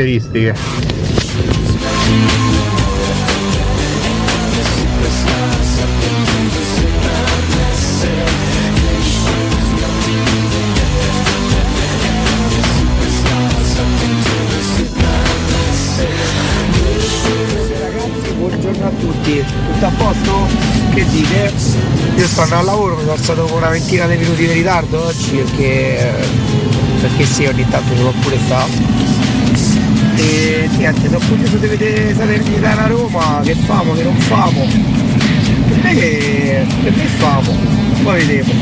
caratteristiche. Tutto a posto? Che dite? Io sto andando al lavoro, mi sono alzato con una ventina di minuti di ritardo oggi perché, perché sì, ogni tanto ci può pure stare. E niente, sono curioso di vedere Salernitana a Roma, che famo, che non famo. Per me, per me famo, poi vedremo.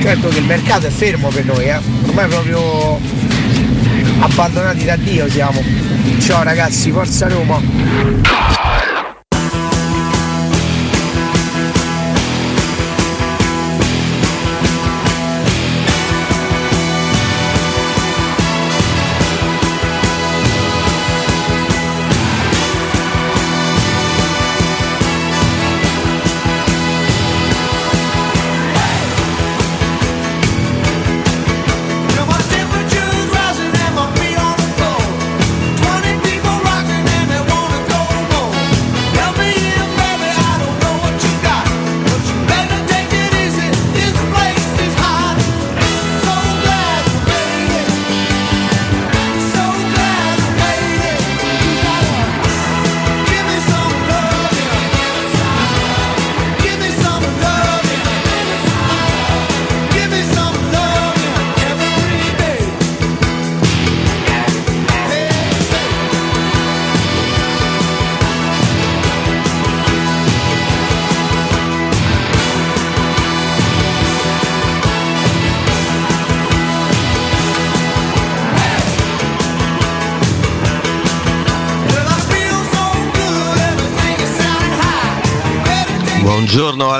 Certo che il mercato è fermo per noi, eh. ormai proprio abbandonati da Dio siamo. Ciao ragazzi, forza Roma!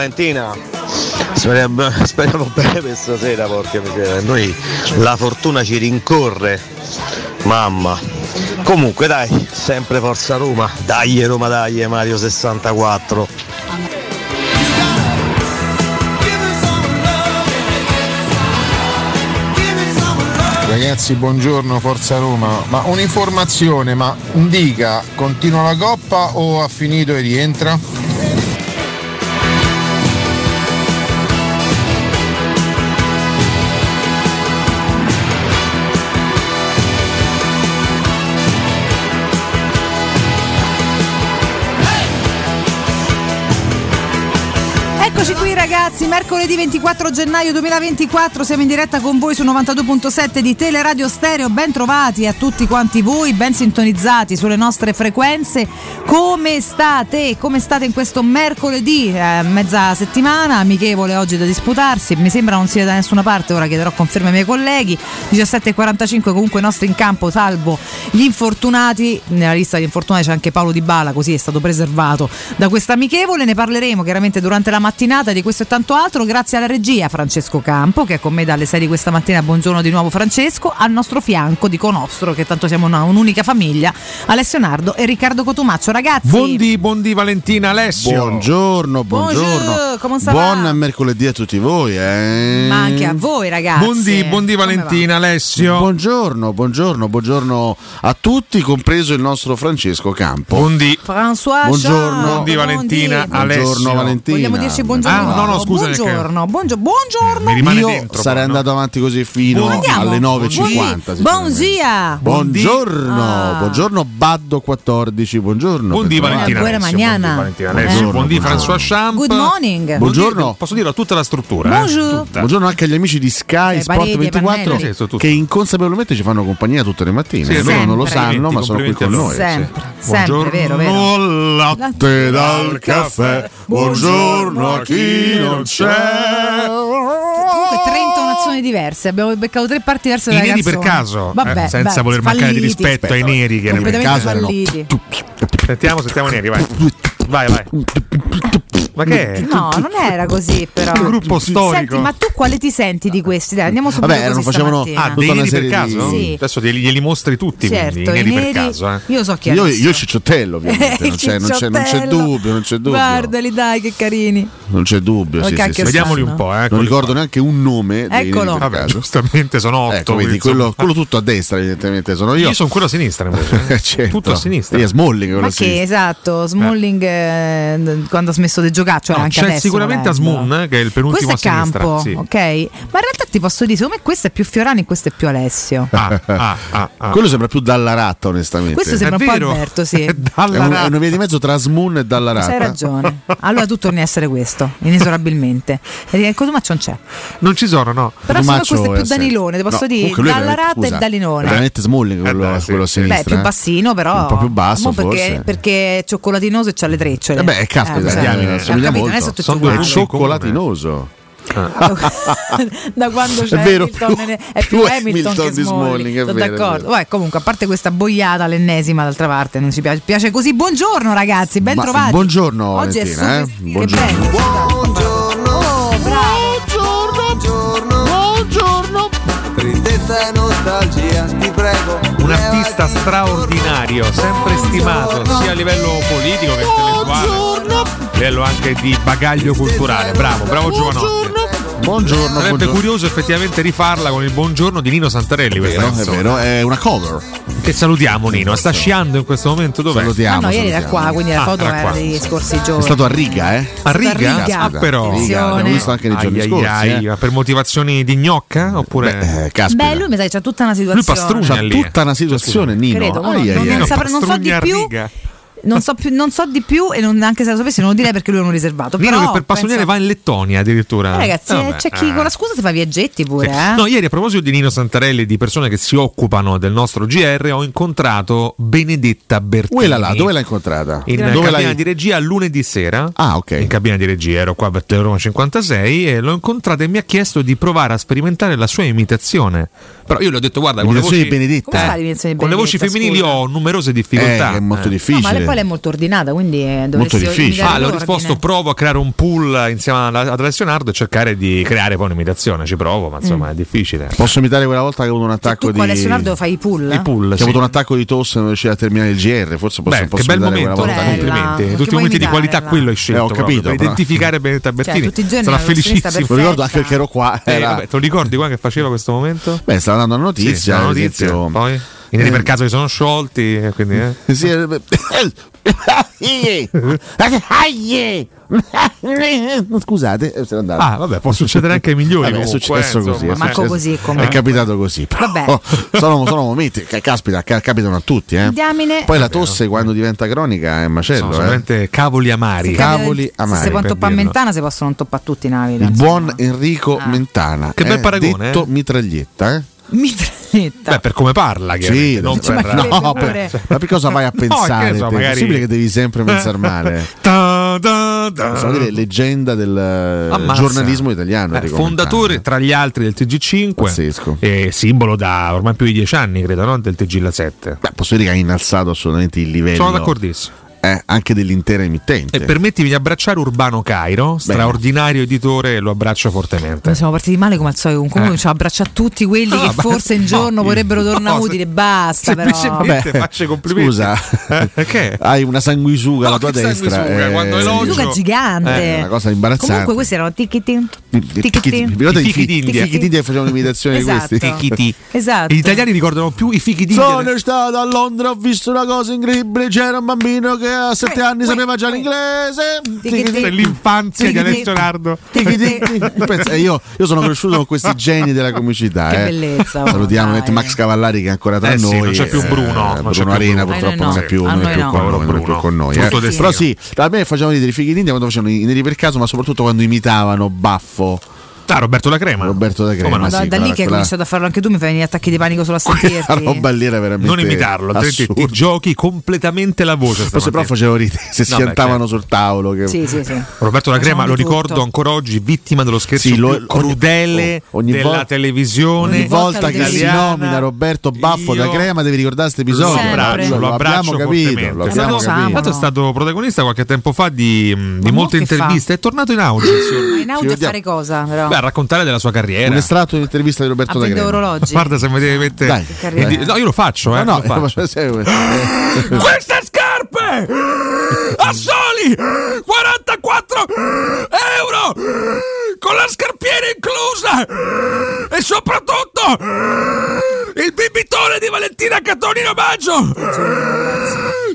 Valentina. Speriamo, speriamo bene per stasera perché noi la fortuna ci rincorre. Mamma. Comunque dai, sempre forza Roma. Dai Roma, dai Mario 64. Ragazzi, buongiorno, Forza Roma. Ma un'informazione, ma dica, continua la coppa o ha finito e rientra? Ragazzi, mercoledì 24 gennaio 2024 siamo in diretta con voi su 92.7 di Teleradio Stereo, ben trovati a tutti quanti voi, ben sintonizzati sulle nostre frequenze. Come state? Come state in questo mercoledì? Eh, mezza settimana, amichevole oggi da disputarsi, mi sembra non sia da nessuna parte, ora chiederò conferma ai miei colleghi. 17.45 comunque i nostri in campo, salvo gli infortunati, nella lista degli infortunati c'è anche Paolo Di Bala, così è stato preservato da questa amichevole, ne parleremo chiaramente durante la mattinata di questo tanto altro grazie alla regia Francesco Campo che è con me dalle 6 di questa mattina. Buongiorno di nuovo Francesco. Al nostro fianco, dico nostro, che tanto siamo una, un'unica famiglia, Alessio Nardo e Riccardo Cotumaccio. Ragazzi. Buondì, buondì Valentina Alessio. Buongiorno, buongiorno. Bonjour, Buon mercoledì a tutti voi. Eh? Ma anche a voi ragazzi. Buondì, buondì Valentina Alessio. Buongiorno, buongiorno, buongiorno a tutti, compreso il nostro Francesco Campo. Buondì. François Buongiorno. Buondì Valentina Alessio. Buongiorno Valentina. Vogliamo dirci buongiorno? Ah, no, no, scusa. Buongiorno, buongiorno. buongiorno. Rimane Io dentro. sarei no? andato avanti così fino Andiamo. alle 9.50. Buondì. Buongia. Buongiorno, Ah. buongiorno Baddo 14, buongiorno. Buondì Valentina Buona mañana. Buondì. Eh. Buongiorno. François Champ. Good morning. Buongiorno. Posso dirlo a tutta la struttura. Eh? Buongiorno anche agli amici di Sky Eh, Sport Paredi e 24 Pannelli. Sì, su tutto. che inconsapevolmente ci fanno compagnia tutte le mattine. Loro vero. non lo sanno, ma sono qui con noi. Sempre. Buongiorno, latte dal caffè. Buongiorno a chi non c'è. Comunque tre intonazioni diverse, abbiamo beccato tre parti diverse I della neri per caso, Vabbè, eh, senza beh, voler mancare di rispetto ai neri che completamente caso erano-. Sentiamo, sentiamo i neri, vai. Vai, vai. Ma che è? No, non era così però. Il gruppo storico. Senti, ma tu quale ti senti di questi? Dai, andiamo subito Vabbè, erano- facevano- stamattina. Ah, Tutta dei neri per caso? di- Sì. Adesso glieli, glieli mostri tutti, Certo, quindi, i neri, i per neri- caso. Eh. Io so chi Io, adesso. io cicciottello, ovviamente, non c'è, non c'è- non c'è dubbio, non c'è dubbio. Guardali, dai, che carini. Non c'è dubbio, Oh, sì, sì, sì. Vediamoli un po', eh. Non ricordo neanche un nome Eccolo. neri Vabbè, giustamente sono otto. Ecco, vedi, quindi, quello, quello tutto a destra, evidentemente sono io. Io sono quello a sinistra invece. eh. Certo. Tutto a sinistra. Io Smalling, quello Ma che esatto, Smalling eh, quando ha smesso di giocare, cioè No, anche c'è adesso. sicuramente. Asmoon, eh, che è il penultimo Questo è a sinistra. campo, sì. ok? Ma in realtà ti posso dire, secondo me questo è più Fiorani e questo è più Alessio. Ah, ah, ah, ah. Quello sembra più dalla ratta, onestamente. Questo sembra un po' vero? Alberto, sì. è, un- è ratta. una via di mezzo tra Smoon e dalla ratta. Hai ragione. Allora tu torni a essere questo, inesorabilmente. E Cotumaccio non c'è. Non ci sono, no. Però secondo me Cotumaccio questo è più è. Danilone, ti posso No, dire. è Dalla rata e Dalinone. è Veramente Smalling quello, Eh sì, quello a sinistra. Beh, più eh. bassino, però. Un po' più basso, perché, perché è cioccolatinoso e c'ha le trecciole. Eh beh, caspita, cioè, diamine, ho assomiglia capito, non è molto. tutto Sono È cioccolatinoso. da quando c'è È vero, Hamilton più- è più più Hamilton, Hamilton che Smalling, è Sono è d'accordo. vero. Vabbè, comunque, a parte questa boiata, l'ennesima, d'altra parte, non ci piace, piace così. Buongiorno ragazzi, ben Ma- trovati. buongiorno, Oggi è Valentina, eh? super- che Buongiorno. Un artista straordinario, sempre stimato sia a livello politico che intellettuale, a livello anche di bagaglio culturale. Bravo, bravo giovanotti. Buongiorno, Sarebbe buongiorno. curioso effettivamente rifarla con il buongiorno di Nino Santarelli. È vero, è vero, è una cover. Che salutiamo Nino, sta sciando in questo momento dov'è? Ah, Salutiamo. no, ieri era qua, quindi la Ah, foto era degli scorsi giorni. È stato a riga, eh? A riga? Riga. Ah, però. Riga, l'abbiamo visto anche nei giorni Ai, scorsi. ai, eh. per motivazioni di gnocca? Oppure. Beh, eh. Beh, lui mi sa che c'ha tutta una situazione. pastrugna. C'ha lì, tutta una situazione, Nino. Credo, Ai, non- ai, non non so di più. riga. Non so, più, non so di più e non- anche se lo sapessi non lo direi perché lui è un riservato. Però che per pastognare penso- va in Lettonia addirittura. Eh, ragazzi, Eh, eh, c'è chi eh. con la scusa si fa viaggetti pure, Sì. eh? No, ieri a proposito di Nino Santarelli e di persone che si occupano del nostro GR, ho incontrato Benedetta Bertini. Quella là, dove l'hai incontrata? In dove cabina l'hai... di regia lunedì sera. Ah, ok. In cabina di regia, ero qua per Teleroma 56 e l'ho incontrata e mi ha chiesto di provare a sperimentare la sua imitazione. Però io le ho detto, guarda, con le voci, di Benedetta? Come fa l'imitazione di con le voci femminili scusa? ho numerose Eh, difficoltà. che è molto Eh. No, lei è molto ordinata, quindi eh, Molto difficile. Ah, le ho l'ordine. risposto provo a creare un pool insieme ad Alessio Nardo e cercare di creare poi un'imitazione. Ci provo, ma insomma è difficile. Posso imitare quella volta che ho avuto un attacco Tu di... Alessio Nardo fai i pull? I pool, Che sì. ho avuto un attacco di tosse e non riuscivo a terminare il GR. Forse posso, Beh, posso che bel imitare momento, quella volta. Complimenti. Perché Tutti i momenti di qualità imitarla? quello hai scelto. Eh, ho proprio, capito, per identificare Benedetta Bertini. tutti i giorni Sarà la felicissimo. Lo ricordo anche che ero qua. Eh, te lo ricordi qua che faceva questo momento? Beh, stava dando una notizia. Sì, una ad notizia. Poi i neri per caso si sono sciolti, e quindi eh. Sì, eh, Scusate, eh, se n'è andato. Ah, vabbè, può succedere anche ai migliori. Vabbè, è comunque, successo insomma. così. È, Manco successo- così, è capitato così. Però Vabbè. sono, sono momenti che caspita, ca- capitano a tutti. Eh. Diamine. Poi la tosse quando diventa cronica è un macello. Sono eh. solamente cavoli amari. Cavoli Se amari, si può per toppare. Mentana, si possono toppare tutti i navi. Il buon Enrico Ah. Mentana. Che bel eh, paragone, Detto eh. mitraglietta, eh? Mitraglietta. Beh, per come parla, Sì, non per... no, per, ma per cosa vai a pensare? ne so, magari- È possibile che devi sempre pensare male. Ta, da, da. Possiamo dire leggenda del eh, Ammazza. giornalismo italiano. Eh, fondatore tra gli altri del TG5 Pazzesco. e simbolo da ormai più di dieci anni, credo, no? del TG La 7. Beh, posso dire che ha innalzato assolutamente il livello Sono d'accordissimo. Eh, anche dell'intera emittente. E permettimi di abbracciare Urbano Cairo, straordinario editore, lo abbraccio fortemente. Noi siamo partiti male come al solito. Comunque Eh. ci abbraccia tutti quelli No, che ma- forse un giorno no, vorrebbero tornare no, utili. Basta, però. Vabbè, faccio i complimenti. Scusa, Eh, che? hai una sanguisuga alla No, tua destra. sanguisuga, quando elogio- Luca gigante. Eh, è una cosa imbarazzante. Comunque questi erano I i fichi fi- d'India. i fichi d'India facevano l'imitazione Esatto. di questi? Fichiti. Esatto. Gli italiani ricordano più i fichi di Sono stato a Londra, ho visto una cosa incredibile. C'era un bambino che a sette Uè, anni sapeva già l'inglese. Dell'infanzia di. Alessio Nardo. Pensa, io, io sono cresciuto con questi geni della comicità. Che eh. bellezza, oh, Salutiamo. Max Cavallari che è ancora tra Eh noi. non c'è più Bruno, non c'è Bruno più Arena Bruno. purtroppo non è più, con noi. eh. Però sì, a me facevano ridere i fighi d'India quando facevano i neri per caso, ma soprattutto quando imitavano Baffo. Ah, Roberto da Crema. Roberto da Crema. No, da, sì, da lì quella- che hai quella- cominciato a farlo anche tu mi fai venire attacchi di panico solo a sentirti. La roba lì era veramente. Non imitarlo, altrimenti ti giochi completamente la voce. Forse però facevo ridere se No, schiantavano sul tavolo. Che... Sì, sì, sì. Roberto da Crema, lo di tutto. ricordo ancora oggi, vittima dello scherzo Sì, lo- più crudele ogni- ogni della volta- televisione. Ogni volta che si nomina Roberto Baffo da Crema devi ricordare questo episodio. Lo abbraccio, Lo abbraccio capito. Lo È abbiamo stato, capito. è stato protagonista qualche tempo fa di, di mo molte interviste. È tornato in auge. Ma in auge a fare cosa? Però? Raccontare della sua carriera. Un estratto di intervista di Roberto A da vendere Crema. orologi. Guarda se mi devi mettere. Dai. Di- No, io lo faccio, eh. No, no, lo faccio. Queste scarpe a soli 44 euro con la scarpiera inclusa e soprattutto il bibitone di Valentina Catonino Maggio.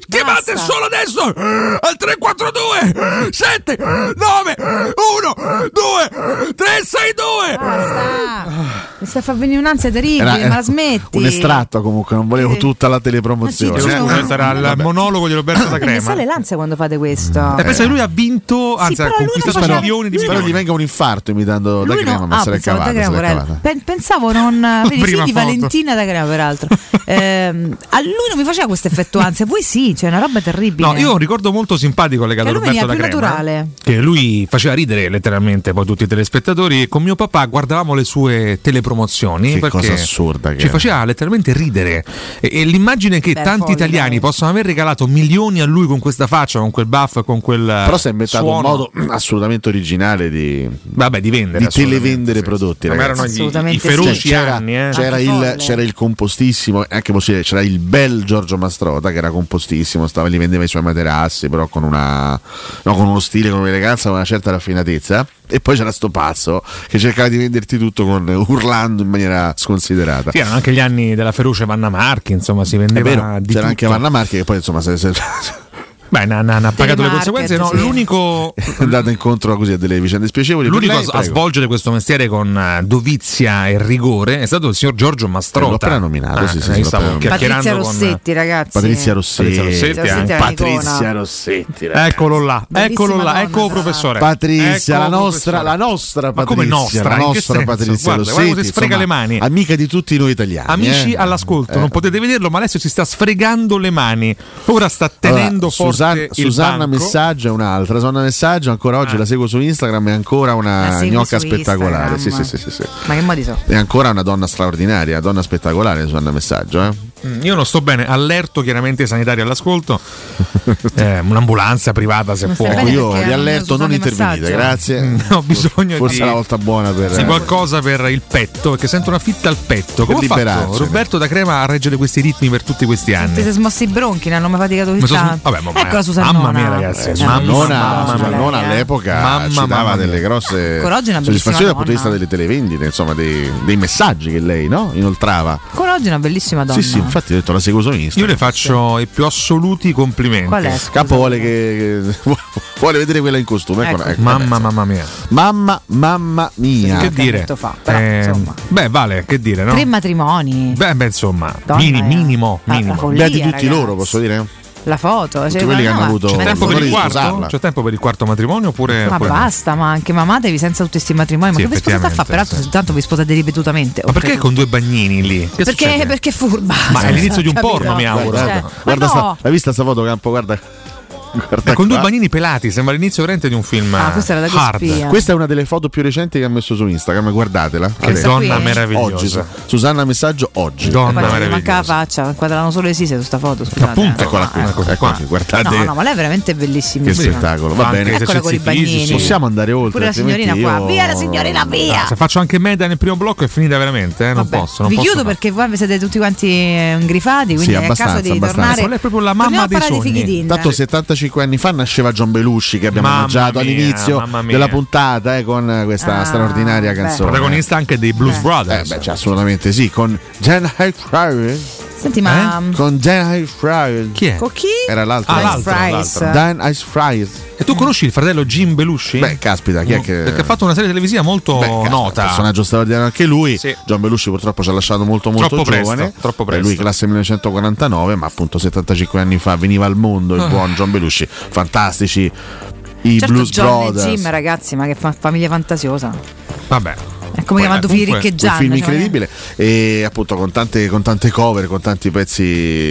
Chiamate Basta. solo adesso al 342 7 9 1 2 362 Basta. Mi sta a far venire un'ansia terribile, Era- ma la smetti. Un estratto comunque, non volevo Sì. tutta la telepromozione. Sì, Questo- sarà il monologo di Roberto da Eh, Mi sale l'ansia quando fate questo. E pensa che lui ha vinto, anzi però ha conquistato milioni di Spero milioni. gli venga un infarto imitando da Lui Crema, no, ma ah, se l'è da cavata. Crema, se cavata. Pen- pensavo non. Vedi, Prima sì, di. Valentina da Crema, peraltro. Ehm, a lui non mi faceva questo effetto ansia, voi sì, c'è una roba terribile. No, io ho un ricordo molto simpatico legato a Roberto da Crema. naturale. Che lui faceva ridere letteralmente poi tutti i telespettatori e con mio papà guardavamo le sue telepromozioni Che perché cosa assurda che ci faceva letteralmente ridere e, e l'immagine che Beh, tanti folle, italiani dai. possono aver regalato milioni a lui con questa faccia, con quel buff, con quel Però si è inventato suono. un modo assolutamente originale di, Vabbè, di vendere di televendere sì. prodotti. Ma ragazzi. erano i feroci c'era, anni, eh. c'era Anche il, c'era il compostissimo, anche possibile, c'era il bel Giorgio Mastrota che era compostissimo, stava lì vendeva i suoi materassi, però con, una, no, con uno stile, con un'eleganza, con una certa raffinatezza. E poi c'era sto pazzo che cercava di venderti tutto con, urlando in maniera sconsiderata. Sì, erano anche gli anni della feroce Vanna Marchi, insomma, si È vendeva vero, di c'era anche tutto. Vanna Marchi che poi insomma se, se- Beh, ne ha- ne ha pagato le conseguenze. No, sì. l'unico è andata incontro così a delle vicende spiacevoli. L'unico lei, a- a prego. svolgere questo mestiere con eh, dovizia e rigore è stato il signor Giorgio Mastrota. Eh, l'ho appena nominato, sì, sì, noi l'ho stavo chiacchierando Patrizia con- Rossetti, ragazzi. Patrizia Rossetti, Patrizia Rossetti, Patrizia. Rossetti. Rossetti, ragazzi. Eccolo là, Bellissima eccolo là, ecco professore. Patrizia, Ecco, la nostra, professore. la nostra Ma Patrizia, come nostra? la nostra? Patrizia Guarda, guarda Rossetti, si sfrega insomma, le mani. Amica di tutti noi italiani. Amici eh. all'ascolto, non potete vederlo, ma adesso si sta sfregando le mani. Ora sta tenendo forte Susanna, il Susanna banco. Messaggio è un'altra. Susanna Messaggio ancora oggi Ah. la seguo su Instagram, è ancora una gnocca spettacolare. Sì, sì, sì, sì, sì. Ma che modi so? È ancora una donna straordinaria, donna spettacolare Susanna Messaggio. Eh? Mm, Io non sto bene, allerto chiaramente i sanitari all'ascolto. Eh, un'ambulanza privata se Non può. Io vi allerto, non intervenite, Messaggio. grazie. Mm, ho bisogno Forse di- è la volta buona per. Sì, qualcosa per il petto, perché sento una fitta al petto. Come fatto liberarcene. Roberto da Crema a reggere questi ritmi per tutti questi Ti anni? sei smossi i bronchi, ne hanno mai faticato sm- tanto. vabbè, ma- ecco la Susannona. mamma mia, ragazzi, Eh, mamma, Susannona, mamma, Susannona all'epoca Mamma, ci dava delle grosse soddisfazioni dal punto di vista delle televendite, insomma, dei, dei messaggi che lei no? inoltrava. Ancora oggi è una bellissima donna. Sì, sì, infatti ho detto la seguo su Instagram. Io le faccio i più assoluti complimenti. Qual è? Capo vuole, che, che- vuole vedere quella in costume. Ecco, Ecco. Mamma, ecco. mamma mia. mamma, mamma mia. che che dire? detto fa, però, Eh, beh, vale, che dire, no? Tre matrimoni. Beh, beh, insomma, Donna, mini- eh. minimo, minimo. follia, Beati tutti ragazzi. loro, posso dire? La foto. cioè, quelli che ma hanno no, avuto- ma- C'è tempo per il quarto? C'è tempo per il quarto matrimonio oppure, Ma oppure no? basta, ma anche mamatevi senza tutti questi matrimoni. Ma Sì, che vi sposate a fare? Peraltro, sì. tanto vi sposate ripetutamente. Ma perché con due bagnini lì? Che Perché, perché furba. Ma è l'inizio di un porno, mi auguro. Cioè, Guarda, ma guarda no. sta, l'hai vista sta fotocampo? Guarda, guarda con due bagnini pelati, sembra l'inizio veramente di un film Ah, questa era da hard. Questa è una delle foto più recenti che ha messo su Instagram, guardatela. Che Questa donna qui? meravigliosa. Oggi, su- Susanna Messaggio oggi. Donna mi manca la meravigliosa. faccia, inquadrano solo le sise su sta foto. Scusate. Appunto. eh. Eccola qui, Ah, ecco, ecco ecco qua. qui, guardate No, no, ma lei è veramente bellissima. che spettacolo. Va bene. Eccola con i bagnini. fisici. Possiamo andare oltre. Pure la signorina qua. io- Via la signorina, via! Se faccio anche meda nel primo blocco è finita veramente, eh? non posso. Non vi chiudo perché voi siete tutti quanti ingrifati, quindi è caso abbastanza, di abbastanza. tornare. Lei è proprio la mamma dei sogni. Tanto 75 anni fa nasceva John Belushi che abbiamo Mamma mangiato mia, all'inizio della puntata eh, con questa Ah, straordinaria beh. canzone. Protagonista anche dei Blues Eh. Brothers. Eh beh, cioè, assolutamente sì, con Jen Fry. Senti, ma. Eh? Con Dan Ice Fries. Chi è? Con chi? Era l'altro. Ah, l'altro, l'altro. Dan Ice Fries. E tu conosci il fratello Jim Belushi? Beh, caspita, chi è mm, che. Perché ha fatto una serie televisiva molto Beh, nota. Un personaggio straordinario anche lui. Sì. John Belushi purtroppo ci ha lasciato molto molto troppo giovane. Presto, troppo presto. Lui classe 1949, ma appunto 75 anni fa veniva al mondo il ah. buon John Belushi. Fantastici i certo, Blues John Brothers. Jim, ragazzi, ma che fa- famiglia fantasiosa. Vabbè come chiamato Fili Riccheggiano. Un film cioè, incredibile eh. e appunto con tante, con tante, cover, con tanti pezzi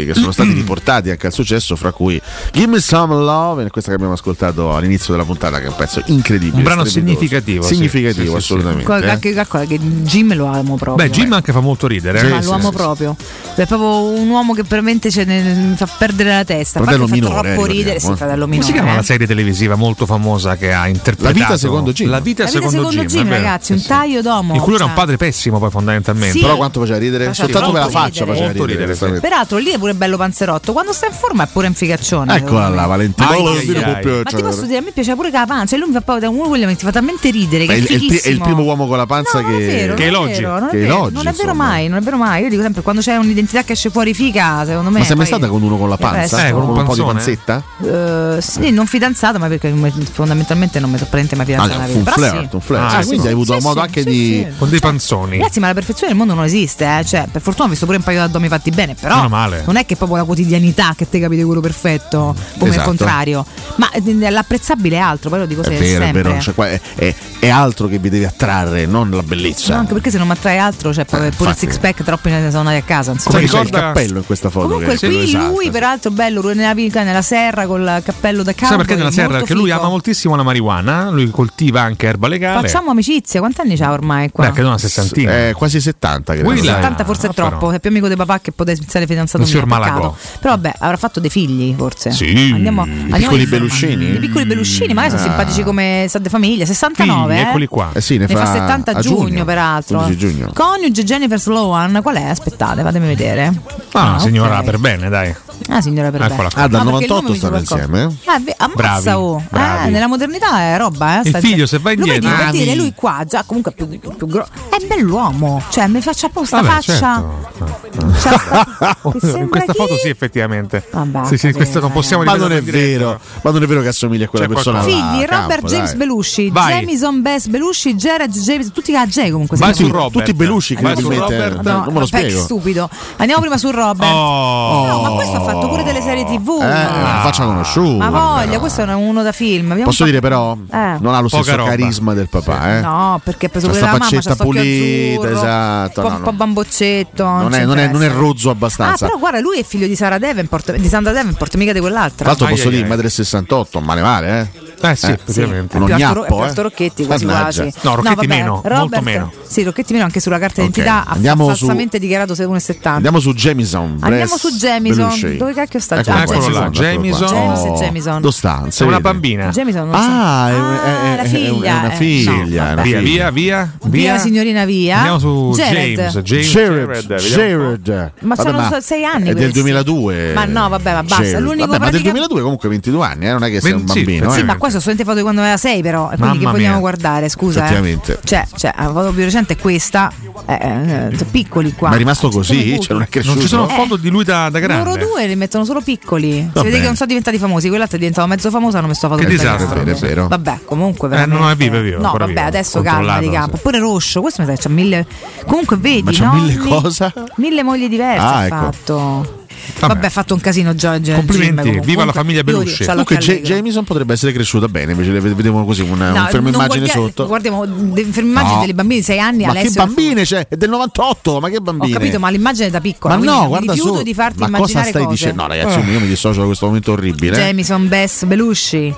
che sono stati riportati anche al successo, fra cui Give Me Some Love, questa che abbiamo ascoltato all'inizio della puntata, che è un pezzo incredibile. Un brano significativo. Significativo, sì, assolutamente. Sì, sì. Eh. Anche eh, calcola che Jim lo amo proprio. Beh, Jim anche fa molto ridere. Eh? ma lo amo proprio. È proprio un uomo che veramente nel, fa perdere la testa. Fratello minore. Troppo eh, ridere. Sì, fratello minore. Come si chiama la serie televisiva molto famosa che ha interpretato? La vita secondo Jim. La vita, la vita secondo, secondo Jim, Jim ragazzi, un taglio d'uomo uomo. Il culo cioè. era un padre pessimo, poi fondamentalmente. Sì. Però quanto faceva ridere? Faceva Soltanto per la faccia ridere. faceva ridere. ridere sì. Peraltro lì è pure bello panzerotto. Quando sta in forma è pure un figaccione. Eccola là, Valentina. Ma, ma ti posso dire, a me piace pure che la pancia. Lui mi fa poi da uno quello mi fa talmente ridere. Che è, il, è, il primo uomo con la panza no, che, elogi. Non è vero, non è vero mai, non è vero mai. Io dico sempre quando c'è un'identità che esce fuori figa, secondo me. Ma sei mai stata con uno con la panza? Eh, con un po' di panzetta? Eh, sì, eh. non fidanzata, ma perché fondamentalmente non mi sono prendente mai ah, fidanzata. Ah, un flirt, un flirt. Quindi hai avuto modo anche di con dei panzoni. Ragazzi, ma la perfezione nel mondo non esiste, eh? cioè, per fortuna ho visto pure un paio di addomi fatti bene, però non è che è proprio la quotidianità che te capite quello perfetto, come esatto. il contrario. Ma eh, l'apprezzabile è altro, poi lo dico. È vero, sempre. Vero. Cioè, è, è, altro che vi devi attrarre, non la bellezza. No, anche perché se non mi attrae altro, cioè, eh, pure il six pack troppo in sono andati a casa. Insomma. Come ricorda... il cappello in questa foto. Comunque, qui esatto. lui, peraltro, bello, nella, nella serra col cappello da cowboy. Sai perché nella serra? Perché lui ama moltissimo la marijuana, lui coltiva anche erba legale. Facciamo amicizia, quanti anni ha ormai? ormai qua. Anche una sessantina. Eh, quasi 70. Credo. 70 forse è troppo. È più amico di papà che potesse pensare fidanzato mio. Malagò. Però vabbè, avrà fatto dei figli forse. Sì. Andiamo, I andiamo piccoli Beluscini. I piccoli Beluscini, ma ah. sono simpatici come sa de famiglia. 69. Figli, eh. Eccoli qua. Eh sì, ne, ne fa, fa, 70 a giugno, giugno peraltro. Giugno. Coniuge Jennifer Sloan, qual è? Aspettate, fatemi vedere. Ah, ah signora okay. per bene, dai. Ah, signora per Eccola bene. Qua. Ah, dal 98 stanno insieme. Ah, oh. Eh, ammazza, oh. nella modernità è roba, eh. Il figlio se va indietro. Lo lui qua, già comunque più il più grosso. È bell'uomo, cioè mi faccia apposta Vabbè, faccia. Certo. Cioè, in questa chi? foto sì, effettivamente. Vabbè, sì, sì, questa non possiamo ma non è vero, ma non è vero che assomiglia a quella C'è persona. Qualcosa. Figli, là, Robert campo, James dai. Belushi, Vai. Jameson Bess Belushi, Gerard James, tutti a J comunque. Vai su Robert. Tutti Belushi, probabilmente. No, non me lo spiego. stupido. Andiamo prima su Robert. Oh. No, ma questo ha fatto pure delle serie TV. Eh, eh ah. faccia conosciuta. Ma voglia, questo è uno da film. Posso dire però, eh. non ha lo stesso carisma del papà. Eh? No, perché ha preso quella faccetta pulita, azzurro, esatto. Un po', no, po bamboccetto. Non è, non, è, non è, rozzo abbastanza. Ah, però guarda, lui è figlio di Sara Davenport, di Sandra Davenport, mica di quell'altra. Tra l'altro, posso dire, madre del 68, male male, eh. Eh sì, eh, ovviamente. Sì, non è più alto eh? Rocchetti quasi quasi. No, Rocchetti no, meno, Robert, molto meno. Sì, Rocchetti meno anche sulla carta d'identità okay. Andiamo ha falsamente su... dichiarato 1,70. Andiamo su Jamison. Andiamo eh, su Jamison. Dove cacchio sta ecco Jamison? Eccolo là, Jamison. Oh. Jamison. Dove sta? È una bambina. Jamison non ah, so. è, ah, è, è, ah, è, una eh. figlia. È una figlia. Via, via, via via, signorina via. Andiamo su Jared. James, James Jared. Jared. Ma vabbè, sono ma sei anni. È questi. del 2002. Ma no, vabbè, ma basta. Jared. L'unico vabbè, pratica... Ma del 2002 comunque 22 anni, eh, non è che sei un bambino. Sì, eh. ma questo sono solamente foto di quando aveva 6 però, e quindi Mamma che vogliamo mia. guardare, scusa. Eh. Effettivamente. Eh. Cioè, cioè, la foto più recente è questa, eh, eh piccoli qua. Ma è rimasto così? Cioè, non è cresciuto. Non ci sono eh, foto di lui da, da grande. Loro due li mettono solo piccoli. Si vede che non sono diventati famosi, quell'altro è diventato mezzo famoso, hanno messo foto di grande. Che disastro, è vero. Vabbè, comunque veramente. Eh, no, è vivo, è vivo. No, vabbè, adesso calma di campo. Pure cuore rosso, questo mi sa che c'ha mille. Comunque vedi. Ma c'ha no? mille cosa? Mille mogli diverse ah, ha ecco. fatto. Vabbè. Vabbè, ha fatto un casino Giorgio. Complimenti, Jim, viva la famiglia Belushi. Comunque J- Jameson potrebbe essere cresciuta bene, invece le vediamo così, una, no, un fermo immagine guardi- sotto. Guardiamo fermo immagine no. delle bambine di 6 anni Ma Alessio che bambine, cioè, è del 98, ma che bambine? Ho capito, ma l'immagine è da piccola, ma no, guarda rifiuto so, di farti ma immaginare cosa stai cose. dicendo? No, ragazzi, io mi dissocio da questo momento orribile. Eh. Jameson Bess Belushi.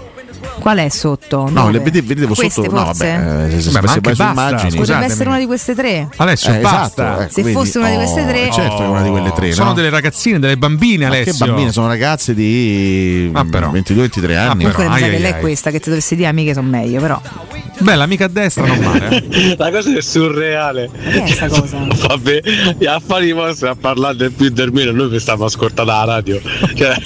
Qual è sotto? No, le vedete vedevo Queste sotto. Forse? No, vabbè, eh, se, ma se anche vai su immagini. Potrebbe essere una di queste tre. Alessio, Eh, esatto, basta. esatto, ecco, Se vedi. fosse una di oh, queste tre- certo è una di quelle tre. Sono no? delle ragazzine, delle bambine, Ma Alessio. Che bambine, sono ragazze di ah, 22-23 ah, anni. Comunque la metà che lei è questa che ti dovresti dire amiche sono meglio, però. Bella, amica a destra, non male. Eh. La cosa è surreale. Vabbè, gli affari vostri a parlare del più dormire, meno, noi che stiamo ascoltando la radio. Cioè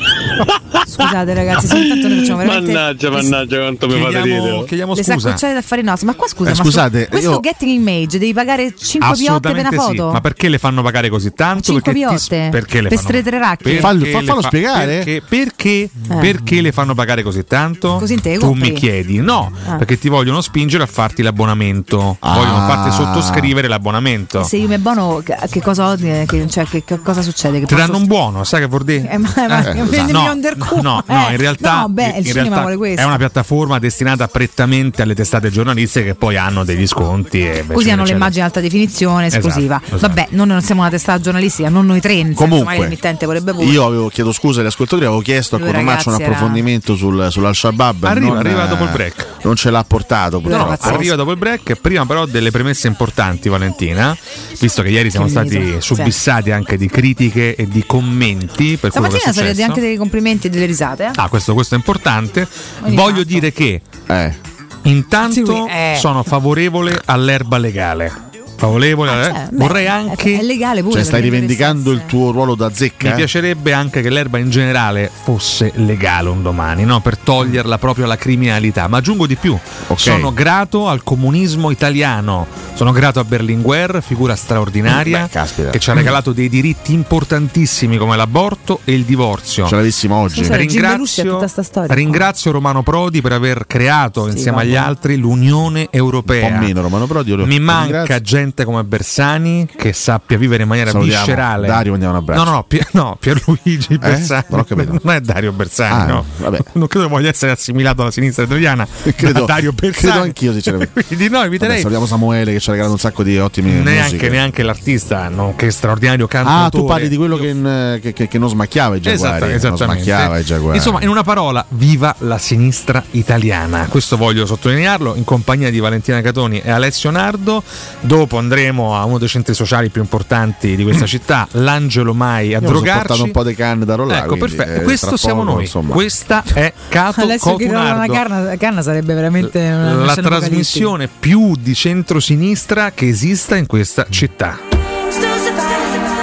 scusate ragazzi, se intanto noi facciamo veramente Mannaggia, mannaggia quanto mi fate ridere. Chiediamo scusa. Le saccucciate d'affari nostri. Ma qua scusa, eh, ma questo io... getting image devi pagare 5 piotte per una foto. Sì. Ma perché le fanno pagare così tanto? 5 piotte? Perché le per fanno... strettere racche. Fallo, fa, fallo fa... spiegare. Perché, perché, eh. perché, le fanno pagare così tanto? Così te tu mi chiedi. No, ah. perché ti vogliono spingere a farti l'abbonamento. Ah. Vogliono farti sottoscrivere l'abbonamento. Se io mi abbono, che cosa, che, cioè, che, che cosa succede? Che Ti danno un buono, sai che vuol dire? Eh, ma, ma, eh, no, no, no, in eh, realtà, no, beh, il in realtà è una piattaforma destinata prettamente alle testate giornalistiche che poi hanno degli sconti. E Così hanno immagini alta definizione, Esatto, esclusiva. esatto. Vabbè, noi non siamo una testata giornalistica, non noi tre, Comunque, l'emittente vorrebbe pure. io avevo chiesto scusa agli ascoltatori, avevo chiesto a Lui, Cotomaccio un approfondimento sul, sull'Al-Shabaab. Arriva- non, arriva eh, dopo il break. Non ce l'ha portato, No, arriva dopo il break, prima però delle premesse importanti Valentina, visto che ieri siamo Che stati miso, subissati anche di critiche e di commenti per quello che è Stamattina sono anche dei complimenti e delle risate. eh. Ah, questo, questo è importante. Ogni Voglio tanto. dire che Eh. intanto Sì, eh. sono favorevole all'erba legale. Favorevole, eh? Cioè, beh, vorrei anche È legale pure. Cioè, stai rivendicando il tuo ruolo da zecca? Mi piacerebbe anche che l'erba in generale fosse legale un domani, no? per toglierla proprio alla criminalità. Ma aggiungo di più: Ok. sono grato al comunismo italiano, sono grato a Berlinguer, figura straordinaria, Beh, che ci ha regalato dei diritti importantissimi come l'aborto e il divorzio. Ce l'avessimo oggi. Scusa, sta storia. ringrazio Romano Prodi per aver creato insieme agli vabbè. altri l'Unione Un Europea. po' meno Romano Prodi. Mi manca ringrazio. Gente come Bersani che sappia vivere in maniera Salutiamo viscerale. Dario, mandiamo un abbraccio. No, no, Pier- no, Pierluigi Bersani. Non ho capito. Non è Dario Bersani, Ah, no. vabbè. Non credo voglia essere assimilato alla sinistra italiana. Credo- da Dario Bersani. credo anch'io, sinceramente. Quindi no, Vabbè, eviterei. salutiamo Samuele che ci ha regalato un sacco di ottime neanche, musiche. neanche l'artista, nonché straordinario cantatore. Ah, tu parli di quello che, che- che- che non smacchiava i Esatto, giaguari. non smacchiava i giaguari. Insomma, in una parola, viva la sinistra italiana. Questo voglio sottolinearlo in compagnia di Valentina Catoni e Alessio Nardo. Dopo andremo a uno dei centri sociali più importanti di questa città, l'Angelo Mai, a Io drogarci. portato un po' di canne da rollare. Ecco, perfetto. eh, Questo siamo poco, noi. insomma. Questa è Cato Alessio che rolla una Cotunardo. canna, canna sarebbe veramente una La trasmissione più di centrosinistra che esista in questa città.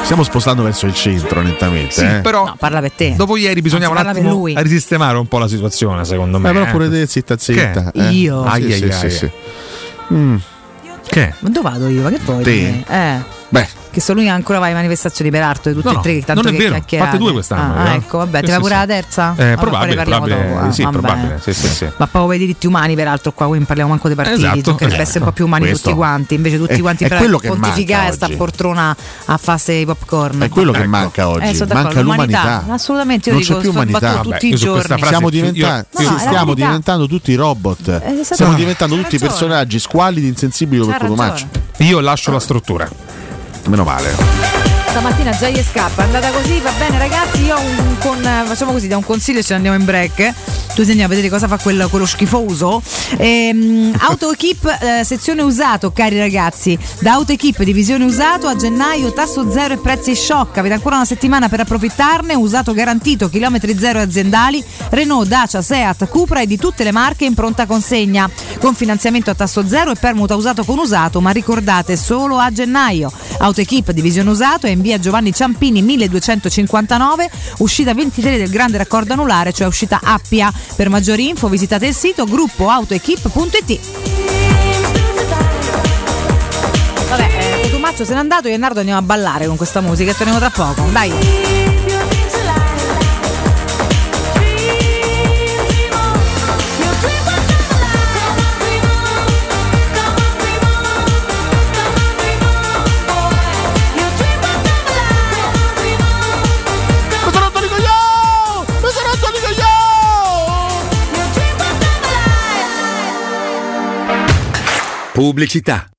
Stiamo spostando verso il centro nettamente. Sì, eh. però No, parla per te. dopo ieri bisognava un attimo risistemare un po' la situazione, secondo me. Eh, però pure te, zitta zitta. Eh. Io? Sì, Ai, sì, ai, sì, ai. sì. Mm, Che? Ma dove vado io? Ma che vuoi? Te? Eh. Beh, Che sono lui ancora va alle manifestazioni peraltro di tutti No, e tre che tanto non è che vero, fatte due quest'anno, Ah, eh. ecco, vabbè, Sì, ti va sì, pure sì. la terza? Eh, probabile, parliamo probabile, dopo, eh. sì, Vabbè. probabile, sì, sì, sì. Ma proprio per i diritti umani, peraltro, qua qui parliamo manco dei partiti, Esatto, dovrebbe esatto. essere un po' più umani Questo. tutti quanti. Invece tutti È- quanti è per pontificare sta oggi. poltrona a fase i popcorn. è quello che Ecco. manca oggi. Eh, d'accordo, manca l'umanità. Assolutamente, io non dico, c'è più umanità. tutti i giorni. Stiamo, diventando tutti robot. Stiamo diventando tutti personaggi squalidi, insensibili per Cotumaccio. Io lascio la struttura. Meno male. Stamattina scappa, è andata così, va bene ragazzi, io un, con, facciamo così, da un consiglio ce ne andiamo in break. Tu andiamo a vedere cosa fa quel- quello schifoso. Ehm, Auto Equip, eh, sezione usato, cari ragazzi. Da Auto Equip, divisione usato a gennaio, tasso zero e prezzi shock. Avete ancora una settimana per approfittarne. Usato garantito, chilometri zero aziendali. Renault, Dacia, Seat, Cupra e di tutte le marche in pronta consegna. Con finanziamento a tasso zero e permuta usato con usato, ma ricordate solo a gennaio. Auto Equip, divisione usato, è in via Giovanni Ciampini 1259, uscita 23 del grande raccordo anulare, cioè uscita Appia. Per maggiori info visitate il sito gruppoautoequip.it. Vabbè, eh, Cotumaccio se n'è andato, io e Nardo andiamo a ballare con questa musica e torniamo tra poco. Dai. Pubblicità.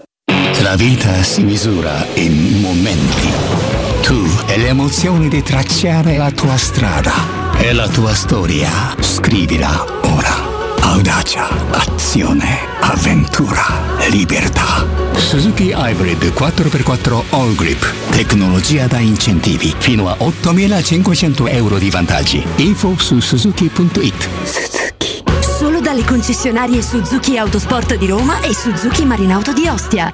La vita si misura in momenti. Tu e le emozioni di tracciare la tua strada e la tua storia. Scrivila ora. Audacia, azione, avventura, libertà. Suzuki Hybrid 4x4 All Grip. Tecnologia da incentivi. Fino a 8.500 euro di vantaggi. Info su suzuki.it. Solo dalle concessionarie Suzuki Autosport di Roma e Suzuki Marinauto di Ostia.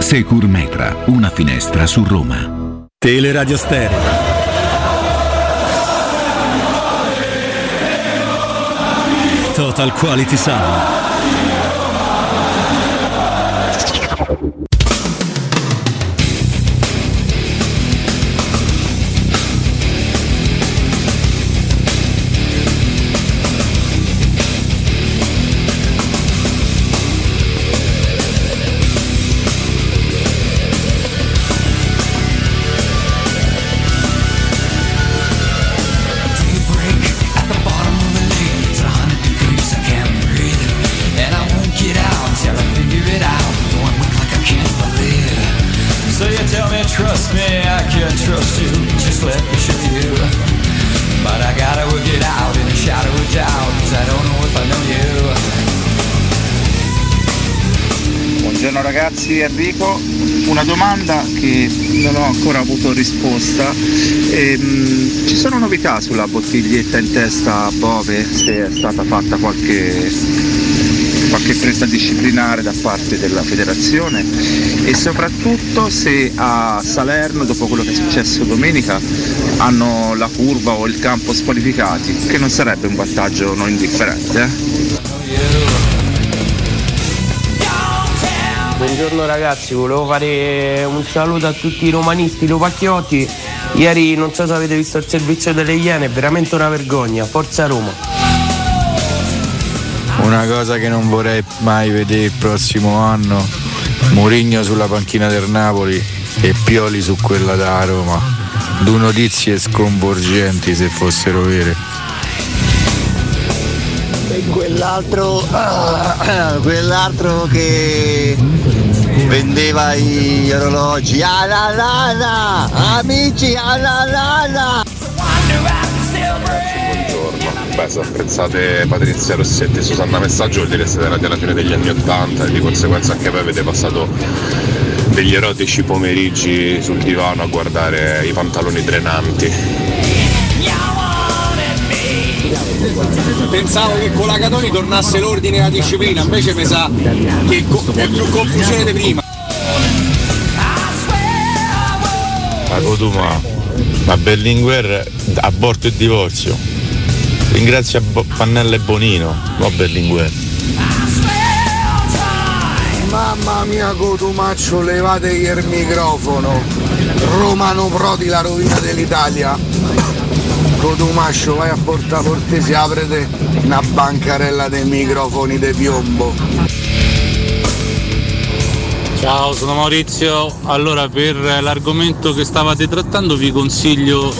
Secur Metra, una finestra su Roma. Teleradio Stereo. Total Quality Sound. Ragazzi, Enrico. Una domanda che non ho ancora avuto risposta. Ehm, ci sono novità sulla bottiglietta in testa a Bove? Se è stata fatta qualche, qualche presa disciplinare da parte della federazione e soprattutto se a Salerno, dopo quello che è successo domenica, hanno la curva o il campo squalificati, che non sarebbe un vantaggio non indifferente. eh? Buongiorno ragazzi, volevo fare un saluto a tutti i romanisti lupacchiotti. Ieri non so se avete visto il servizio delle Iene, è veramente una vergogna. Forza Roma. Una cosa che non vorrei mai vedere il prossimo anno, Mourinho sulla panchina del Napoli e Pioli su quella da Roma. Due notizie sconvolgenti se fossero vere. Quell'altro, ah, quell'altro che vendeva gli orologi. Ah la la la, amici, ah la la la. Beh, se apprezzate Patrizia Rossetti e Susanna Messaggio vuol dire che siete nati alla fine degli anni Ottanta e di conseguenza anche voi avete passato degli erotici pomeriggi sul divano a guardare i pantaloni drenanti. Pensavo che con la Catoni tornasse l'ordine e la disciplina, invece mi sa che co- è più confusione di prima. Ma Cotuma, ma Berlinguer aborto e divorzio. Ringrazia Bo- Pannella e Bonino, no Berlinguer. Mamma mia Cotumaccio, levategli il microfono. Romano Prodi, la rovina dell'Italia. Cotumaccio, vai a Porta Portesi, aprete una bancarella dei microfoni di piombo. Ciao, sono Maurizio. Allora, per l'argomento che stavate trattando vi consiglio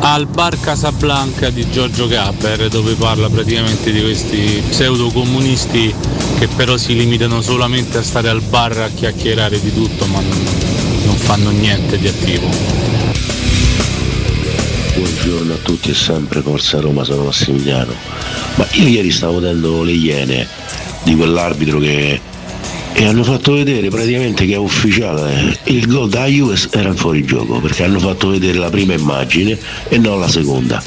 al bar Casablanca di Giorgio Gabber, dove parla praticamente di questi pseudo comunisti che però si limitano solamente a stare al bar a chiacchierare di tutto, ma non, non fanno niente di attivo. Buongiorno a tutti e sempre Forza Roma, sono Massimiliano. Ma io ieri stavo vedendo le iene di quell'arbitro che e hanno fatto vedere praticamente che è ufficiale il gol da Juve era in fuorigioco perché hanno fatto vedere la prima immagine e non la seconda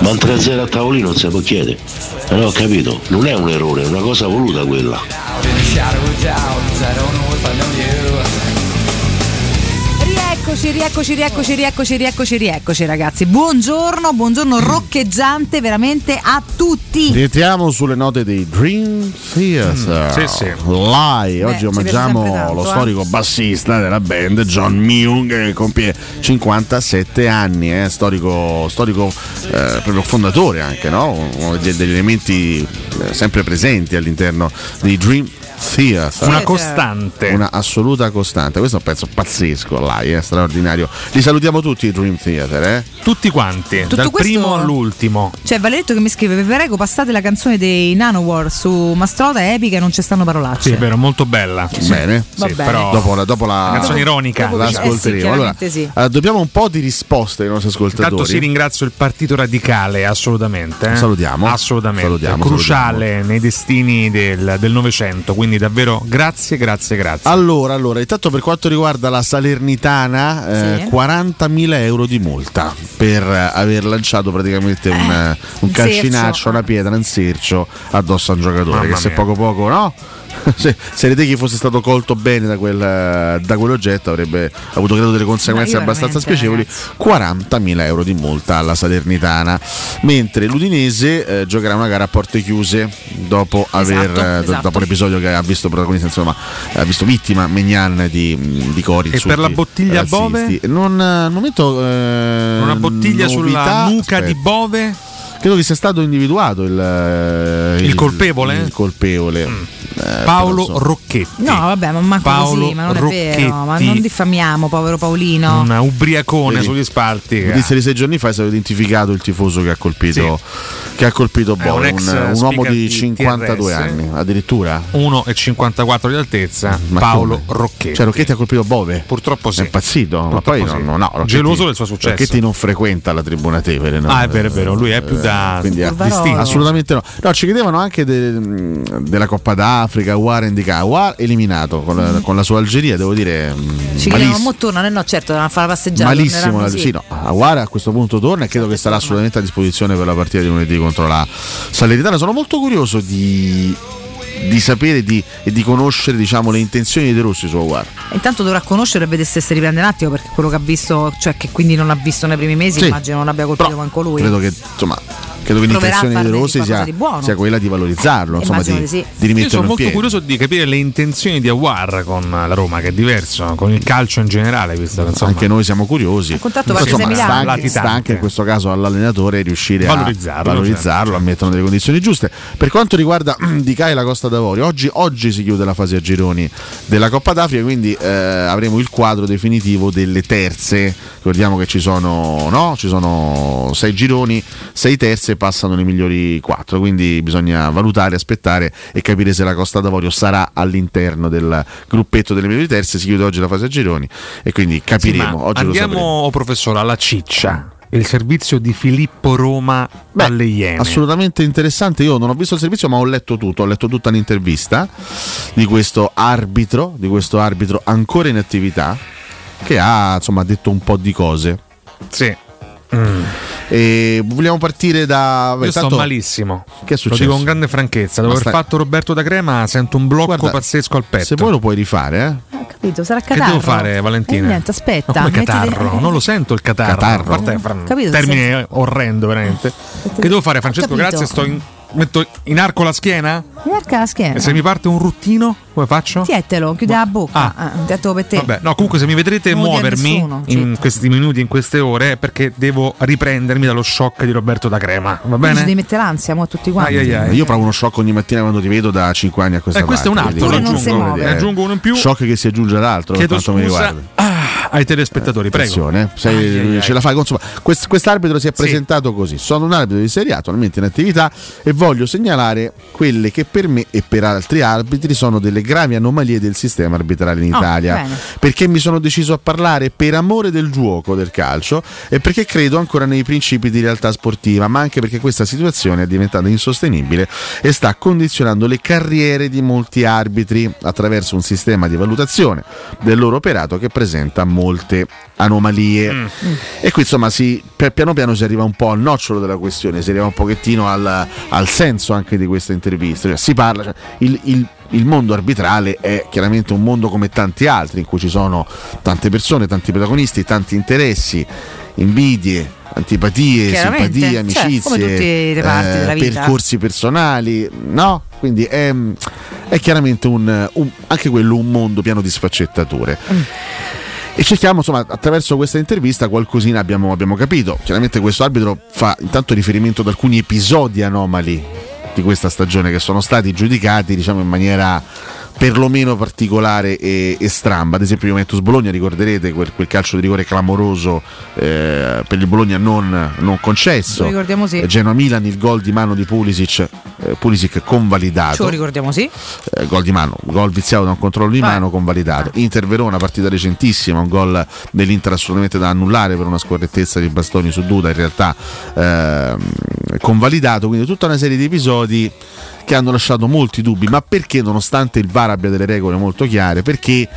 ma un 3-0 a tavolino non si può chiedere Eh, no ho capito non è un errore è una cosa voluta quella Rieccoci, rieccoci, rieccoci, rieccoci, rieccoci, rieccoci ragazzi. Buongiorno, buongiorno roccheggiante veramente a tutti. Rientriamo sulle note dei Dream Theater. Mm, sì, sì. Lai, oggi omaggiamo tanto, lo eh. storico bassista della band John Myung che compie 57 anni, eh, storico, storico eh, proprio fondatore anche, no? uno degli, degli elementi eh, sempre presenti all'interno dei Dream Theater. Una costante. Una assoluta costante. Questo è un pezzo pazzesco, Lai, è straordinario. Li salutiamo tutti i Dream Theater, eh? Tutti quanti, Tutto dal questo- primo all'ultimo. C'è Valeretto che mi scrive: Vi prego, passate la canzone dei Nanowar su Mastrota, è epica e non ci stanno parolacce. Sì, è vero, molto bella. Bene, Va Sì, bene. però dopo la, dopo la canzone ironica. Dopo- l'ascolteremo. eh sì, allora, sì. dobbiamo un po' di risposte ai nostri ascoltatori. Intanto sì, ringrazio il Partito Radicale, assolutamente. eh. Salutiamo. Assolutamente. Salutiamo, Cruciale nei destini del del Novecento, quindi davvero grazie, grazie, grazie. Allora, allora, intanto per quanto riguarda la Salernitana, eh, Sì. 40.000 euro di multa per eh, aver lanciato praticamente un, eh, un un calcinaccio, una pietra, un sercio addosso a un giocatore. Mamma che se mia. poco poco, no? se, se Reteghi fosse stato colto bene da, quel, eh, da quell'oggetto avrebbe avuto credo delle conseguenze abbastanza spiacevoli 40.000 euro di multa alla Salernitana mentre l'Udinese eh, giocherà una gara a porte chiuse dopo, aver, eh, do- esatto. dopo l'episodio che ha visto protagonista insomma ha visto vittima Megnan di, di cori E per la bottiglia razzisti. Bove? non, al momento eh, Una bottiglia novità, sulla nuca di aspetta. Bove. credo che sia stato individuato il, eh, Il colpevole? il colpevole Eh, Paolo insomma, Rocchetti. No, vabbè, ma manco Paolo così, ma non è Rocchetti. vero. Ma non diffamiamo, povero Paolino. Un ubriacone Vedi? sugli spalti. Notizia di sei giorni fa è stato identificato il tifoso che ha colpito, che ha colpito È Bove, un un, uomo di di 52 TRS. anni, addirittura. 1,54 di altezza. Ma Paolo come? Rocchetti. Cioè Rocchetti ha colpito Bove? Purtroppo sì. È impazzito, ma poi sì. no, no, Rocchetti- Geloso del suo successo. Rocchetti non frequenta la tribuna Tevere. no? Ah, è vero, è vero, lui è più da Eh, quindi, distinto. Assolutamente no. No, ci chiedevano anche de- della Coppa d'Africa, War indicato. War eliminato con la, con la sua Algeria, devo dire. mm, Ci chiediamo, mo tornano, eh no, certo, devono fare la passeggiata. Malissimo, la- sì. sì, no, Aguara a questo punto torna e credo che sarà assolutamente a disposizione per la partita di lunedì contro la Salernitana. Sono molto curioso di, di sapere di- e di conoscere diciamo, le intenzioni dei Rossi su Aguara. Intanto dovrà conoscere e vedere se si riprende un attimo perché quello che ha visto, cioè che quindi non ha visto nei primi mesi, Sì. immagino non abbia colpito manco lui. Credo che insomma credo che l'intenzione di Rossi sia, sia quella di valorizzarlo, insomma, di, sì. di Io sono rimetterlo in molto curioso di capire le intenzioni di Aguar con la Roma, che è diverso, con il calcio in generale, visto insomma, Anche noi siamo curiosi. Il contratto Però, vale insomma, 6 sta, anche, sta anche in questo caso all'allenatore riuscire Valorizzarlo, a valorizzarlo, a metterlo nelle condizioni giuste. Per quanto riguarda Di Kai e la Costa d'Avorio, oggi, oggi si chiude la fase a gironi della Coppa d'Africa, quindi eh, avremo il quadro definitivo delle terze. Ricordiamo che ci sono, no? ci sono sei gironi, sei terze passano le migliori quattro, quindi bisogna valutare, aspettare e capire se la Costa d'Avorio sarà all'interno del gruppetto delle migliori terze. Si chiude oggi la fase a gironi e quindi Sì, capiremo. ma oggi andiamo, oh, professore, alla ciccia. Il servizio di Filippo Roma alle Iene. Assolutamente interessante. Io non ho visto il servizio, ma ho letto tutto. Ho letto tutta l'intervista di questo arbitro, di questo arbitro ancora in attività, che ha insomma detto un po' di cose. Sì. E vogliamo partire da. beh, Io sto tanto- malissimo. Che è Lo successo? dico con grande franchezza. Dopo Ma aver fatto Roberto da Crema, sento un blocco Guarda, pazzesco al petto. Se vuoi lo puoi rifare, eh? Capito? Sarà Che catarro. devo fare, Valentina? Eh, niente, aspetta. Ma come catarro? Non lo sento il catarro. Catarro? A parte fra- Capito, termine orrendo, veramente. Che devo fare, Francesco? Grazie. Sto in, metto in arco la schiena? Mi arca la schiena. E se mi parte un ruttino, come faccio? Tietelo, chiude la bocca. Ah, detto per te. Vabbè, no, comunque se mi vedrete Non muovermi nessuno, in questi minuti, in queste ore, è perché devo riprendermi dallo shock di Roberto da Crema. Va bene? ci devi mettere l'ansia mo, a tutti quanti. Ai, ai, ai. Io provo uno shock ogni mattina quando ti vedo da 5 anni a questa Eh, questo è un parte. altro, lo aggiungo, aggiungo uno in più. Shock che si aggiunge ad altro Chiedo per quanto mi riguarda. Ai telespettatori, prego. Eh. Ai, ai, ai. ce la fai. Insomma, quest- quest'arbitro si è presentato così: sono un arbitro di Serie A, attualmente in attività, e voglio segnalare quelle che per me e per altri arbitri sono delle gravi anomalie del sistema arbitrale in Oh, Italia. bene. perché mi sono deciso a parlare per amore del gioco del calcio e perché credo ancora nei principi di realtà sportiva, ma anche perché questa situazione è diventata insostenibile e sta condizionando le carriere di molti arbitri attraverso un sistema di valutazione del loro operato che presenta molte anomalie. Mm. E qui insomma si, per- piano piano si arriva un po' al nocciolo della questione, si arriva un pochettino al, al senso anche di questa intervista. Cioè, si parla, cioè, il, il- il mondo arbitrale è chiaramente un mondo come tanti altri, in cui ci sono tante persone, tanti protagonisti, tanti interessi, invidie. Antipatie, simpatie, cioè, amicizie, reparti eh, percorsi personali, no? Quindi è, è chiaramente un, un- anche quello un mondo pieno di sfaccettature. Mm. E cerchiamo, insomma, attraverso questa intervista qualcosina abbiamo, abbiamo capito. Chiaramente questo arbitro fa intanto riferimento ad alcuni episodi anomali di questa stagione che sono stati giudicati, diciamo, in maniera perlomeno particolare e, e stramba. Ad esempio Juventus Bologna, ricorderete quel, quel calcio di rigore clamoroso eh, per il Bologna non, non concesso. Lo ricordiamo sì. Eh, Genoa Milan, il gol di mano di Pulisic, eh, Pulisic Ce convalidato. lo ricordiamo sì. Eh, gol di mano, gol viziato da un controllo di Vai. mano convalidato. Inter Verona, partita recentissima, un gol dell'Inter assolutamente da annullare per una scorrettezza di bastoni su Duda, in realtà ehm, convalidato. Quindi tutta una serie di episodi che hanno lasciato molti dubbi. Ma perché, nonostante il VAR abbia delle regole molto chiare, perché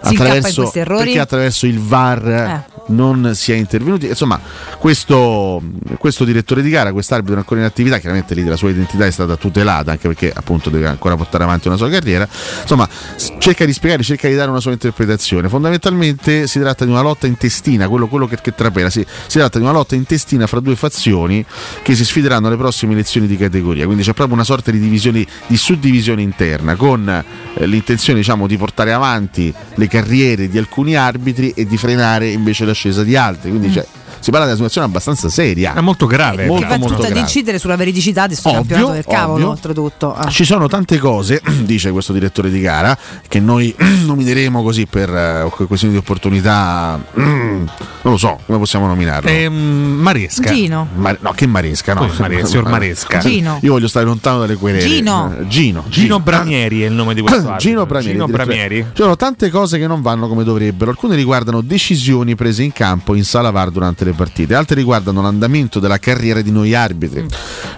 attraverso, perché attraverso il VAR Eh. Non si è intervenuti. Insomma, questo, questo direttore di gara, quest'arbitro ancora in attività, chiaramente lì la sua identità è stata tutelata, anche perché appunto deve ancora portare avanti una sua carriera. Insomma, cerca di spiegare, cerca di dare una sua interpretazione. Fondamentalmente si tratta di una lotta intestina, quello, quello che, che trapela, si, si tratta di una lotta intestina fra due fazioni che si sfideranno alle prossime elezioni di categoria. Quindi c'è proprio una sorta di divisione, di suddivisione interna, con eh, l'intenzione diciamo, di portare avanti le carriere di alcuni arbitri e di frenare invece l'ascesa di altri. Quindi Mm. cioè, si parla di una situazione abbastanza seria. È molto grave. Molto, che va molto tutta ad grave. incidere sulla veridicità di questo Ovvio, campionato del cavolo, ovvio. oltretutto. Ah. Ci sono tante cose, dice questo direttore di gara, che noi nomineremo così per eh, questioni di opportunità. mm, non lo so, come possiamo nominarlo? Ehm, Maresca. Gino. Ma- no, che Maresca, no? Signor Maresca. Gino. Io voglio stare lontano dalle querele. Gino. Gino. Gino Bramieri è il nome di questo arbitro. Gino Bramieri. Gino. Bramieri. Ci sono tante cose che non vanno come dovrebbero. Alcune riguardano decisioni prese in campo in sala VAR durante le partite, altre riguardano l'andamento della carriera di noi arbitri.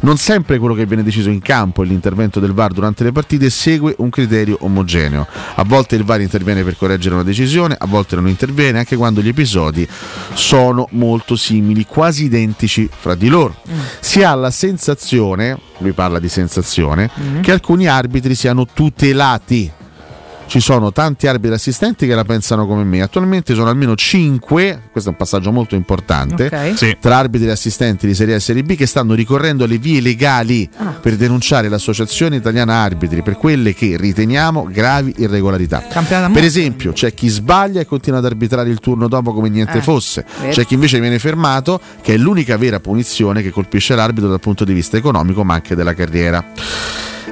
Non sempre quello che viene deciso in campo e l'intervento del VAR durante le partite segue un criterio omogeneo. A volte il VAR interviene per correggere una decisione, a volte non interviene, anche quando gli episodi sono molto simili, quasi identici fra di loro. Si ha la sensazione, lui parla di sensazione, che alcuni arbitri siano tutelati ci sono tanti arbitri assistenti che la pensano come me. Attualmente sono almeno 5, questo è un passaggio molto importante, Ok. Sì. tra arbitri e assistenti di Serie A e Serie B che stanno ricorrendo alle vie legali Ah. per denunciare l'Associazione Italiana Arbitri per quelle che riteniamo gravi irregolarità. Per esempio, c'è chi sbaglia e continua ad arbitrare il turno dopo come niente Eh, fosse, c'è chi invece viene fermato, che è l'unica vera punizione che colpisce l'arbitro dal punto di vista economico ma anche della carriera.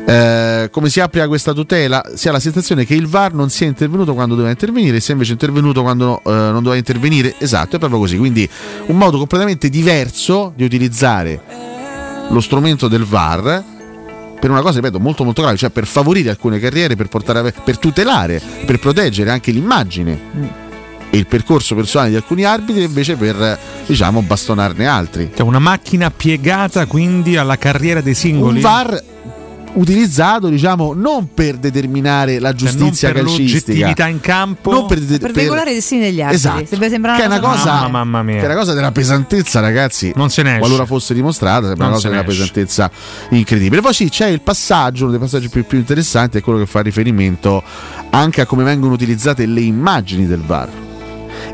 Eh, come si applica questa tutela? Si ha la sensazione che il VAR non sia intervenuto quando doveva intervenire, sia invece intervenuto quando eh, non doveva intervenire. Esatto, è proprio così. Quindi un modo completamente diverso di utilizzare lo strumento del VAR per una cosa, ripeto, molto molto grave, cioè per favorire alcune carriere, per, portare per tutelare, per proteggere anche l'immagine e il percorso personale di alcuni arbitri, invece per diciamo bastonarne altri. Cioè una macchina piegata quindi alla carriera dei singoli. Un VAR utilizzato diciamo non per determinare la Cioè, non giustizia per calcistica in campo non per, Per veicolare i destini degli altri. Esatto. Che è una cosa, Mamma, mamma mia. che è una cosa della pesantezza ragazzi Non se ne esce. qualora fosse dimostrata sembra Non una cosa della esce. pesantezza incredibile poi sì c'è il passaggio uno dei passaggi più, più interessanti è quello che fa riferimento anche a come vengono utilizzate le immagini del VAR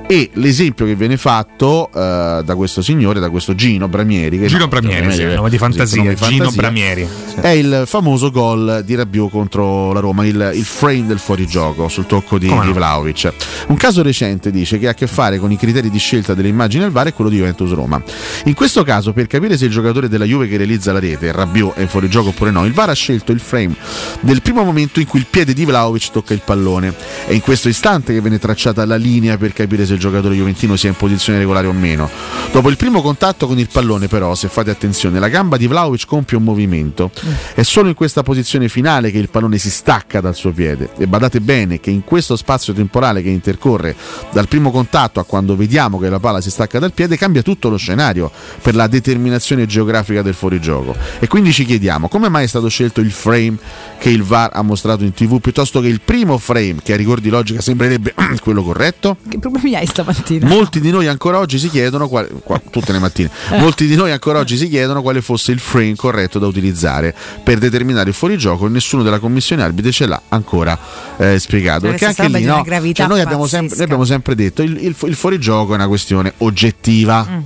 e l'esempio che viene fatto eh, da questo signore, da questo Gino Bramieri, che Gino no, Bramieri, sì, così, nome di fantasia, nome di Gino fantasia, Bramieri. Sì. È il famoso gol di Rabiot contro la Roma, il, il frame del fuorigioco sul tocco di, Come di Vlaovic. Un caso recente dice che ha a che fare con i criteri di scelta delle immagini al VAR è quello di Juventus Roma. In questo caso, per capire se il giocatore della Juve che realizza la rete, Rabiot, è in fuorigioco oppure no, il VAR ha scelto il frame del primo momento in cui il piede di Vlaovic tocca il pallone. È in questo istante che viene tracciata la linea per capire se il giocatore juventino sia in posizione regolare o meno. Dopo il primo contatto con il pallone, però, se fate attenzione, la gamba di Vlaovic compie un movimento. È solo in questa posizione finale che il pallone si stacca dal suo piede. E badate bene che in questo spazio temporale che intercorre dal primo contatto a quando vediamo che la palla si stacca dal piede, cambia tutto lo scenario per la determinazione geografica del fuorigioco. E quindi ci chiediamo come mai è stato scelto il frame che il VAR ha mostrato in tv piuttosto che il primo frame che a rigor di logica sembrerebbe quello corretto? Che problemi hai stamattina? Molti di noi ancora oggi si chiedono, quale- qua- tutte le mattine, molti di noi ancora oggi si chiedono quale fosse il frame corretto da utilizzare per determinare il fuorigioco e nessuno della commissione arbitri ce l'ha ancora eh, spiegato. Perché anche lì no, cioè noi, abbiamo sempre, noi abbiamo sempre detto il, il, il fuorigioco è una questione oggettiva. Mm.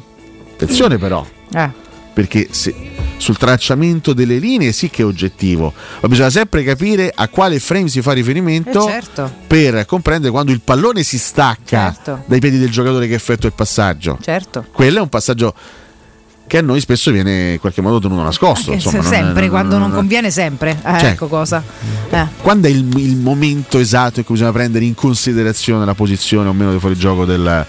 Attenzione però, Eh. Perché se- sul tracciamento delle linee sì che è oggettivo, ma bisogna sempre capire a quale frame si fa riferimento Eh, certo. per comprendere quando il pallone si stacca Certo. dai piedi del giocatore che effettua il passaggio. Certo. Quello è un passaggio che a noi spesso viene in qualche modo tenuto nascosto. Insomma, non sempre, non- quando non non- conviene, sempre. Eh, Cioè, ecco cosa. Eh. Quando è il, il momento esatto in cui bisogna prendere in considerazione la posizione o meno di fuorigioco del,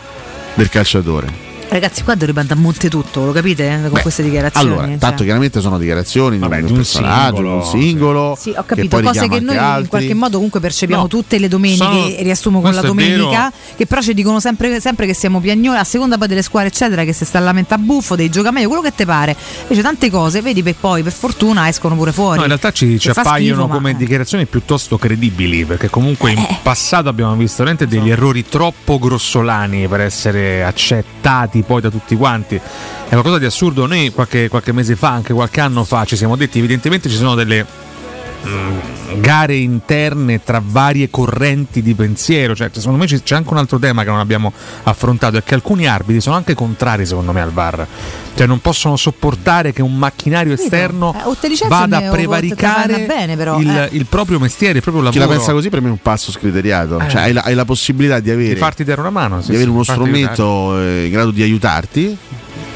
del calciatore? Ragazzi, qua dovrebbe andare a monte tutto, lo capite? eh, Con Beh, queste dichiarazioni. Allora, cioè. tanto chiaramente sono dichiarazioni di un, un personaggio, di un singolo, singolo. Sì, ho che capito, poi cose che noi anche in altri. qualche modo comunque percepiamo No, tutte le domeniche, sono- riassumo con la domenica, che però ci dicono sempre, sempre che siamo piagnoli, a seconda poi delle squadre eccetera, che si sta a lamenta buffo, dei gioca meglio, quello che te pare. Invece tante cose, vedi, per poi per fortuna escono pure fuori. No, in realtà ci, ci Che appaiono schifo, ma- come dichiarazioni piuttosto credibili, perché comunque in Eh. passato abbiamo visto veramente degli errori troppo grossolani per essere accettati poi da tutti quanti. È qualcosa di assurdo. Noi qualche, qualche mese fa, anche qualche anno fa, ci siamo detti, evidentemente ci sono delle mm, gare interne tra varie correnti di pensiero. Cioè, secondo me c'è anche un altro tema che non abbiamo affrontato, è che alcuni arbitri sono anche contrari, secondo me, al VAR. Cioè, non possono sopportare che un macchinario Capito? esterno Eh, vada a prevaricare bene, però, il, eh. il proprio mestiere, il proprio Chi lavoro. la pensa così per me è un passo scriteriato. Eh. Cioè, hai, la, hai la possibilità di avere, Di farti dare una mano, sì, di avere sì, uno strumento eh, in grado di aiutarti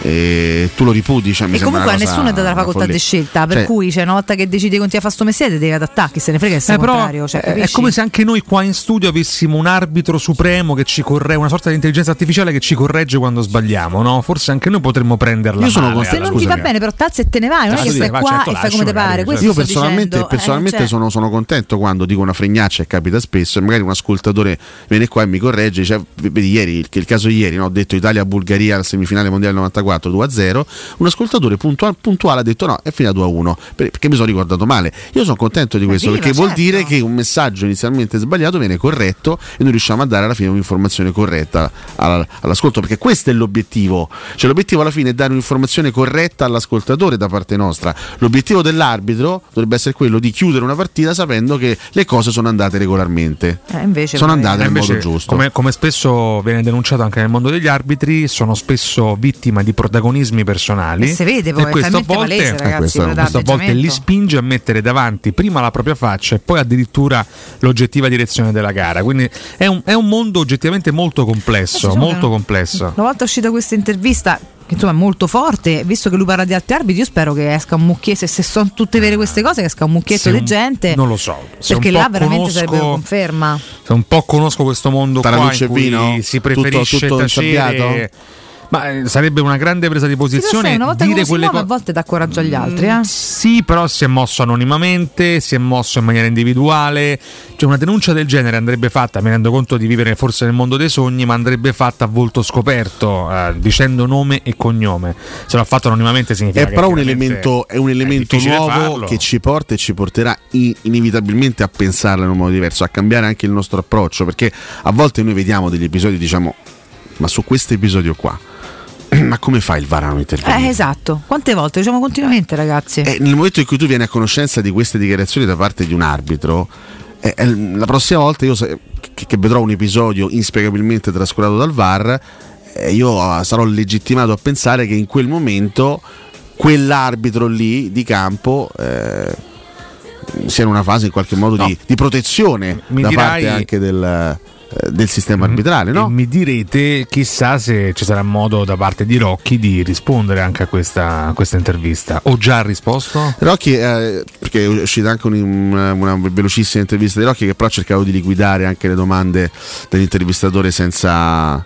e tu lo ripudi. Cioè, mi E comunque a nessuno è data la facoltà di scelta, per Cioè, cui cioè, una volta che decidi che continui a fare sto mestiere ti devi adattare, chi se ne frega che sei Eh, contrario. Cioè, è- è come se anche noi qua in studio avessimo un arbitro supremo che ci corregge, una sorta di intelligenza artificiale che ci corregge quando sbagliamo, no? Forse anche noi potremmo prenderla. Io sono male, se non ti va bene, però tazzi e te ne vai, non è Ah, che stai va, qua certo, e fai come ti pare. certo. Io personalmente, dicendo. Eh, personalmente cioè, sono, sono contento quando dico una fregnaccia e capita spesso e magari un ascoltatore viene qua e mi corregge. Dice, vedi ieri, il, il caso ieri, no? ho detto Italia-Bulgaria alla semifinale mondiale 94. 4 2-0, un ascoltatore puntuale, puntuale ha detto no, è finita 2-1, per- perché mi sono ricordato male. Io sono contento di questo, Evviva, perché vuol certo. dire che un messaggio inizialmente sbagliato viene corretto e noi riusciamo a dare alla fine un'informazione corretta alla- all'ascolto, perché questo è l'obiettivo. Cioè l'obiettivo alla fine è dare un'informazione corretta all'ascoltatore da parte nostra. L'obiettivo dell'arbitro dovrebbe essere quello di chiudere una partita sapendo che le cose sono andate regolarmente. Eh, invece sono andate nel Invece, modo giusto. Come, come spesso viene denunciato anche nel mondo degli arbitri, sono spesso vittima di protagonismi personali. E si vede poi, è questo a talmente volte, palese, ragazzi, questo, quello questo a volte li spinge a mettere davanti prima la propria faccia e poi addirittura l'oggettiva direzione della gara. Quindi è un, è un mondo oggettivamente molto complesso, diciamo molto complesso. Una volta uscita questa intervista, che insomma è molto forte, visto che lui parla di altri arbitri, io spero che esca un mucchietto, se sono tutte vere queste cose, che esca un mucchietto di gente. non lo so, Perché là veramente conosco- sarebbe una conferma. Se un po' conosco questo mondo Tra qua luce in e cui vino? si Tutto- preferisce tutto tacere insabbiato? Ma eh, sarebbe una grande presa di Sì, posizione sai, una volta dire quelle muove, a cose volte dà coraggio agli altri. Eh? sì, però si è mosso anonimamente, si è mosso in maniera individuale. Cioè, una denuncia del genere andrebbe fatta, mi rendo conto di vivere forse nel mondo dei sogni, ma andrebbe fatta a volto scoperto, eh, dicendo nome e cognome. Se l'ha fatto anonimamente significa È che però un elemento, è un elemento difficile nuovo farlo. che ci porta e ci porterà i- inevitabilmente a pensarla in un modo diverso, a cambiare anche il nostro approccio, perché a volte noi vediamo degli episodi diciamo, ma su questo episodio qua, ma come fa il VAR a non intervenire? Eh, esatto. Quante volte? Diciamo continuamente, ragazzi. E nel momento in cui tu vieni a conoscenza di queste dichiarazioni da parte di un arbitro, eh, eh, la prossima volta io se- che, che vedrò un episodio inspiegabilmente trascurato dal VAR, eh, io eh, sarò legittimato a pensare che in quel momento quell'arbitro lì di campo eh, sia in una fase in qualche modo di, di protezione Mi da dirai- parte anche del, eh, del sistema arbitrale, no? Mi direte, chissà se ci sarà modo da parte di Rocchi di rispondere anche a questa, a questa intervista. O già ha risposto? Rocchi, eh, perché è uscita anche un- una velocissima intervista di Rocchi che però ha cercato di liquidare anche le domande dell'intervistatore senza,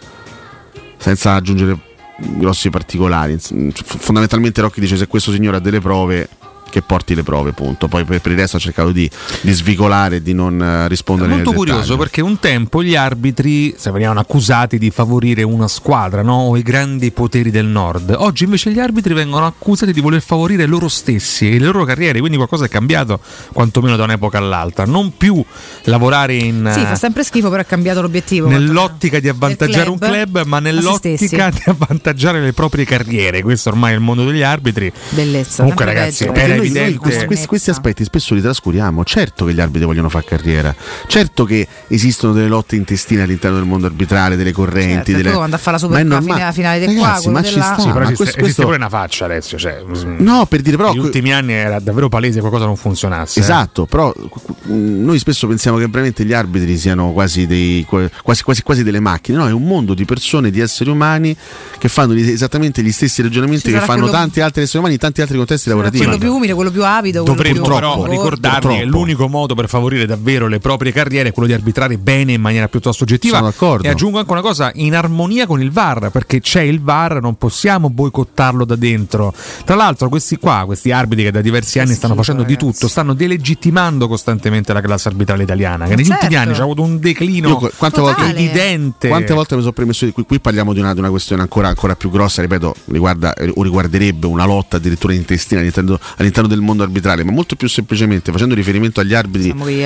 senza aggiungere grossi particolari. Fondamentalmente Rocchi dice se questo signore ha delle prove che porti le prove, punto. Poi per, per il resto ha cercato di, di svicolare e di non eh, rispondere Molto nel curioso dettaglio. perché un tempo gli arbitri se venivano accusati di favorire una squadra no? o i grandi poteri del nord. Oggi invece gli arbitri vengono accusati di voler favorire loro stessi e le loro carriere, quindi qualcosa è cambiato quantomeno da un'epoca all'altra. Non più lavorare in, Sì, fa sempre schifo, però ha cambiato l'obiettivo. nell'ottica di avvantaggiare un club, club, ma nell'ottica di avvantaggiare le proprie carriere. Questo ormai è il mondo degli arbitri. Bellezza. Comunque ragazzi, peggio. era evidente... questi, questi- questi aspetti spesso li trascuriamo. Certo che gli arbitri vogliono fare carriera, certo che esistono delle lotte intestine all'interno del mondo arbitrale, delle correnti. Certo, delle... quando a fare la Ma Supercoppa, fine- la finale del Ragazzi, ma ci della- sta. Sì, però ma esiste, questo- esiste pure una faccia Alessio. Cioè, No, per dire però negli ultimi anni era davvero palese che qualcosa non funzionasse. eh. Esatto, però mh, noi spesso pensiamo che veramente gli arbitri siano quasi, dei, quasi, quasi, quasi delle macchine, no, è un mondo di persone, di esseri umani che fanno esattamente gli stessi ragionamenti Ci che fanno quello- tanti altri esseri umani in tanti altri contesti lavorativi. Quello più umile, quello più avido. quello Dovremmo più però ricordarvi che l'unico modo per favorire davvero le proprie carriere è quello di arbitrare bene in maniera piuttosto oggettiva. Sono d'accordo. E aggiungo anche una cosa, in armonia con il VAR, perché c'è il VAR, non possiamo boicottarlo da dentro. Tra l'altro questi qua, questi arbitri che da diversi anni stanno facendo di tutto, stanno delegittimando costantemente la classe arbitrale italiana, che negli Certo. ultimi anni c'è avuto un declino Io qu- quante volte- evidente. Quante volte mi sono permesso di qui, qui parliamo di una, di una questione ancora, ancora più grossa, ripeto, riguarda, eh, o riguarderebbe una lotta addirittura intestina all'interno, all'interno del mondo arbitrale, ma molto più semplicemente facendo riferimento agli arbitri qui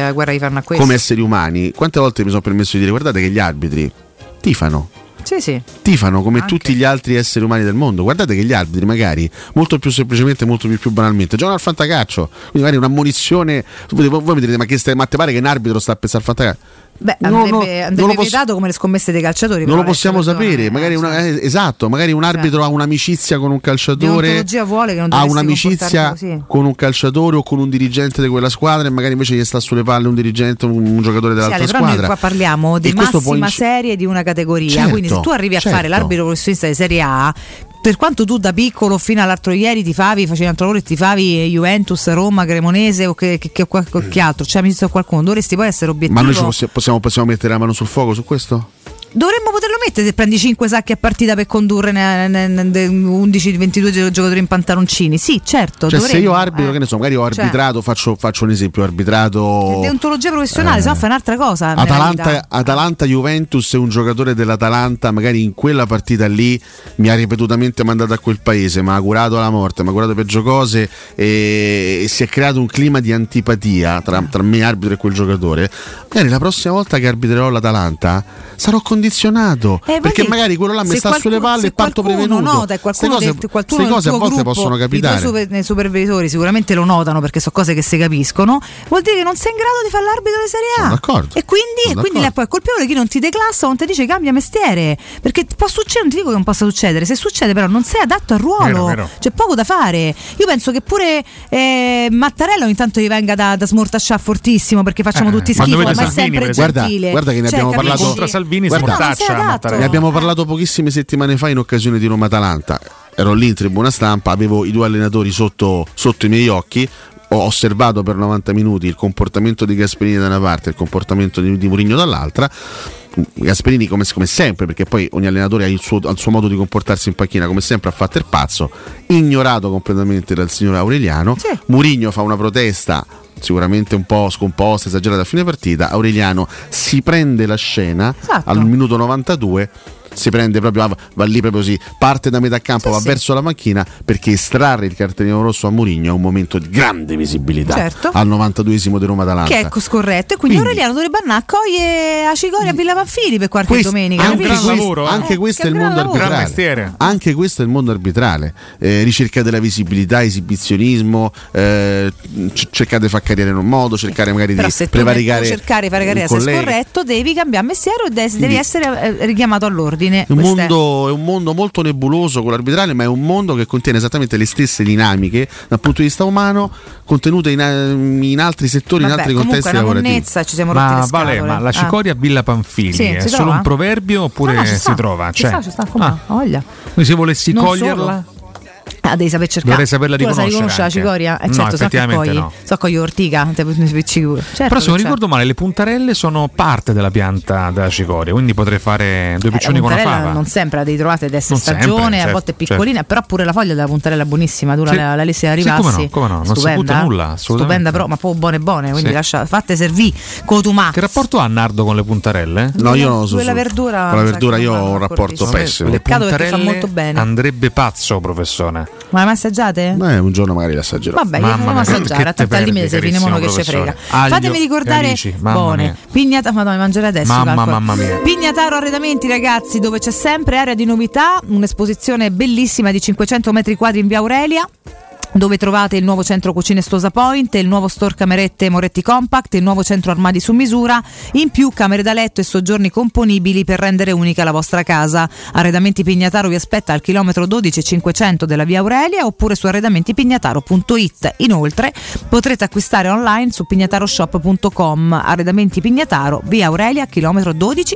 questo. come esseri umani, quante volte mi sono permesso di dire guardate che gli arbitri tifano. Sì, sì. tifano come Anche. tutti gli altri esseri umani del mondo. Guardate che gli arbitri, magari molto più semplicemente, molto più, più banalmente, giocano al fantacaccio. Quindi, magari una munizione. Voi, voi mi direte, ma che stai, ma te pare che un arbitro sta a pensare al fantacaccio? Beh, No, andrebbe, no, andrebbe non lo posso- vietato come le scommesse dei calciatori. Non lo possiamo sapere, magari una- cioè. eh, esatto, magari un arbitro ha un'amicizia con un calciatore, Deontologia vuole che non ha un'amicizia con un calciatore o con un dirigente di quella squadra e magari invece gli sta sulle palle un dirigente, un, un giocatore Sì, dell'altra Ale, però noi squadra. qua parliamo di E massima inci- serie di una categoria. Certo, Quindi se tu arrivi a certo. fare l'arbitro professionista di Serie A, per quanto tu da piccolo fino all'altro ieri ti favi, facevi altro lavoro e ti favi Juventus, Roma, Cremonese o che, che, che- che altro, c'è amicizia con qualcuno, dovresti poi essere obiettivo. Ma noi ci possi- possiamo, possiamo mettere la mano sul fuoco su questo? Dovremmo poterlo mettere se prendi 5 sacchi a partita per condurre ne- ne- ne- ne- 11-22 gio- giocatori in pantaloncini. Sì, certo. Cioè, se dovremmo, io arbitro, eh. che ne so, magari ho Cioè, arbitrato, faccio, faccio un esempio, ho arbitrato. è deontologia professionale, Eh. se no fai un'altra cosa. Atalanta, Atalanta Juventus e un giocatore dell'Atalanta magari in quella partita lì mi ha ripetutamente mandato a quel paese, mi ha curato la morte, mi ha curato peggio cose e, e si è creato un clima di antipatia tra, tra me arbitro e quel giocatore. Magari la prossima volta che arbitrerò l'Atalanta sarò condizionato Eh, perché vedi, magari quello là mi sta qualcuno- sulle palle e parto prevenuto. nota e qualcuno, Ste cose, del- qualcuno ste del cose a volte gruppo, possono I capitare. super- nei supervisori sicuramente lo notano perché sono cose che si capiscono. Vuol dire che non sei in grado di fare l'arbitro di Serie A. Sono d'accordo. E quindi, e quindi là poi è colpevole chi non ti declassa o non ti dice cambia mestiere. Perché può succedere, non ti dico che non possa succedere. Se succede, però non sei adatto al ruolo. Vero, vero. C'è poco da fare. Io penso che pure eh, Mattarella ogni tanto gli venga da, da smortasciare fortissimo perché facciamo Eh, tutti ma schifo, ma dovete è Salvini, sempre esempio. gentile. Guarda che ne Cioè, abbiamo capisci? parlato Salvini Guarda, smortaccia No. Ne abbiamo parlato pochissime settimane fa in occasione di Roma-Atalanta. Ero lì in tribuna stampa, avevo i due allenatori sotto, sotto i miei occhi. Ho osservato per 90 minuti il comportamento di Gasperini da una parte e il comportamento di, di Mourinho dall'altra. Gasperini, come, come sempre, perché poi ogni allenatore ha il, suo, ha il suo modo di comportarsi in panchina, come sempre ha fatto il pazzo, ignorato completamente dal signor Aureliano. Mourinho fa una protesta sicuramente un po' scomposta, esagerata a fine partita. Aureliano si prende la scena Esatto. al minuto 92 si prende proprio, va, va lì proprio così, parte da metà campo, va verso la macchina perché estrarre il cartellino rosso a Mourinho è un momento di grande visibilità Certo. al 92esimo di Roma Atalanta. Che è co- scorretto. E quindi, Quindi- Aureliano dovrebbe andare a cogliere a Cicoria a Villa Panfili per qualche Questo- domenica. anche capisci? questo, anche questo è il mondo arbitrale. Anche questo è il mondo arbitrale. Eh, ricerca della visibilità, esibizionismo, eh, c- cercare di fare carriera in un modo, cercare magari Però di se prevaricare. devi cercare di fare carriera, sei collega. scorretto, devi cambiare mestiere o de- devi Quindi- essere eh, richiamato all'ordine. È un, è- mondo, è un mondo molto nebuloso con l'arbitrale, ma è un mondo che contiene esattamente le stesse dinamiche dal punto di vista umano, contenute in, in altri settori, in Vabbè, altri comunque contesti lavorativi. monnezza, ci siamo rotti Ma le vale, ma la Ah. cicoria Villa Panfili Sì, è solo trova? un proverbio oppure No, no, si sta. trova? Ci Cioè, sta, ci sta, come ah, voglia. quindi se volessi Non coglierla, solo. Ah, devi saper cercare. Dovrei saperla tu la sai riconoscere riconoscere la anche. cicoria? Eh No, certo, so che cogli. no. So cogli ortica. Certo però se non c'è. ricordo male, le puntarelle sono parte della pianta della cicoria, quindi potrei fare due Eh, la piccioni con una puntarella fava. non sempre la devi trovare ad essere stagione, sempre, a certo, volte è piccolina, però pure la foglia della puntarella è buonissima, tu la, Sì. la, la lessi la Sì, come no, come no, non si stupenda, butta nulla. Stupenda però, ma poi buone buone, quindi Sì. lascia, fatte servì cotumà. Che rapporto ha Nardo con le puntarelle? No, io non lo so. Quella verdura, Con la verdura io ho un rapporto pessimo. Le Peccato perché fa puntarelle molto bene. Andrebbe pazzo, professore. Ma le massaggiate? Beh, un giorno magari l'assaggerò. Vabbè, io Mamma devo mia, che assaggiare, a tanto al limite perde, se fine mono che ci frega. Aglio Fatemi ricordare mamma buone. Pignata, madonna, mangerei adesso. Mamma, mamma mia. Pignataro Arredamenti, ragazzi, dove c'è sempre area di novità, un'esposizione bellissima di 500 metri quadri in via Aurelia. Dove trovate il nuovo centro cucine Stosa Point, il nuovo store camerette Moretti Compact, il nuovo centro armadi su misura, in più camere da letto e soggiorni componibili per rendere unica la vostra casa. Arredamenti Pignataro vi aspetta al chilometro 12 e 500 della via Aurelia oppure su arredamentipignataro.it. Inoltre potrete acquistare online su pignataroshop.com. Arredamenti Pignataro, via Aurelia, chilometro 12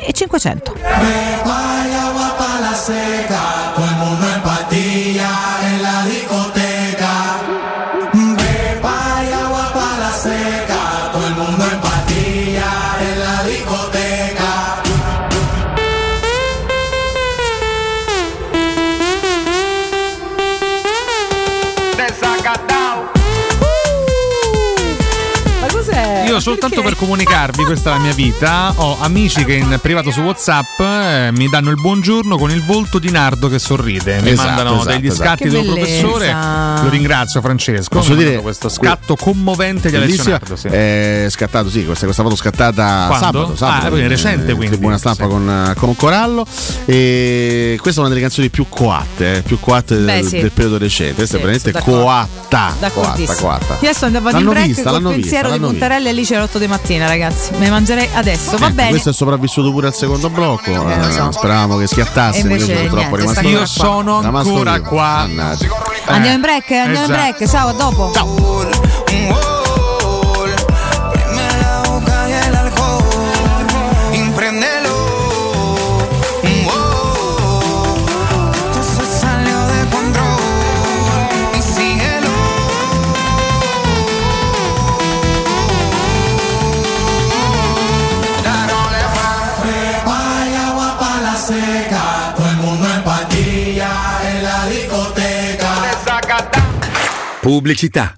Io soltanto per comunicarvi, questa è la mia vita, ho amici che in privato su WhatsApp eh, mi danno il buongiorno con il volto di Nardo che sorride, mi Esatto, mandano esatto, degli esatto. scatti Che del bellezza. professore. Lo ringrazio Francesco. Posso dire questo scatto commovente di. Alessio Nardo, sì. È scattato, sì, questa, questa foto scattata Quando? sabato, sabato Ah, quindi in- recente, in quindi. tribuna stampa Sì. con, con Corallo. E questa è una delle canzoni più coatte, eh, più coatte Beh, del, sì. del periodo recente. Questa Sì, è veramente coatta. Coatta, coatta. Adesso andavo L'hanno break vista, col l'hanno vista, pensiero di l'hanno vista. Puntarelle alle 8 di mattina, ragazzi. Me ne mangerei adesso, va Eh, bene. Questo è sopravvissuto pure al secondo blocco. Eh, eh, so. Speravamo che schiattasse, invece invece purtroppo è niente, rimasto Io sono ancora qua. Andiamo in break, andiamo in esatto. break. Ciao, a dopo. Prime Pubblicità.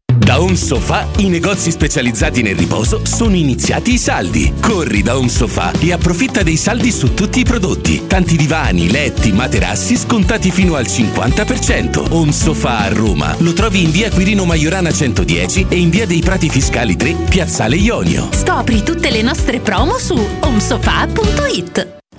Da Home Sofa i negozi specializzati nel riposo sono iniziati i saldi. Corri da Home Sofa e approfitta dei saldi su tutti i prodotti. Tanti divani, letti, materassi scontati fino al 50%. Home Sofa a Roma. Lo trovi in via Quirino Maiorana 110 e in via dei Prati Fiscali 3, Piazzale Ionio. Scopri tutte le nostre promo su omsofa.it.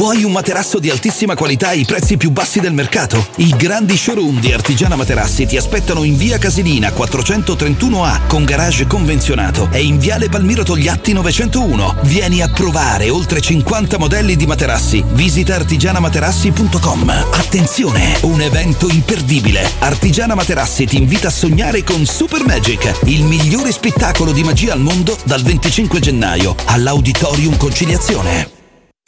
Vuoi un materasso di altissima qualità ai prezzi più bassi del mercato? I grandi showroom di Artigiana Materassi ti aspettano in via Casilina 431A con garage convenzionato e in viale Palmiro Togliatti 901. Vieni a provare oltre 50 modelli di materassi. Visita artigianamaterassi.com. Attenzione, un evento imperdibile. Artigiana Materassi ti invita a sognare con Super Magic, il migliore spettacolo di magia al mondo dal 25 gennaio all'Auditorium Conciliazione.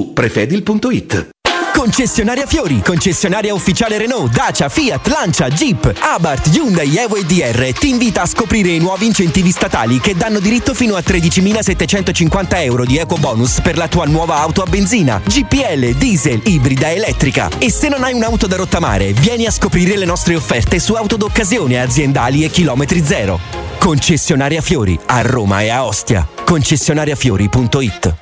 prefedil.it. Concessionaria Fiori, concessionaria ufficiale Renault, Dacia, Fiat, Lancia, Jeep, Abarth, Hyundai, Evo e DR ti invita a scoprire i nuovi incentivi statali che danno diritto fino a 13.750 euro di eco bonus per la tua nuova auto a benzina, GPL, diesel, ibrida, elettrica. E se non hai un'auto da rottamare, vieni a scoprire le nostre offerte su auto d'occasione aziendali e chilometri zero. Concessionaria Fiori a Roma e a Ostia. Concessionariafiori.it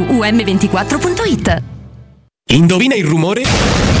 um24.it. Indovina il rumore?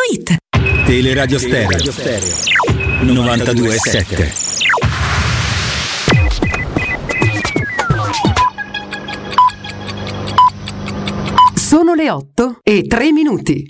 Paolettimobili.it Teleradio Stereo. 92.7 Sono le 8 e 3 minuti.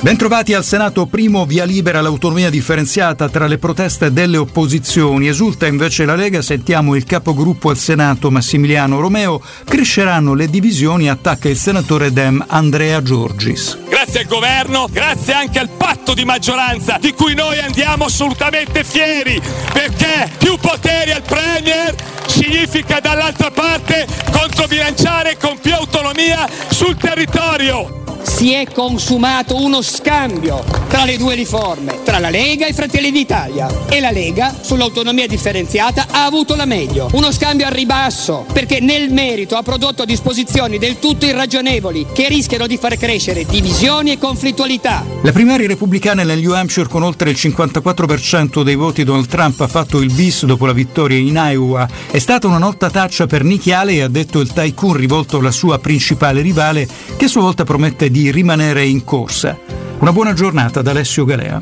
Bentrovati al Senato, primo via libera l'autonomia differenziata tra le proteste delle opposizioni. Esulta invece la Lega, sentiamo il capogruppo al Senato Massimiliano Romeo, cresceranno le divisioni, attacca il senatore Dem Andrea Giorgis. Grazie al governo, grazie anche al patto di maggioranza di cui noi andiamo assolutamente fieri, perché più poteri al Premier significa dall'altra parte controbilanciare con più autonomia sul territorio. Si è consumato uno scambio tra le due riforme, tra la Lega e Fratelli d'Italia. E la Lega, sull'autonomia differenziata, ha avuto la meglio. Uno scambio al ribasso, perché nel merito ha prodotto disposizioni del tutto irragionevoli che rischiano di far crescere divisioni e conflittualità. La primaria repubblicana nel New Hampshire con oltre il 54% dei voti Donald Trump ha fatto il bis dopo la vittoria in Iowa. È stata una nottaccia per Nikki Haley, ha detto il tycoon rivolto alla sua principale rivale, che a sua volta promette di rimanere in corsa. Una buona giornata da Alessio Galea.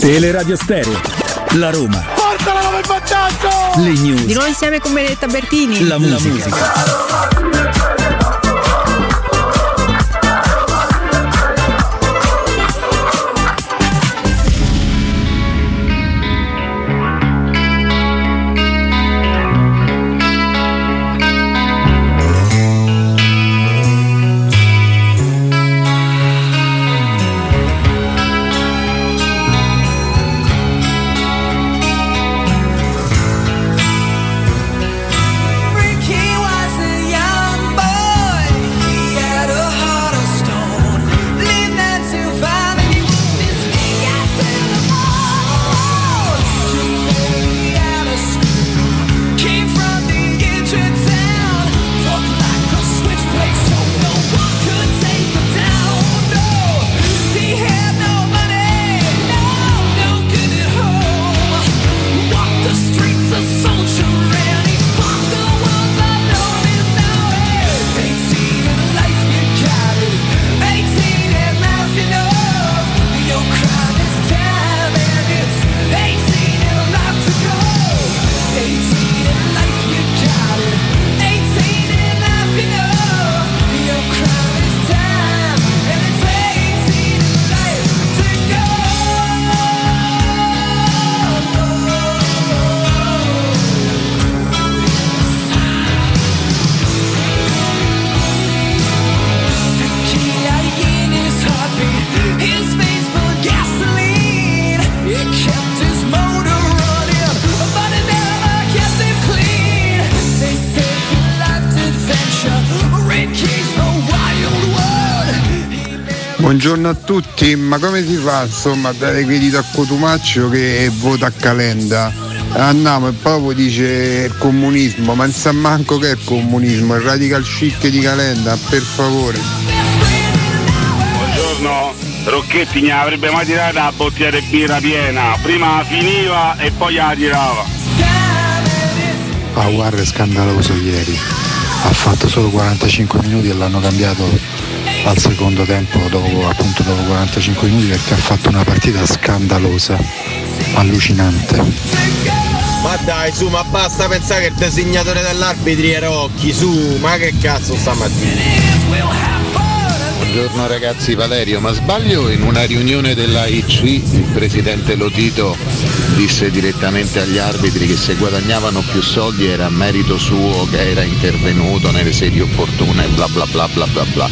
Teleradio Stereo. La Roma. Portala come vantaggio! Le news. Di nuovo insieme con Benedetta Bertini. La musica. Ricky Buongiorno a tutti, ma come si fa insomma a dare credito a Cotumaccio che vota a Calenda? Andiamo e proprio dice il comunismo, ma non sa manco che è il comunismo, il radical chic di Calenda, per favore. Buongiorno, Rocchetti ne avrebbe mai tirato la bottiglia di birra piena, prima finiva e poi la tirava. Ah guarda è scandaloso ieri. Ha fatto solo 45 minuti e l'hanno cambiato al secondo tempo dopo, appunto dopo 45 minuti perché ha fatto una partita scandalosa, allucinante. Ma dai, su, ma basta pensare che il designatore dell'arbitri è Rocchi, su, ma che cazzo stamattina? Buongiorno ragazzi, Valerio, ma sbaglio in una riunione della IC il presidente Lotito disse direttamente agli arbitri che se guadagnavano più soldi era merito suo che era intervenuto nelle sedi opportune, bla bla bla bla bla bla.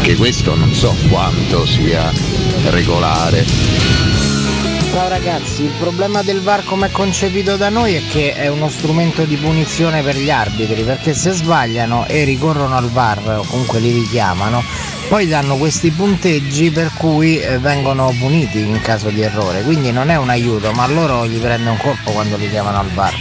Che questo non so quanto sia regolare. Ciao ragazzi, il problema del VAR come è concepito da noi è che è uno strumento di punizione per gli arbitri, perché se sbagliano e ricorrono al VAR o comunque li richiamano, poi danno questi punteggi per cui eh, vengono puniti in caso di errore, quindi non è un aiuto, ma loro gli prende un colpo quando li chiamano al VAR.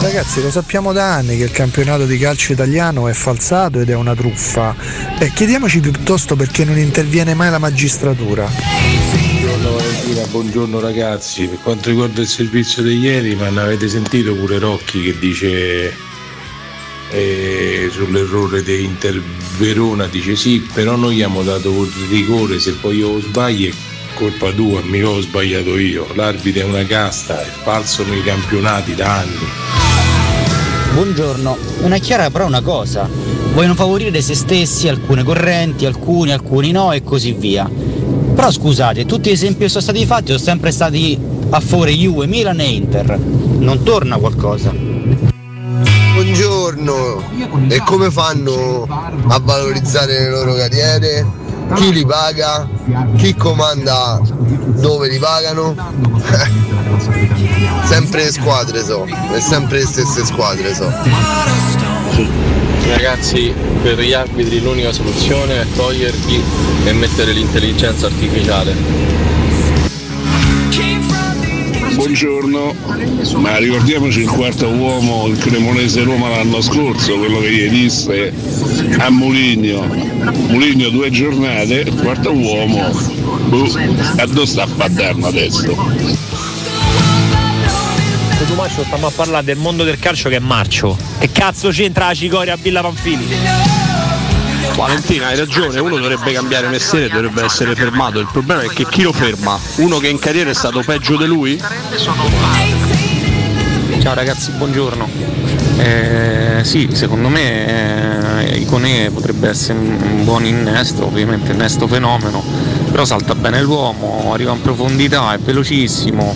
Ragazzi, lo sappiamo da anni che il campionato di calcio italiano è falsato ed è una truffa. E chiediamoci piuttosto perché non interviene mai la magistratura. Buongiorno Valentina, buongiorno ragazzi. Per quanto riguarda il servizio di ieri, ma ne avete sentito pure Rocchi che dice eh, sull'errore di Inter Verona, dice sì, però noi abbiamo dato il rigore, se poi io sbaglio è colpa tua, mica ho sbagliato io. L'arbitro è una casta, è falso nei campionati da anni. Buongiorno, non è chiara però una cosa. Vogliono favorire se stessi, alcune correnti, alcuni, alcuni no e così via. Però scusate, tutti gli esempi che sono stati fatti sono sempre stati a favore Juve, Milan e Inter. Non torna qualcosa. Buongiorno. E come fanno a valorizzare le loro carriere? Chi li paga? Chi comanda dove li pagano? sempre le squadre so, e sempre le stesse squadre so. Ragazzi, per gli arbitri l'unica soluzione è toglierli e mettere l'intelligenza artificiale. Buongiorno, ma ricordiamoci il quarto uomo, il Cremonese Roma l'anno scorso, quello che gli disse a Muligno. Muligno due giornate, quarto uomo, boh, a dove sta a Paderno adesso? Cotumascio stiamo a parlare del mondo del calcio che è marcio. Che cazzo c'entra la cicoria a Villa Panfili? Valentina hai ragione, uno dovrebbe cambiare mestiere dovrebbe essere fermato, il problema è che chi lo ferma? Uno che in carriera è stato peggio di lui? Ciao ragazzi, buongiorno. Eh, sì, secondo me eh, Iconè potrebbe essere un buon innesto, ovviamente innesto fenomeno, però salta bene l'uomo, arriva in profondità, è velocissimo.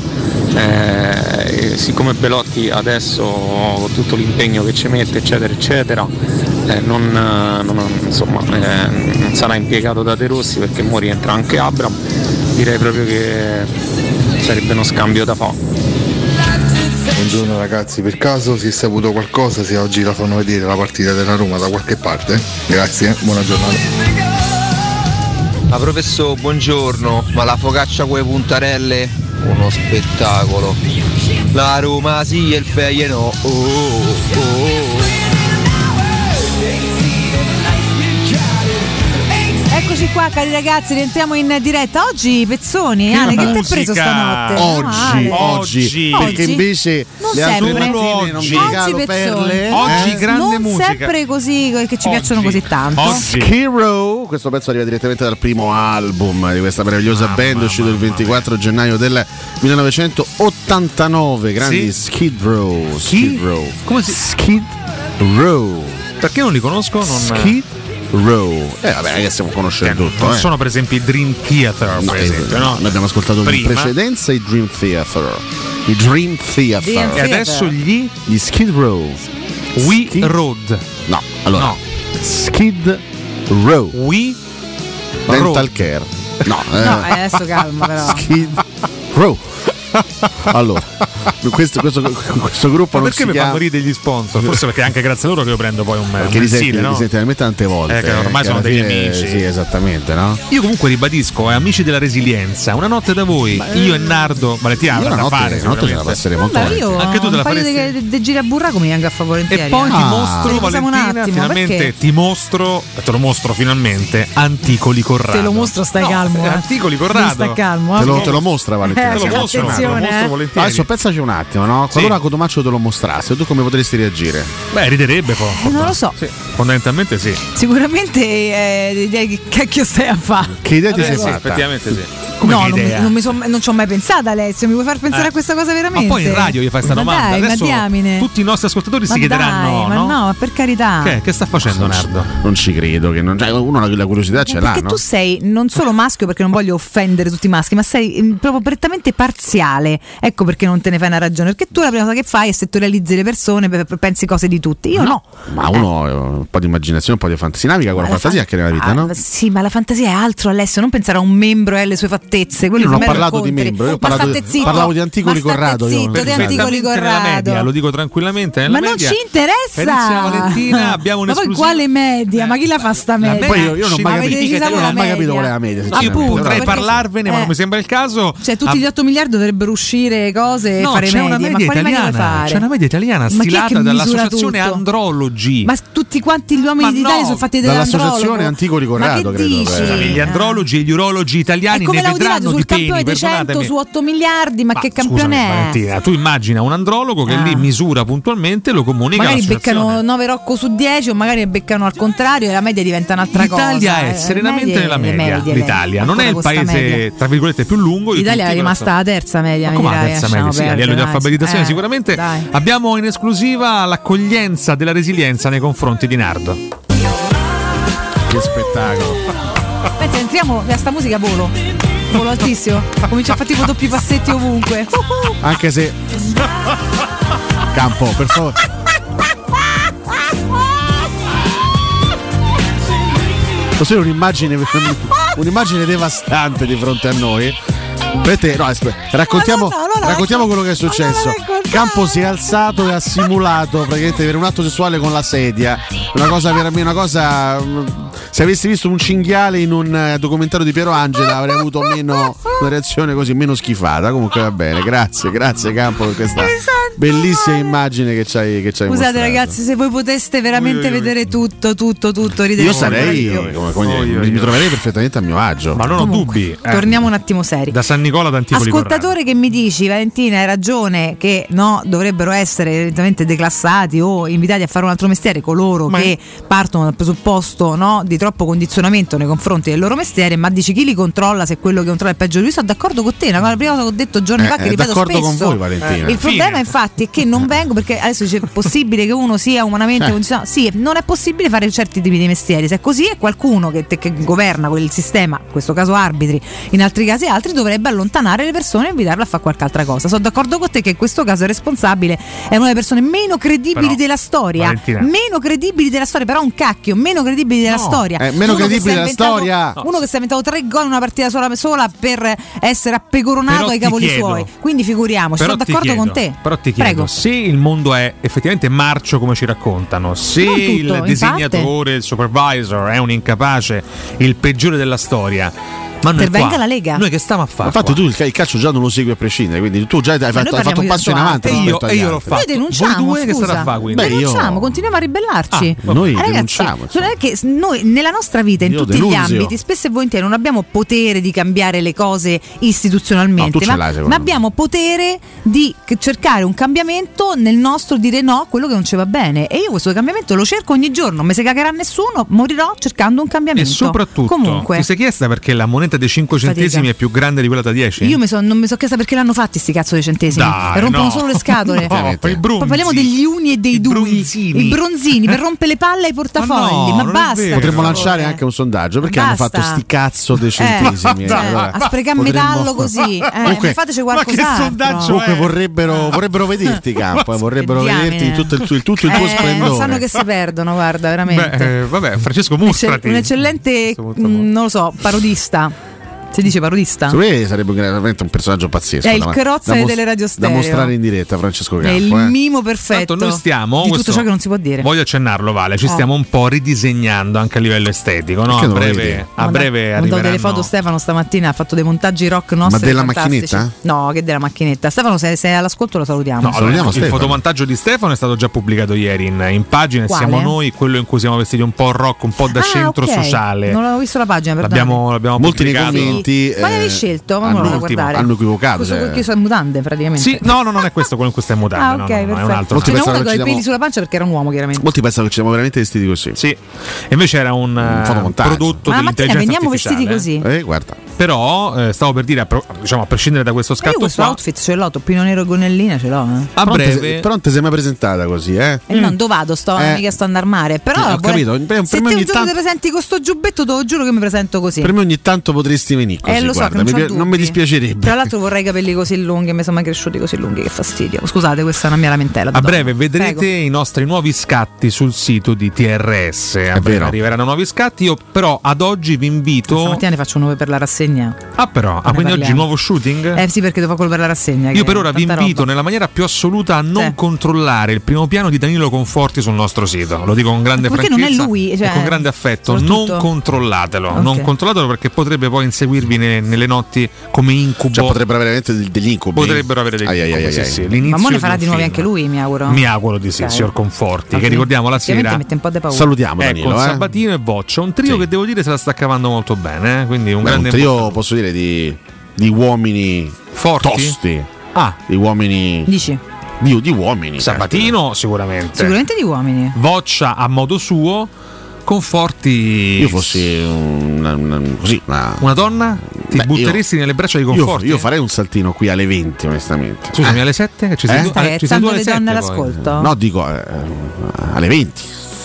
eh, siccome Belotti adesso con tutto l'impegno che ci mette, eccetera, eccetera, eh, non, eh, non- insomma, eh, non sarà impiegato da De Rossi perché mo rientra anche Abram, direi proprio che sarebbe uno scambio da fare. Buongiorno ragazzi, per caso si è saputo qualcosa se oggi la fanno vedere la partita della Roma da qualche parte? Grazie, buona giornata. Ma professor, buongiorno, ma la focaccia con le puntarelle? Uno spettacolo. La Roma si il Feie no. Oh, oh, oh. Eccoci qua cari ragazzi, rientriamo in diretta. Oggi Pezzoni, Ale, che ti hai preso stanotte? Oggi, Male. oggi, perché invece Non le altre sempre. mattine non mi Oggi regalo Pezzoni. perle. Oggi eh? grande non musica. sempre così che ci piacciono così tanto. Skid Row, questo pezzo arriva direttamente dal primo album di questa meravigliosa band uscito il 24 gennaio del 1989, grandi Sì. Skid Row? Skid Row. Come si Skid Row. Perché non li conosco? Non... Skid Row. Eh vabbè, che stiamo conoscendo tutto, non eh. sono per esempio i Dream Theater, No, per eh, esempio, no? Noi abbiamo ascoltato in Prima. precedenza i Dream Theater. I Dream Theater. Dream E adesso gli gli Skid Row. We Road. No, allora. No. Skid Row. We Dental Road. Care. No, eh, No, eh, adesso calma però. Skid Row. allora, questo, questo, questo gruppo Ma non perché si mi chiama fanno ridere gli sponsor? Forse perché anche grazie a loro che io prendo poi un, un perché li senti, mensile, no? li senti talmente tante volte Eh, che ormai che sono degli fine- amici. Sì, esattamente, no? Io comunque ribadisco, eh, amici della resilienza, una notte da voi, io e Nardo, Valentina, avrà una da notte- fare una notte ce la passeremo molto Vabbè, io Anche tu te un la paio faresti? di, di giri a burraco mi vengo a favore E poi ti eh. mostro, un Valentina, finalmente ti mostro, te lo mostro finalmente, Anticoli Corrado. Te lo mostro, stai calmo. eh. Anticoli Corrado. Stai calmo. Te lo, ok. te lo mostra Valentina? Eh, Te lo mostro, mostro eh. volentieri. Adesso pensaci un attimo, no? Qualora Cotomaccio te lo mostrasse, tu come potresti reagire? Beh, riderebbe po'. Non lo so. Fondamentalmente sì. Sicuramente eh, direi che cacchio stai a fare. Che idea ti Vabbè, sei sì, fatta? effettivamente sì. Come no, che non, non, mi son- non ci ho mai pensato Alessio, mi vuoi far pensare Eh. a questa cosa veramente? Ma poi in radio gli fai sta Ma domanda. Dai, Adesso ma diamine. tutti i nostri ascoltatori Ma si chiederanno: dai, ma no? no, ma per carità. Che, che sta facendo Nardo? Non ci credo, che non, cioè, uno la, curiosità ce l'ha, Perché no? tu sei non solo maschio perché non voglio offendere tutti i maschi, ma sei mm, proprio prettamente parziale. Ecco perché non te ne fai una ragione. Perché tu la prima cosa che fai è settorializzi le persone, pe- pe- pensi cose di tutti. Io no. Ma uno eh, un po' di immaginazione, un po' di fantasia, naviga con la Ma la fantasia che nella vita, Ah, no? Sì, ma la fantasia è altro, Alessio. Non pensare a un membro e alle sue fattezze. Quello Io non ho parlato di membro, io ho Ma parlato di- state zitto. parlavo di Anticoli Corrado, io. Zitto, di Anticoli nella media, Corrado. lo dico tranquillamente. Nella Ma non media. ci interessa. Valentina, abbiamo Ma poi quale media? Ma chi la fa sta media? Poi io, io non ho mai capito, io non qual è la media. Io sinceramente. potrei parlarvene, ma eh. non mi sembra il caso. Cioè, tutti gli 8 miliardi dovrebbero uscire cose e No, fare c'è una medie. media? C'è una media italiana stilata dall'associazione? Andrologi. Ma tutti quanti gli uomini d'Italia no, sono fatti dall'associazione dall'andrologo. Anticoli Corrado, Ma che credo, dici? eh. gli andrologi e gli urologi italiani Vedranno sul di peni, campione dei 100 perdonatemi. su 8 miliardi, ma, che Scusami, campione è? Valentina, tu immagina un andrologo che Ah. lì misura puntualmente lo comunica Magari beccano 9 rocco su 10 o magari beccano al contrario e la media diventa un'altra cosa. L'Italia è Eh, serenamente medie- nella media. medie, L'Italia non è il paese, media. tra virgolette, più lungo di L'Italia è rimasta la terza media, Ma come la terza media? Sì, a livello di alfabetizzazione Eh, sicuramente abbiamo in esclusiva l'accoglienza della resilienza nei confronti di Nardo. Che spettacolo. Aspetta, entriamo a sta musica volo volo altissimo. Comincia a fare tipo doppi passetti ovunque. Anche se. Campo, per favore. Così un'immagine, un'immagine devastante di fronte a noi Vedete, no, aspetta, raccontiamo, raccontiamo quello che è successo. Campo si è alzato e ha simulato praticamente avere un atto sessuale con la sedia. Una cosa veramente una cosa. mm, Se avessi visto un cinghiale in un eh, documentario di Piero Angela avrei avuto meno una reazione così meno schifata. Comunque va bene, grazie, grazie Campo per questa bellissima immagine che ci hai che ci hai Scusate mostrato. ragazzi, se voi poteste veramente vedere tutto, tutto, tutto, ridere Io sarei, più. come- come dire, mi, troverei perfettamente a mio agio. Ma non ho Comunque, dubbi. eh. Torniamo un attimo seri. Da San Nicola ad Corrado. Ascoltatore che mi dici, Valentina, hai ragione che no, dovrebbero essere evidentemente declassati o invitati a fare un altro mestiere coloro Ma- che partono dal presupposto no, di troppo condizionamento nei confronti del loro mestiere, ma dici chi li controlla se quello che controlla è peggio di lui? Sono d'accordo con te, è la prima cosa che ho detto giorni Eh, fa che eh, ripeto d'accordo spesso. con voi, Valentina. Il problema infatti è che non vengo perché adesso dice è possibile che uno sia umanamente Eh. condizionato. Sì, non è possibile fare certi tipi di mestieri. Se è così è qualcuno che, che governa quel sistema, in questo caso arbitri, in altri casi altri, dovrebbe allontanare le persone e invitarle a fare qualche altra cosa. Sono d'accordo con te che in questo caso il responsabile è una delle persone meno credibili Però, della storia. Valentina. Meno credibili della storia, però un cacchio, meno credibili della No, storia. eh, meno Uno credibili è della storia. No. Uno che si è inventato tre gol in una partita sola, sola per essere appecoronato Però ai cavoli chiedo. suoi. Quindi figuriamoci, Però sono d'accordo con chiedo, te. Però ti chiedo, Prego. se il mondo è effettivamente marcio come ci raccontano, se tutto, il disegnatore, il supervisor è un incapace, il peggiore della storia, ma noi Intervenga qua, la Lega. Noi che stiamo a fare? Infatti qua? tu il, calcio già non lo segui a prescindere, quindi tu già hai fatto, noi hai fatto un passo in avanti E io- e io l'ho Noi fatto. denunciamo, Voi due che scusa. a fare, quindi? Beh, io- denunciamo, continuiamo a ribellarci. Ah, noi ragazzi, denunciamo, insomma. non è che noi nella nostra vita, in Io tutti denunzio. gli ambiti, spesso e volentieri non abbiamo potere di cambiare le cose No, istituzionalmente, tu ce ma, ma abbiamo potere di cercare un cambiamento nel nostro dire no a quello che non ci va bene. E io questo cambiamento lo cerco ogni giorno, non mi si cagherà nessuno, morirò cercando un E cambiamento. soprattutto, Comunque, ti sei chiesta perché la moneta dei 5 Fatica. centesimi è più grande di quella da 10? io mi son- non mi sono chiesta perché l'hanno fatti sti cazzo dei centesimi. Dai, rompono no. solo le scatole. No, i Poi brunzi. parliamo degli uni e dei dui. bronzini. I bronzini per rompere le palle ai portafogli. no, Ma, non è basta. Potremmo lanciare anche un sondaggio perché Basta. hanno fatto sti cazzo dei Eh, centesimi. eh, Allora, a sprecare potremmo- metallo così. Eh, Comunque- fateci ma qualcos'altro. sondaggio Comunque vorrebbero, vorrebbero vederti campo, eh, vorrebbero vederti tutto il, tuo- tutto il tuo Eh, splendore. Non sanno che si perdono, guarda, veramente. Beh, eh, vabbè, Francesco mostrati. un eccellente, non lo so, parodista. Si dice parodista? Secondo me sarebbe un- veramente un personaggio pazzesco. È il da- Crozzare da mos- delle radio Da stereo. mostrare in diretta, Francesco È Campo. il eh. mimo perfetto Tanto noi stiamo, di tutto ciò che non si può dire. Voglio accennarlo, Vale. Ci Oh. stiamo un po' ridisegnando anche a livello estetico. No? A breve, a breve ho mandato delle foto Stefano stamattina ha fatto dei montaggi rock nostri della fantastici. macchinetta? no che della macchinetta Stefano se sei all'ascolto lo salutiamo No, allora, il Stefano. fotomontaggio di Stefano è stato già pubblicato ieri in, in pagina. Quale? Siamo noi, quello in cui siamo vestiti un po' rock, un po' da Ah, centro ok. sociale. non avevo visto la pagina perdonate. L'abbiamo, l'abbiamo Molti pubblicato. Commenti ma eh, l'avevi scelto ma hanno, guardare hanno equivocato. questo cioè. sono in mutande praticamente Sì, no, no, non è questo quello in cui stai mutando. ah no, ok no, no, è un altro. Molti pensano uno che con i ci peli sulla pancia perché era un uomo chiaramente Molti pensano che ci siamo veramente vestiti così. Sì, e invece era un, eh, fotomontaggio. prodotto ma la mattina veniamo vestiti così Eh, guarda. Però eh, stavo per dire, a, pro- diciamo, a prescindere da questo Ma io scatto questo qua, outfit ce l'ho toppino nero e gonnellina ce l'ho eh. a Però non te- breve però non ti sei mai presentata così, eh? E non dove vado, sto, Eh. mica sto andando al mare. Però Eh, ho vuole- capito, per- se per me te un giorno tanto- ti presenti con sto giubbetto, te lo giuro che mi presento così. Per me ogni tanto potresti venire così, eh, lo so guarda, che non, mi non mi dispiacerebbe. Tra l'altro vorrei capelli così lunghi, mi sono mai cresciuti così lunghi, che fastidio. Scusate, questa è una mia lamentela. A breve vedrete Prego. i nostri nuovi scatti sul sito di TRS. A breve arriveranno nuovi scatti. Io però ad oggi vi invito. Stamattina ne faccio un per la rassegna. Ah, però, ah, quindi oggi nuovo shooting? Eh sì, perché devo per la rassegna. Io per ora vi invito roba. nella maniera più assoluta a non Sì. controllare il primo piano di Danilo Conforti sul nostro sito. Lo dico con grande Perché non è franchezza lui, e cioè, con grande affetto. Non controllatelo, Ok. non controllatelo perché potrebbe poi inseguirvi ne- nelle notti come incubo. Cioè, potrebbero avere veramente degli incubi. Potrebbero avere degli Ai, incubi, ai, sì, ai. sì. Ma L'inizio mo ne farà di nuovi film. anche lui, mi auguro. Mi auguro di sì, Ok. signor Conforti. Ok. Che ricordiamo la sera. mette un po' di paura. Salutiamo Ecco, Danilo, eh. Sabatino e Boccia, un trio che devo dire se la sta cavando molto bene, eh? quindi un grande un trio, posso dire, di, di uomini Forti? tosti. Ah, Di uomini. Dici? Di, di uomini. Sabatino sicuramente. Sicuramente di uomini. Voccia a modo suo, Conforti. Io fossi una, una- così, una, una donna? Ti Beh, butteresti nelle braccia di io, Conforti? io farei un saltino qui alle 20, onestamente. Scusami, Eh? alle 7? Che ci sei Eh? tu? Stai alle- ci sei tu alle le donne 7 poi. all'ascolto? No, dico eh, alle 20.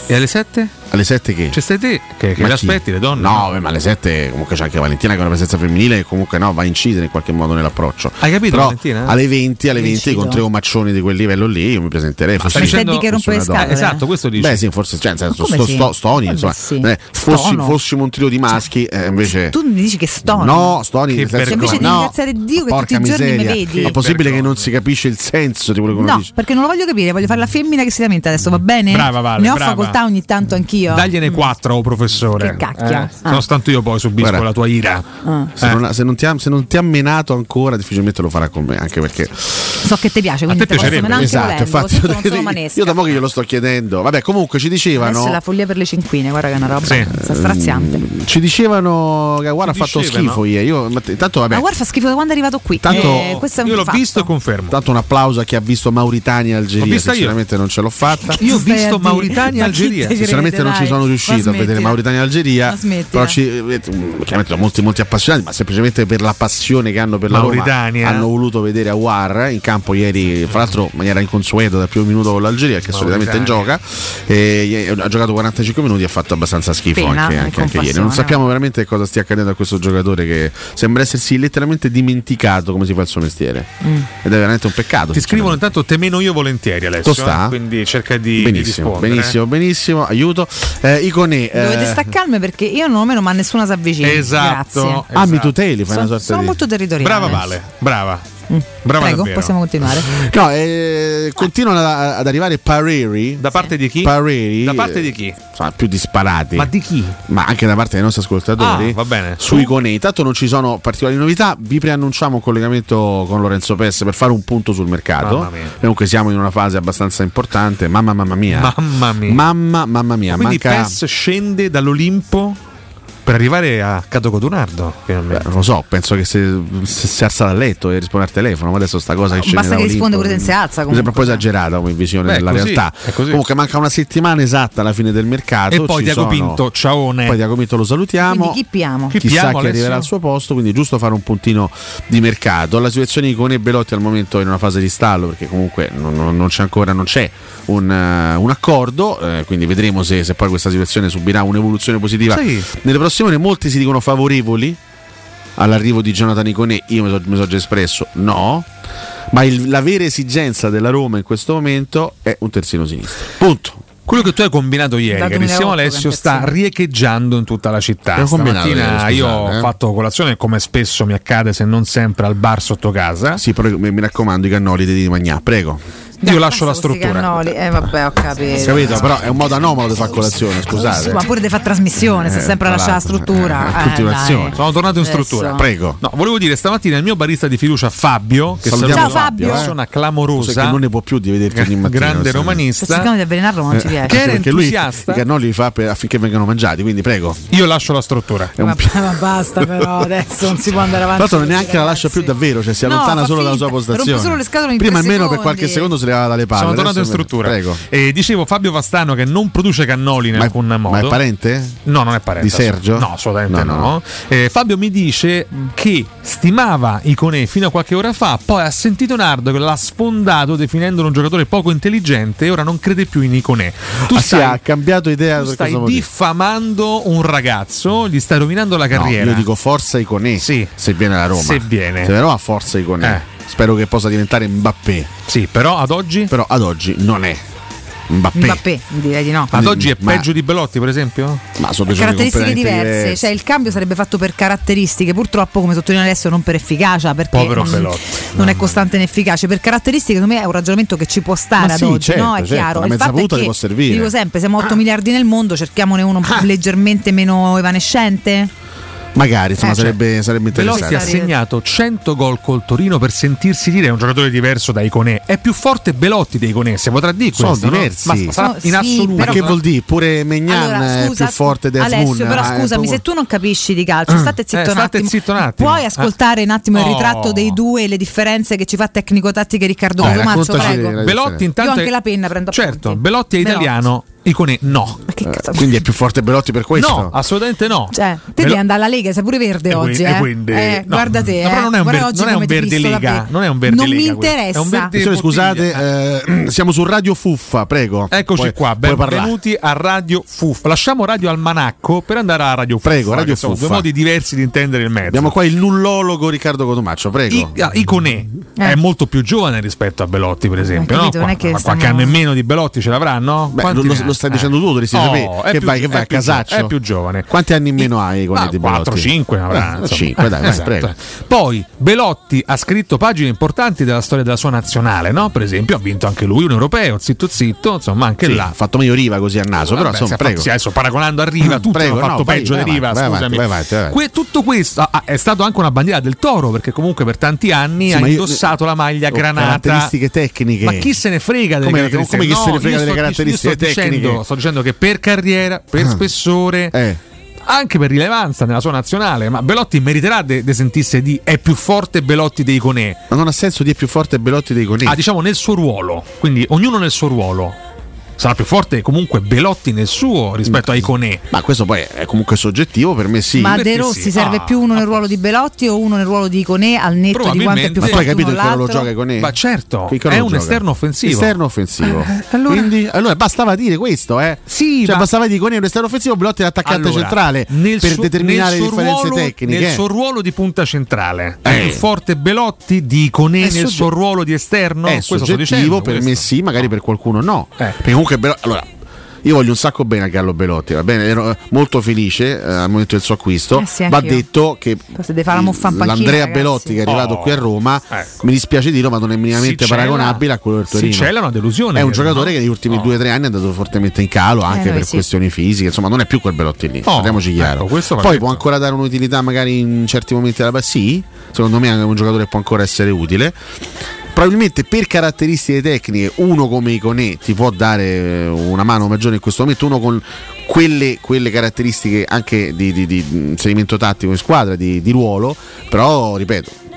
E alle 7? Alle 7 che? C'è stai te che, che le aspetti le donne? No, ma alle 7 comunque c'è anche Valentina che è una presenza femminile e comunque no, va a incidere in qualche modo nell'approccio. Hai capito, Però Valentina? alle 20, alle 20 Incido. con tre omaccioni di quel livello lì io mi presenterei. Ma stai dicendo- che rompe le scatole? Esatto, questo dici. Beh, sì, forse cioè, nel senso, come sto, sì? sto- stoni, Vabbè, insomma, sì. eh, fossi, fossimo un trio di maschi, eh, invece. Tu mi dici che stono. No, stoni Che senso Cioè, invece di no, ringraziare Dio che porca tutti i giorni mi miseria. vedi. Ma è possibile che non si capisce il senso di quello che uno No, dice? perché non lo voglio capire, voglio fare la femmina che si lamenta adesso, va bene? Brava, Vale, Ne ho facoltà ogni tanto anch'io. Dagliene quattro, oh, professore. Che cacchio. Eh, Nonostante io poi subisco Guarda. la tua ira. Ah. Se, non, se non ti ha, se non ti ha menato ancora, difficilmente lo farà con me. Anche perché So che ti piace, quindi te te posso piacerebbe. menare anche Esatto, volendo, infatti, non sono io da poco glielo sto chiedendo. Vabbè, comunque ci Adesso è dicevano. la follia per le cinquine, guarda che è una roba Sì. straziante. Ci dicevano che guarda ha fatto dicevano? schifo ieri. Io, ma t- tanto vabbè. Ma guarda fa schifo da quando è arrivato qui. Tanto- Eh, è un fatto. e confermo. Tanto un applauso a chi ha visto Mauritania e L'ho Algeria. vista io. Sinceramente non ce l'ho fatta. Io ho a visto? Mauritania Ma chi Algeria. te Sinceramente crede, non ci sono riuscito a vedere. Mauritania e Algeria. Però ci, eh, chiaramente sono molti, molti appassionati, ma semplicemente per la passione che hanno per la Roma Mauritania. hanno voluto vedere Awar in campo ieri, fra l'altro in maniera inconsueta dal primo minuto con l'Algeria, che solitamente in gioca. E ha giocato 45 minuti e ha fatto abbastanza schifo Pena, anche, e anche- anche ieri. Non sappiamo veramente cosa stia accadendo a questo giocatore che sembra essersi letteralmente dimenticato come si fa il suo mestiere. Mm. Ed è veramente un peccato. Ti scrivono intanto te meno io volentieri Alessio. Tostà? eh, Quindi cerca di, di Benissimo, rispondere. benissimo, benissimo, aiuto. Eh, Icone, eh, Dovete staccarmi perché io non lo meno, ma nessuno si avvicina. Esatto. Grazie. Ah, mi tuteli, fai Sono, una sorta sono di... molto territoriale. Brava Vale, brava. Brava Prego, davvero. possiamo continuare. No, eh, continuano ad, ad arrivare pareri. Da parte di chi? Pareri. Da parte di chi? eh, Insomma, più disparati. Ma di chi? Ma anche da parte dei nostri ascoltatori. Ah, va bene. Su Icone. Intanto non ci sono particolari novità. Vi preannunciamo un collegamento con Lorenzo Pes per fare un punto sul mercato. Mamma mia. Comunque siamo in una fase abbastanza importante. Mamma, mamma mia. Mamma mia. Mamma, mamma mia. Quindi Manca. PES scende dall'Olimpo per arrivare a Cato Codunardo. Beh, non lo so, penso che se, se si alza dal letto e risponde al telefono, ma adesso sta cosa che scende Basta che risponde pure se si alza. Mi sembra Comunque. un po' esagerata come visione Beh, della così, realtà. Comunque manca una settimana esatta alla fine del mercato. E poi Diago sono- Pinto, ciaone. Poi Diago Pinto lo salutiamo. Quindi chi piamo? Chi Chissà piamo, chi Alessio? arriverà al suo posto, quindi è giusto fare un puntino di mercato. La situazione di Cone e Belotti al momento è in una fase di stallo perché comunque non, non- non c'è ancora non c'è un, eh, un accordo, eh, quindi vedremo se, se poi questa situazione subirà un'evoluzione positiva. Sai- Nelle prossime ore molti si dicono favorevoli all'arrivo di Jonathan Iconè, io mi so- sono già espresso no, ma il- la vera esigenza della Roma in questo momento è un terzino sinistro. Punto. Quello che tu hai combinato ieri, carissimo 2008 Alessio, sta riecheggiando in tutta la città. Stamattina io ho eh. fatto colazione, come spesso mi accade, se non sempre, al bar sotto casa. Sì, però mi, mi raccomando i cannoli di Magnà, prego. Io lascio la struttura. cannoli. Eh vabbè, ho capito. Capito? Però è un modo anomalo di fare colazione, scusate. Ma pure di fare trasmissione, se Eh, sempre lascia la struttura. eh, Eh, continuazione. dai. Sono tornato in Adesso. struttura. Prego. No, volevo dire stamattina il mio barista di fiducia Fabio, che Salutiamo Ciao, Fabio. una persona clamorosa, Che non ne può più di vederti ogni mattina. grande romanista. Cercando di avvelenarlo, ma non ci Eh, riesce. Che era perché lui entusiasta. i cannoli li fa per- affinché vengano mangiati, quindi prego. Io lascio la struttura. È un Vabbè, ma basta però, adesso non si può andare avanti. l'altro così, neanche la lascia più davvero, cioè si allontana solo dalla sua postazione. rompe solo le scatole in Prima almeno per qualche secondo si levava dalle palle. Sono tornato in struttura. Prego. E dicevo Fabio Vastano che non produce cannoli in Ma alcun modo. ma è parente? No, non è parente. Di Sergio? No, assolutamente No, no. no. Eh, Fabio mi dice che stimava Iconè fino a qualche ora fa, poi ha sentito Nardo che l'ha sfondato definendolo un giocatore poco intelligente e ora non crede più in Iconè. Tu Ah, sì, stai, ha cambiato idea tu stai diffamando un ragazzo, gli stai rovinando la No, carriera. io dico forza Iconè Sì. se viene alla Roma. Se viene. Se viene a Roma forza Iconè. Eh. Spero che possa diventare Mbappé. Sì, però ad oggi, Però ad oggi non è Mbappé. Mbappé, direi di no. ad oggi è Ma- peggio di Belotti, per esempio? Ma sono caratteristiche diverse, diverse. cioè il cambio sarebbe fatto per caratteristiche, purtroppo come sottolinea adesso non per efficacia, perché Povero mm, Belotti. non è costante né efficace, per caratteristiche secondo me è un ragionamento che ci può stare Ma ad sì, oggi, certo, no? È certo, chiaro, il mezza fatto è punta può servire. dico sempre, siamo 8 miliardi nel mondo, cerchiamone uno leggermente meno evanescente. Magari, insomma, Eh, cioè, sarebbe, sarebbe Belotti interessante. ha segnato 100 gol col Torino per sentirsi dire è un giocatore diverso da Iconè. È più forte Belotti di Iconè, si potrà dire Sono questo, no? diversi. Ma sarà No, in sì, assoluto. Ma che vuol dire? Pure Megnan Allora, è scusa, più forte di Alessio, Asmun. però ma è scusami, se tu non capisci di calcio, state zitto, Eh, state zitto un attimo. Puoi Eh. ascoltare un attimo il Oh. ritratto dei due e le differenze che ci fa tecnico-tattiche Riccardo raccontaci prego. Belotti intanto Io anche è- la penna, prendo Certo. Belotti è Icone no. Eh, quindi è più forte Belotti per questo? No, assolutamente no. Cioè, te devi andare alla Lega, sei pure verde e oggi. Quindi, eh. Quindi, eh, no. Guarda te. No, però eh. non è un, ver- non è un verde Lega. Non è un verde non Lega. Non mi interessa. Verde, scusate, eh. eh, siamo su Radio Fuffa, prego. Eccoci poi, qua, benvenuti a Radio Fuffa. Lasciamo Radio Almanacco per andare a Radio Fuffa. Prego, Radio Fuffa. Due modi diversi di intendere il mezzo. Abbiamo qua il nullologo Riccardo Cotomaccio, prego. I, ah, Icone è molto più giovane rispetto a Belotti, per esempio. Ma? Qua, qualche stiamo... anno in meno di Belotti ce l'avranno? Beh, lo stai dicendo tu, dovresti oh, sapere che più, vai, che vai a casaccio. Più, è più giovane. Quanti anni in meno hai con Edi 4, 5 5, dai, esatto. prego. Poi Belotti ha scritto pagine importanti della storia della sua nazionale, no? Per esempio, ha vinto anche lui un europeo, zitto zitto, insomma, anche sì, là. Ha fatto meglio Riva così a naso, però insomma, prego. Fatto, sì, adesso paragonando a Riva, mm, tutto prego, fatto no, peggio di Riva, scusami. Tutto questo è stato anche una bandiera del Toro, perché comunque per tanti anni ha indossato la maglia oh, granata. Caratteristiche tecniche. Ma chi se ne frega delle caratteristiche? Come chi se ne frega delle caratteristiche tecniche? capito, sto dicendo che per carriera, per ah. spessore. Eh anche per rilevanza nella sua nazionale, ma Belotti meriterà di sentirsi di è più forte Belotti dei Conè. Ma non ha senso di è più forte Belotti dei Conè. Ah, diciamo nel suo ruolo, quindi ognuno nel suo ruolo sarà più forte comunque Belotti nel suo rispetto ai Conè. Ma questo poi è comunque soggettivo, per me sì. Ma De Rossi sì. serve ah, più uno nel ah, ruolo ah. di Belotti o uno nel ruolo di Conè al netto di quanto è più forte. Ma tu hai capito che ruolo gioca Conè? Ma certo, è un gioca. esterno offensivo. Esterno offensivo. Allora... Quindi, allora bastava dire questo, eh? Sì, cioè, ma... bastava dire Conè è un esterno offensivo, Belotti è l'attaccante allora, centrale per suo, determinare le differenze ruolo, tecniche. Nel eh. suo ruolo di punta centrale è eh. più forte Belotti di Conè nel soggettivo. suo ruolo di esterno? È questo soggettivo, per me sì, magari per qualcuno no. Eh. Perché comunque comunque però, allora io voglio un sacco bene a Carlo Belotti, va bene? Ero molto felice eh, al momento del suo acquisto. Eh sì, va detto che l'Andrea Belotti che è arrivato oh, qui a oh, Roma, ecco. mi dispiace dirlo, ma non è minimamente Sicella, paragonabile a quello del Torino. Sicella è una delusione. È un eh, giocatore no? che negli ultimi 2-3 no. anni è andato fortemente in calo anche eh, per sì. questioni fisiche, insomma, non è più quel Belotti lì. Oh, parliamoci chiaro. Ecco, Poi può ancora dare un'utilità magari in certi momenti della sì, secondo me è un giocatore che può ancora essere utile probabilmente per caratteristiche tecniche uno come Iconè ti può dare eh, una mano maggiore in questo momento, uno con quelle, quelle caratteristiche anche di, di, di, di inserimento tattico in squadra, di, ruolo, però ripeto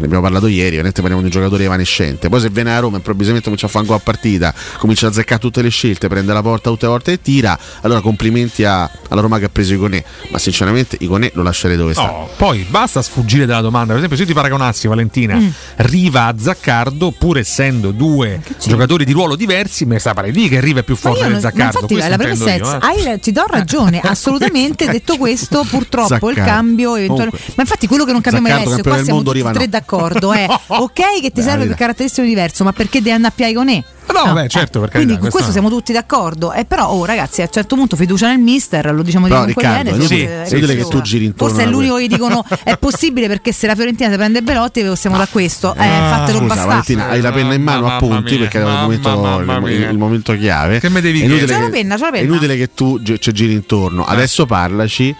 ne abbiamo parlato ieri, ovviamente parliamo di un giocatore evanescente. Poi se viene a Roma improvvisamente comincia a fare un gol a partita, comincia a azzeccare tutte le scelte, prende la porta tutte le volte e tira, allora complimenti a, alla Roma che ha preso Iconè. Ma sinceramente Iconè lo lascerei dove sta. No, poi basta sfuggire dalla domanda. Per esempio, se io ti paragonassi Valentina, mm. Riva a Zaccardo, pur essendo due giocatori di ruolo diversi, mi sa pare lì che Riva è più forte non, di Zaccardo. Infatti, la premessa eh. ti do ragione, assolutamente. detto questo, purtroppo Zaccardo. il cambio eventualmente. Ma infatti quello che non cambia mai adesso, qua siamo mondo, Riva siamo tre d'accordo. Eh. no. Ok, che ti serve per caratteristiche diverse, ma perché devi andare a Piagonè? No, no, beh, certo, perché eh, quindi con questo siamo tutti d'accordo. Eh, però, oh, ragazzi, a un certo punto fiducia nel mister, lo diciamo di Riccardo, bene. Sì, è sì, che tu giri intorno. Forse è l'unico che dicono è possibile perché se la Fiorentina si prende Belotti eh, siamo da questo. Eh, ah, fatelo scusa, Valentina, hai la penna in mano, mamma appunti, mia, perché era il momento, il, il momento chiave. Che me devi dire? C'è la penna, c'è la penna. È inutile che tu ci cioè, giri intorno. Eh. Adesso parlaci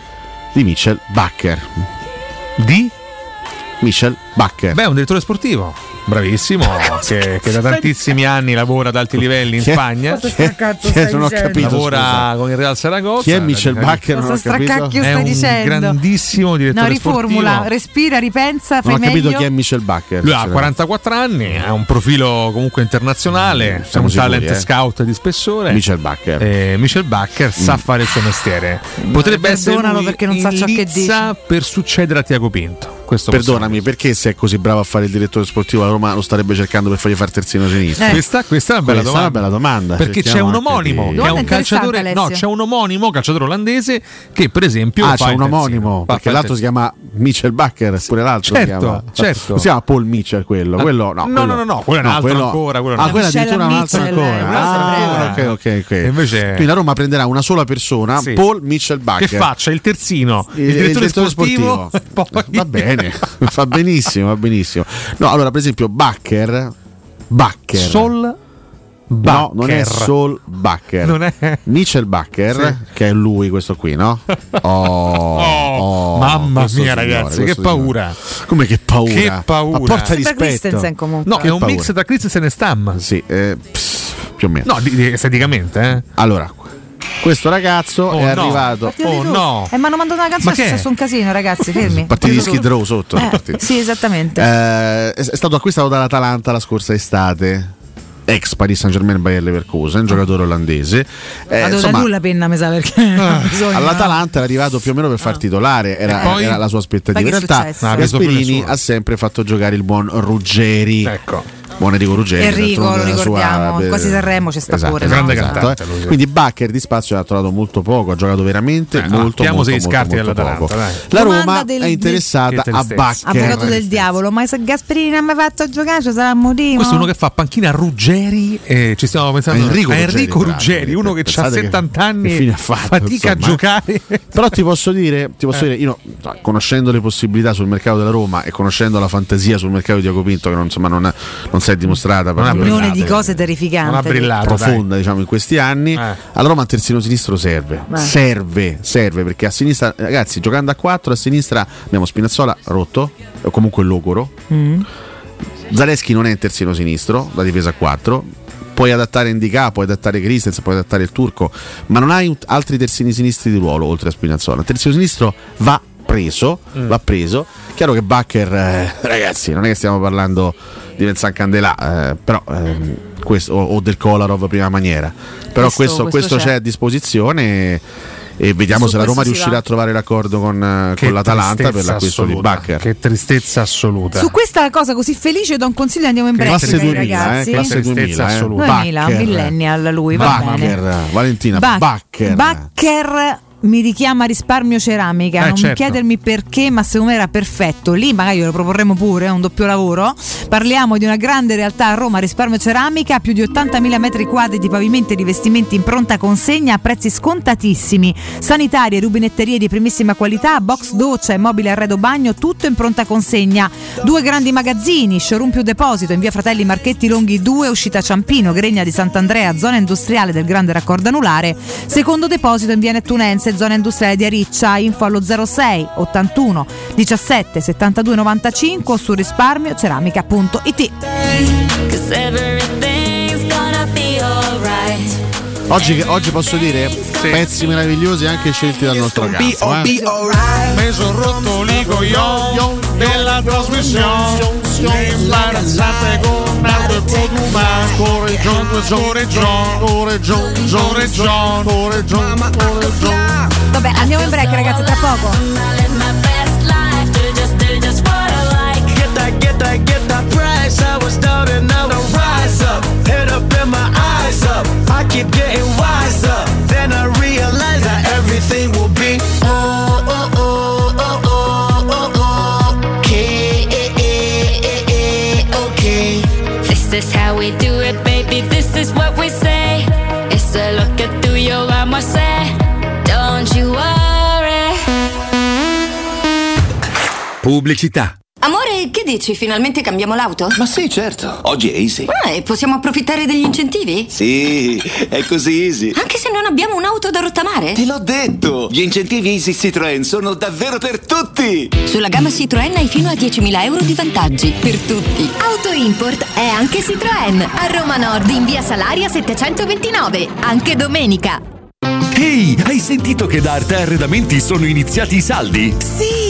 di Michel Bacher. Di? Michelle Bacche. Beh, un direttore sportivo, bravissimo, che, che, da tantissimi anni lavora ad alti livelli in Spagna. non ho capito. Lavora con il Real Saragossa. Chi è Michel Bacche? Non ho capito. È un dicendo. grandissimo direttore no, riformula, sportivo. respira, ripensa, fai Non ho meglio. capito chi è Michel Bacche. Lui ha 44 anni, ha un profilo comunque internazionale, mm, è un sicuri, talent eh. scout di spessore. Michel Bacche. Eh, Michel Bacche mm. sa fare il suo mestiere. Potrebbe essere lui perché non sa ciò che dice. per succedere a Tiago Pinto. Questo Perdonami, perché se è così bravo a fare il direttore sportivo la Roma lo starebbe cercando per fargli fare terzino sinistro. Eh. Questa, questa, è una bella, questa domanda. Una bella domanda. Perché c'è un omonimo, di... è un calciatore, no, c'è un omonimo, calciatore olandese che per esempio Ah, c'è un omonimo, perché l'altro si chiama Michel Bacher, pure l'altro certo, si chiama. Certo. Si chiama Paul Mitchell quello, ah, quello no. No, quello, no, no, no, quello è un altro quello, ancora, quello Ah, quella addirittura un altro ancora. Ah, ok, ok, ok. Invece Quindi la Roma prenderà una sola persona. Paul Mitchell Bacher. Che faccia il terzino, il, direttore, sportivo. sportivo. va bene, fa benissimo benissimo, va benissimo. No, allora, per esempio, Bacher. Bacher. Sol Bacher. No, non è Sol Bacher. Non è Michel Bacher, sì. che è lui questo qui, no? Oh, oh, oh mamma mia, signore, ragazzi, che paura. Signore. Come che paura? Che paura. Ma porta rispetto. Christensen comunque. No, che è un paura. mix tra Christensen e Stam. Sì, eh, pss, più o meno. No, di, di, esteticamente, eh. Allora, questo ragazzo oh, è no. arrivato. Oh no! Eh, mi hanno mandato una canzone, ma è successo un casino, ragazzi. Fermi. Partiti di Skid Row sotto. Eh, sì, esattamente. Eh, è stato acquistato dall'Atalanta la scorsa estate ex Paris Saint Germain Bayer Leverkusen, giocatore olandese. Eh, Adora insomma, nulla la penna, mi sa perché. Ah, bisogna, All'Atalanta era arrivato più o meno per far ah. titolare, era, poi, era la sua aspettativa. In realtà Gasperini ha sempre fatto giocare il buon Ruggeri. Ecco Buon Enrico Ruggeri. Enrico, lo sua- ricordiamo, eh, quasi Sanremo c'è sta esatto, pure. esatto, no? esatto, eh. Quindi Bacher di spazio ha trovato molto poco, ha giocato veramente Eh, molto, molto, se gli molto, scarti molto poco. dai. La Roma del- è interessata a tristezza. Avvocato Bacher. del diavolo, ma se Gasperini non mi ha fatto giocare ci sarà un motivo. Questo è uno che fa panchina a Ruggeri e ci stiamo pensando A Enrico a Ruggeri, Enrico l'altro, Ruggeri, uno che ha pensate che- 70 anni che ha fatto, fatica a insomma, eh. giocare. Però ti posso dire, ti posso Eh. dire io no, conoscendo le possibilità sul mercato della Roma e conoscendo la fantasia sul mercato di Diaco Pinto, che non, insomma, non, non si è dimostrata Una milione di cose terrificanti. profonda diciamo in questi anni alla Roma un terzino sinistro serve Eh. serve serve perché a sinistra ragazzi giocando a 4 a sinistra abbiamo Spinazzola rotto o comunque logoro Mm. Zaleschi non è un terzino sinistro da difesa a 4 puoi adattare Indica, puoi adattare Christensen, puoi adattare il turco, ma non hai altri terzini sinistri di ruolo oltre a Spinazzola. Il terzino sinistro va preso, Mm. va preso. Chiaro che Bacher, eh, ragazzi, non è che stiamo parlando di Vincent Candelà, eh, però ehm, questo, o, o del Kolarov prima maniera. Però Questo- questo, questo questo c'è. c'è a disposizione e, vediamo Su se la Roma riuscirà va. a trovare l'accordo con, eh, con l'Atalanta per l'acquisto di assoluta, Bacher. Che tristezza assoluta. Su questa cosa così felice do un consiglio andiamo in break Classe ai 2000, eh, ragazzi. classe 2000, eh. 2000, Bacher. millennial lui, va Bacher, bene. Valentina Ba- Bacher. Bacher mi richiama risparmio ceramica, Eh, non certo. chiedermi perché, ma secondo me era perfetto. Lì magari lo proporremo pure, è un doppio lavoro. Parliamo di una grande realtà a Roma, risparmio ceramica, più di 80.000 metri quadri di pavimenti e rivestimenti in pronta consegna a prezzi scontatissimi. Sanitarie, rubinetterie di primissima qualità, box doccia e mobile arredo bagno, tutto in pronta consegna. Due grandi magazzini, showroom più deposito in via Fratelli Marchetti Longhi 2, uscita Ciampino, Gregna di Sant'Andrea, zona industriale del grande raccordo anulare. Secondo deposito in via Nettunense, zona industriale di Ariccia, info allo 06 81 17 72 95 o su risparmioceramica.it. Oggi, che- oggi posso dire pezzi meravigliosi anche scelti dal nostro capo. Eh? Mi sono rotto lì coglion della trasmissione Imbarazzate con Nando e Poduma Correggion, correggion, correggion, correggion, correggion, correggion Vabbè, andiamo in break ragazzi, tra poco. Get that, get that, get that price. I was down and now I rise up. Head up and my eyes up. I keep getting wiser. Then I realize that everything will be oh oh oh oh oh oh okay okay. This is how we do it, baby. This is what we say. It's a look at through your eyes, I say. Don't you worry. Pubblicità. Amore, che dici? Finalmente cambiamo l'auto? Ma sì, certo. Oggi è easy. Ah, e possiamo approfittare degli incentivi? Sì, è così easy. Anche se non abbiamo un'auto da rottamare? Te l'ho detto! Gli incentivi Easy Citroën sono davvero per tutti! Sulla gamma Citroën hai fino a 10.000 euro di vantaggi. Per tutti. Auto Import è anche Citroën. A Roma Nord in via Salaria 729. Anche domenica. Ehi, hai sentito che da Arte Arredamenti sono iniziati i saldi? Sì,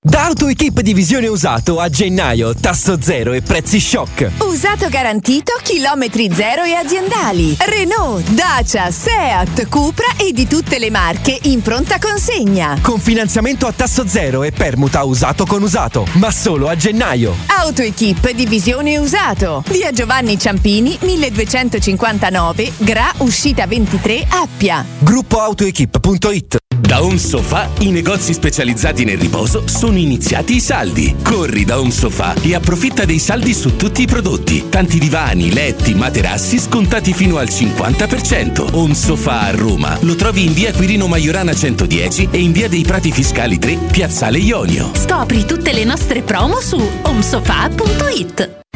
Da AutoEquip Divisione Usato a gennaio, tasso zero e prezzi shock. Usato garantito, chilometri zero e aziendali. Renault, Dacia, Seat, Cupra e di tutte le marche in pronta consegna. Con finanziamento a tasso zero e permuta usato con usato, ma solo a gennaio. AutoEquip Divisione Usato. Via Giovanni Ciampini, 1259, Gra, uscita 23, Appia. Gruppo AutoEquip.it Da Home Sofa, i negozi specializzati nel riposo sono iniziati i saldi. Corri da Home Sofa e approfitta dei saldi su tutti i prodotti. Tanti divani, letti, materassi scontati fino al 50%. Home Sofa a Roma. Lo trovi in via Quirino Maiorana 110 e in via dei Prati Fiscali 3, Piazzale Ionio. Scopri tutte le nostre promo su omsofa.it.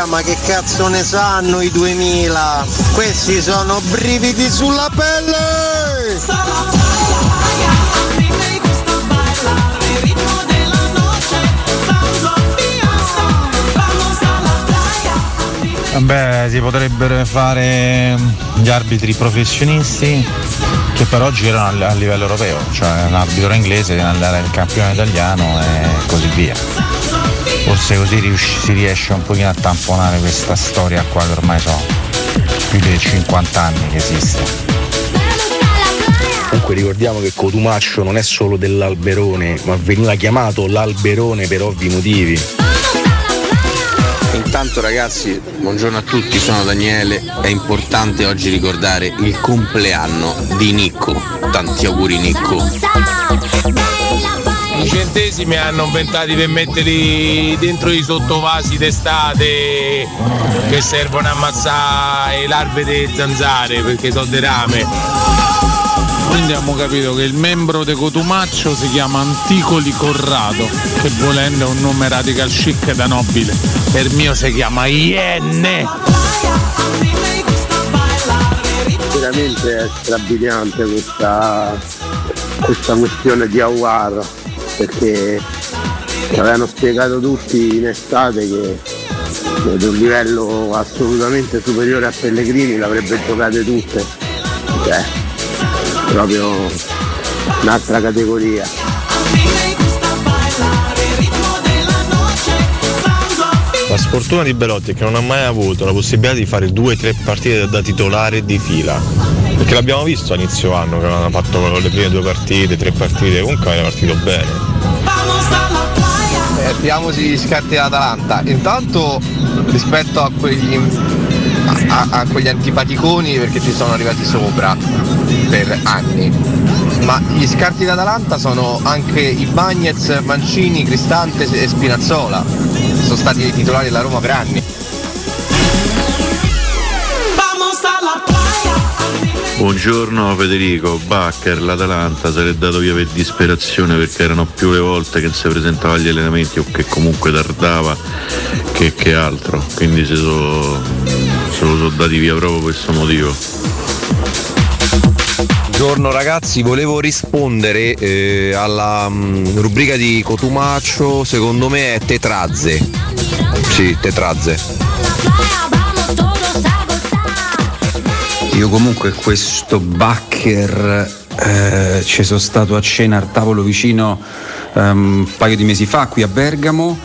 Regà, ma che cazzo ne sanno i 2000? Questi sono brividi sulla pelle! Beh, si potrebbero fare gli arbitri professionisti che però girano a, livello europeo, cioè un arbitro inglese deve andare al campione italiano e così via. Forse così riusci- si riesce un pochino a tamponare questa storia qua che ormai sono più di 50 anni che esiste. Comunque ricordiamo che Cotumaccio non è solo dell'Alberone, ma veniva chiamato l'Alberone per ovvi motivi. Intanto ragazzi, buongiorno a tutti, sono Daniele. È importante oggi ricordare il compleanno di Nicco. Tanti auguri Nicco. I centesimi hanno inventati per metterli dentro i sottovasi d'estate che servono a ammazzare le larve delle zanzare perché sono de rame. Quindi abbiamo capito che il membro di Cotumaccio si chiama Anticoli Corrado, che volendo è un nome radical chic da nobile. Per mio si chiama Ienne. veramente è strabiliante questa, questa questione di Awar perché ci avevano spiegato tutti in estate che ad un livello assolutamente superiore a Pellegrini l'avrebbe giocate tutte cioè proprio un'altra categoria La sfortuna di Belotti è che non ha mai avuto la possibilità di fare due o tre partite da titolare di fila. Perché l'abbiamo visto a inizio anno che avevano fatto le prime due partite, tre partite, comunque aveva partito bene. Eh, gli scarti dell'Atalanta. Intanto rispetto a quegli, a, a quegli antipaticoni perché ci sono arrivati sopra per anni. Ma gli scarti d'Atalanta sono anche i Bagnets, Mancini, Cristante e Spinazzola. Sono stati i titolari della Roma per anni. Buongiorno Federico, Bacher, l'Atalanta se l'è dato via per disperazione perché erano più le volte che si presentava agli allenamenti o che comunque tardava che, che altro, quindi se, so- se lo sono dati via proprio per questo motivo. Buongiorno ragazzi, volevo rispondere eh, alla mm, rubrica di Cotumaccio, secondo me è Tetrazze. Sì, Tetrazze. Io comunque questo Bacher eh, ci sono stato a cena al tavolo vicino ehm, un paio di mesi fa qui a Bergamo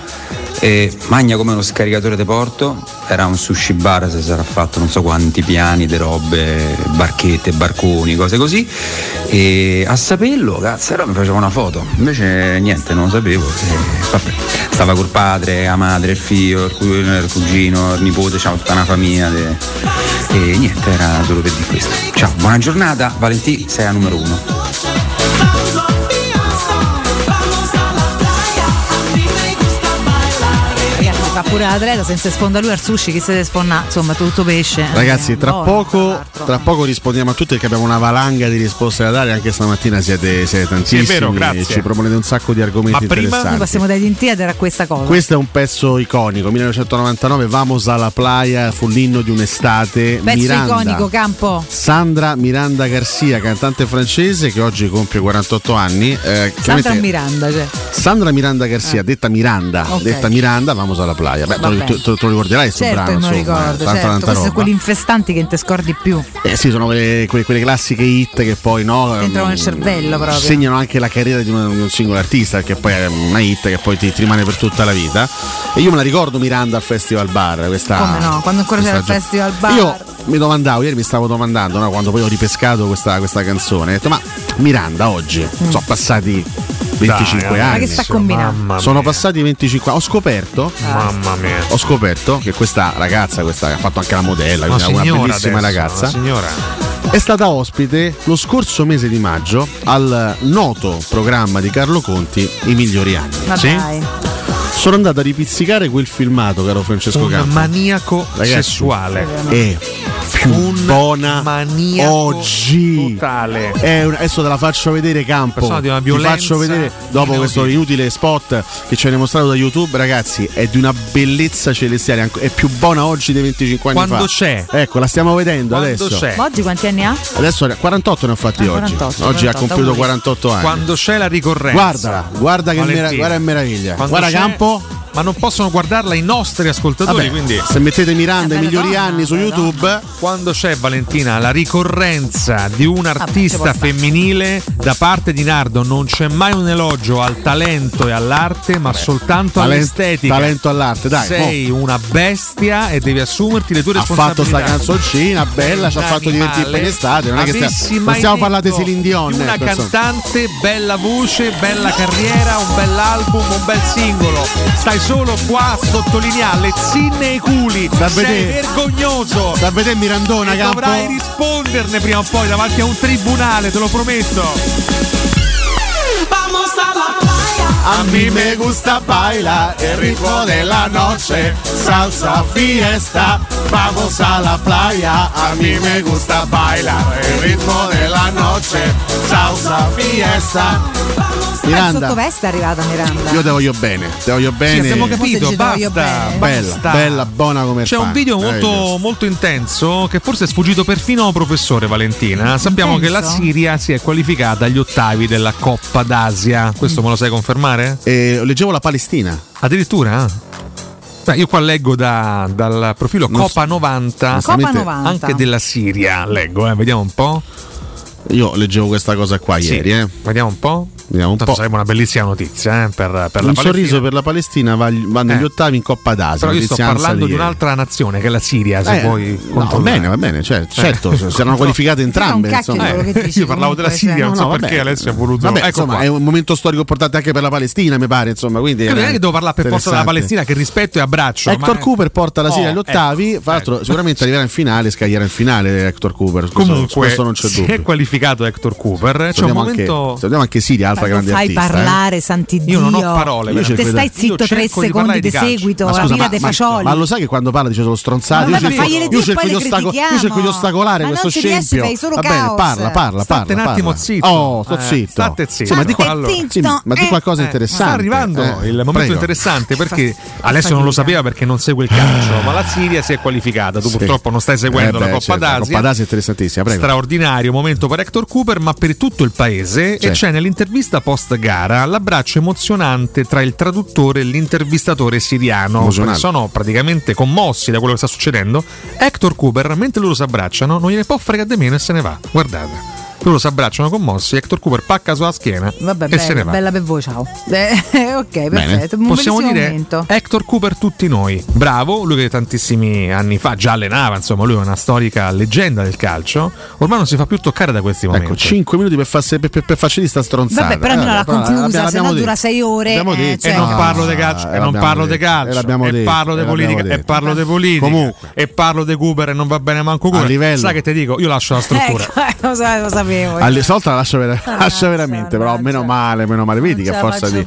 e magna come uno scaricatore di porto, era un sushi bar, si sarà fatto non so quanti piani di robe, barchette, barconi, cose così e a saperlo, cazzo, allora mi faceva una foto, invece niente, non lo sapevo, e, vabbè, stava col padre, la madre, il figlio, il, cu- il cugino, il nipote, c'era tutta una famiglia de- e niente, era solo per dire questo. Ciao, buona giornata, Valentì, sei a numero uno. Fa pure l'atleta, se si sfonda lui al sushi, chi se ne sfonda, insomma, tutto pesce. Ragazzi, tra Oh, poco, tra poco rispondiamo a tutti perché abbiamo una valanga di risposte da dare. Anche stamattina siete, siete tantissimi. vero, grazie. Ci proponete un sacco di argomenti Noi interessanti. passiamo dai Tintieder a questa cosa. Questo è un pezzo iconico, 1999, Vamos alla playa, fu l'inno di un'estate. Pezzo Miranda. iconico, Campo. Sandra Miranda Garcia, cantante francese che oggi compie 48 anni. eh, Sandra Miranda, cioè. Sandra Miranda Garcia, detta Miranda, Ok. detta Miranda, vamos alla playa. Beh, te, te- te lo ricorderai questo Certo, brano, lo insomma, ricordo, tanta, certo. tanta sono roba. quelli infestanti che non ti scordi più. Eh sì, sono quelle, quelle- quelle classiche hit che poi no, Entrano nel ehm, cervello proprio. segnano anche la carriera di un, di un singolo artista, perché poi è una hit che poi ti, ti rimane per tutta la vita. E io me la ricordo Miranda al Festival Bar. Questa, Come no? Quando ancora c'era il festival bar. Io mi domandavo, ieri mi stavo domandando, no, quando poi ho ripescato questa, questa canzone, ho detto, ma Miranda oggi sono passati 25 Dai, anni. Ma che sta combinando? Sono passati 25 anni. Ho scoperto. Mamma mia. Ho scoperto che questa ragazza, questa che ha fatto anche la modella, Una quindi una bellissima adesso, ragazza. signora. È stata ospite lo scorso mese di maggio al noto programma di Carlo Conti I migliori anni. Ma dai. Sono andato a ripizzicare quel filmato, caro Francesco Un Campo. maniaco Ragazzi, sessuale. È più buona maniaco oggi. totale. È un- adesso te la faccio vedere campo. Di una Ti faccio vedere dopo inaudita. questo inutile spot che ci hai mostrato da YouTube, ragazzi, è di una bellezza celestiale, è più buona oggi dei 25 anni Quando fa. c'è? Ecco, la stiamo vedendo Quando adesso. c'è? Ma oggi quanti anni ha? Adesso 48 ne ho fatti Ah, oggi. 48, oggi ha 48, compiuto auguri. 48 anni. Quando c'è la ricorrenza. Guardala, guarda che, Valentina. mera- guarda che meraviglia. Quando guarda c'è- campo. Ma non possono guardarla i nostri ascoltatori. Vabbè, quindi se mettete Miranda i migliori anni su YouTube, quando c'è Valentina la ricorrenza di un artista femminile da parte di Nardo non c'è mai un elogio al talento e all'arte ma soltanto Talent- all'estetica talento all'arte, dai, sei una bestia e devi assumerti le tue ha fatto responsabilità sta canzoncina bella, ci ha fatto divertire in estate. Non è che mai non stiamo parlando di detto Celine Dion. di una ecco, insomma. cantante, bella voce, bella carriera, un bell'album, un bel singolo. Stai solo qua a sottolineare le zinne e i culi. Sta a Sei vedere- vergognoso. Sta a vedere Mirandona, E Campo. dovrai risponderne prima o poi davanti a un tribunale, te lo prometto. Vamos a la playa. A mí me gusta bailar el ritmo de la noche, salsa fiesta, vamos a la playa. A mí me gusta bailar el ritmo de la noche, salsa fiesta. Il Miranda, sottoveste è arrivata Miranda. io te voglio bene, te voglio bene. abbiamo capito, basta. Bella, basta. bella, buona come C'è un pane. video molto, molto intenso che forse è sfuggito perfino al professore Valentina. Sappiamo che la Intenso? Siria si è qualificata agli ottavi della Coppa d'Asia. Questo me lo sai confermare? Eh, leggevo la Palestina. Addirittura? Beh, io qua leggo da- dal profilo so- 90, onestamente- Coppa 90. anche della Siria. Leggo, eh, vediamo un po'. Io leggevo questa cosa qua Sì, ieri, eh. Vediamo un po'. Vediamo un Tanto po'. sarebbe una bellissima notizia eh, per, per la un Palestina. sorriso per la Palestina va, va negli Eh. ottavi in Coppa d'Asia. Però io sto parlando di un'altra nazione che è la Siria, se Eh, vuoi no, va bene, va bene, cioè, certo, si erano qualificate entrambe. dici, io parlavo della comunque, Siria, cioè. non so No, perché. Alessio ha voluto. Vabbè, ecco insomma, qua. è un momento storico importante anche per la Palestina, mi pare. Insomma, quindi non è che devo parlare per forza della. Palestina, che rispetto e abbraccio. Hector Cooper porta la Siria Oh, agli ottavi. ecco, Tra l'altro, ecco. sicuramente arriverà in finale, scaglierà in finale Hector Cooper. Comunque, questo non c'è si dubbio. è qualificato Hector Cooper. C'è un momento. anche, salutiamo anche Siria, altra grande fai artista. eh. parlare, santi Dio. Io non ho parole, Io Te stai zitto tre di secondi di di seguito, Ma la scusa, fila ma, dei ma- fagioli. ma lo sai che quando parla dice solo stronzate? Ma Io vabbè, cerco, fagliele io cerco di, le ostaco- io critichiamo. cerco di ostacolare Ma questo scempio. fai Va bene, parla, parla, State parla. un attimo zitto. Oh, sto Eh, zitto. state zitto. Ma di, qualcosa Eh, interessante. Sta arrivando Eh, il momento interessante perché Alessio non lo sapeva perché non segue il calcio, ma la Siria si è qualificata. Tu purtroppo non stai seguendo Eh beh, la Coppa certo, La d'Asia. Coppa d'Asia è interessantissima. Straordinario momento per Hector Cooper, ma per tutto il paese. E Certo. c'è nell'intervista post gara l'abbraccio emozionante tra il traduttore e l'intervistatore siriano. Sono praticamente commossi da quello che sta succedendo. Hector Cooper, mentre loro si abbracciano, non gliene può fregare di meno e se ne va. Guardate. Loro si abbracciano commossi, Hector Cooper pacca sulla schiena Vabbè, e se ne bella, va. bella per voi, ciao. Eh, ok, Bene. perfetto. Un Possiamo dire momento. Hector Cooper tutti noi. Bravo, lui che tantissimi anni fa già allenava, insomma, lui è una storica leggenda del calcio. Ormai non si fa più toccare da questi momenti. Ecco, 5 minuti per, farsi, per, per, per farci di sta stronzata. Vabbè, però almeno Eh, l'ha conclusa, l'abbiamo se no dura sei ore. L'abbiamo eh, cioè- e non No, parlo di calcio, e non parlo di calcio, e parlo di politica, e parlo di politica, Comunque. e parlo di Cooper e non va bene manco Cooper. A livello- Sai che ti dico? Io lascio la struttura. Ecco, eh, lo, sa- sapevo. Alle stavolta la lascio, vera- lascia veramente, però meno male, meno male. Vedi Non che a forza di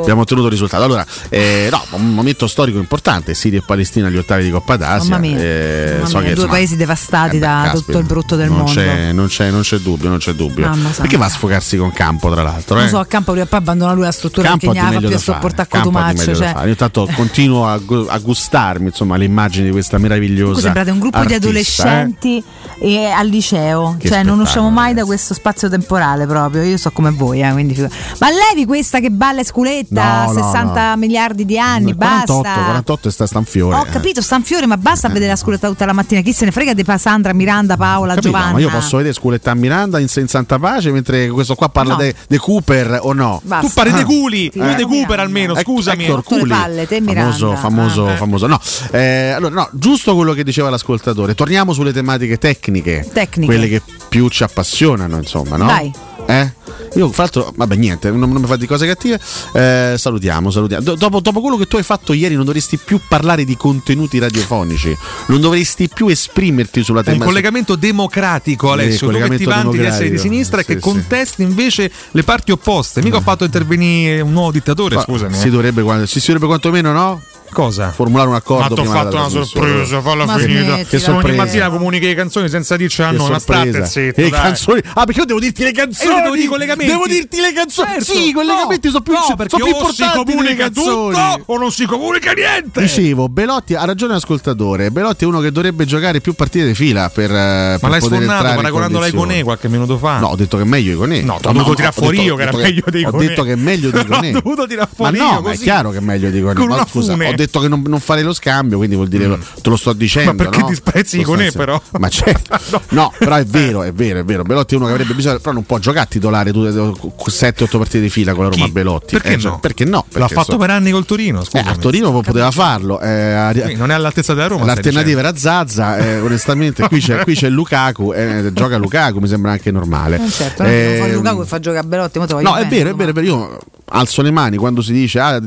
abbiamo ottenuto il risultato. Allora, eh, no, un momento storico importante, Siria e Palestina agli ottavi di Coppa d'Asia. Mamma mia. Eh, Mamma so mia, che, due insomma, paesi devastati eh da caspita, tutto il brutto del non mondo. C'è, non, c'è, non c'è dubbio, non c'è dubbio. Mamma Perché va a sfogarsi con campo, tra l'altro? Non eh? so, a campo poi abbandona lui la struttura Campo perché ne ha più a sopportare Cotumaccio. Cioè. Io intanto continuo a, gu- a gustarmi insomma, le immagini di questa meravigliosa. Sembrate un gruppo di artista, eh. adolescenti e al liceo, cioè non usciamo mai da questo spazio temporale proprio. Io so come voi, eh, quindi Ma levi questa che balla e sculetta No, no, 60 miliardi di anni, 48, basta. 48 e sta Stanfiore. Ho capito, Stanfiore, ma basta vedere la sculetta tutta la mattina. Chi se ne frega di Sandra, Miranda, Paola, Capito? Giovanna? Ma io posso vedere Sculetta a Miranda in, in Santa Pace mentre questo qua parla No. di Cooper o no? Basta. Tu parli Ah. dei culi, eh. dei Cooper almeno, Hec- scusami. Hector Culi, palle, te, Miranda. famoso, famoso, Ah. famoso. No, eh, allora, no, giusto quello che diceva l'ascoltatore. Torniamo sulle tematiche tecniche, Tecniche. quelle che più ci appassionano, insomma, no? Dai. Eh? Io, fra l'altro, vabbè, niente, non, non mi fa di cose cattive. Eh, salutiamo, salutiamo. Do- dopo, dopo quello che tu hai fatto ieri, non dovresti più parlare di contenuti radiofonici, non dovresti più esprimerti sulla un tematica. collegamento democratico, Alessio. Tu che ti collegamento vanti di essere di sinistra e Sì, che sì. contesti invece le parti opposte. Mica ho fatto intervenire un nuovo dittatore, Ma scusami. Si eh. dovrebbe, quando- si, si dovrebbe quantomeno, no? Cosa? Formulare un accordo. Ma ti ho fatto una sorpresa, falla Ma finita. smettila. Che Ogni sorpresa. mattina comunica le canzoni senza dirci a noi, ma state zitto. E dai. canzoni. Ah, perché io devo dirti le canzoni. Eh, io devo dire i collegamenti. Devo dirti le canzoni. Certo. Sì, i collegamenti No, sono più, no, sono perché più o si importanti comunica canzoni. tutto o non si comunica niente. Dicevo, Belotti ha ragione ascoltatore. Belotti è uno che dovrebbe giocare più partite di fila per, eh, Ma per l'hai sfornato entrare in paragonandola ai condizioni. Conè qualche minuto fa. No, ho detto che è meglio Iconè. No, t'ho dovuto tirare ho fuori detto- io che ho era meglio dei Ho Iconè. detto che è meglio di Ho Iconè. dovuto tirare Ma fuori no, io ma è così. chiaro che è meglio di Iconè. Con Ma una scusa, ho detto che non, non farei lo scambio, quindi vuol dire te lo sto dicendo. Ma perché no? disprezzi Iconè, però? Ma certo. no. però è vero, è vero, è vero. Belotti è uno che avrebbe bisogno, però non può giocare a titolare 7-8 partite di fila con la Roma Chi? Belotti. Perché Eh, cioè, no? perché no? L'ha Perché, fatto insomma, per anni col Torino. eh, a Torino poteva farlo. eh, non è all'altezza della Roma. L'alternativa era Zazza, eh, onestamente qui c'è, qui c'è Lukaku, eh, gioca Lukaku, mi sembra anche normale. Eh, certo, non fa Eh, Lukaku e fa giocare a Belotti, No, è bene, vero, è vero, è vero. Io alzo le mani quando si dice ah,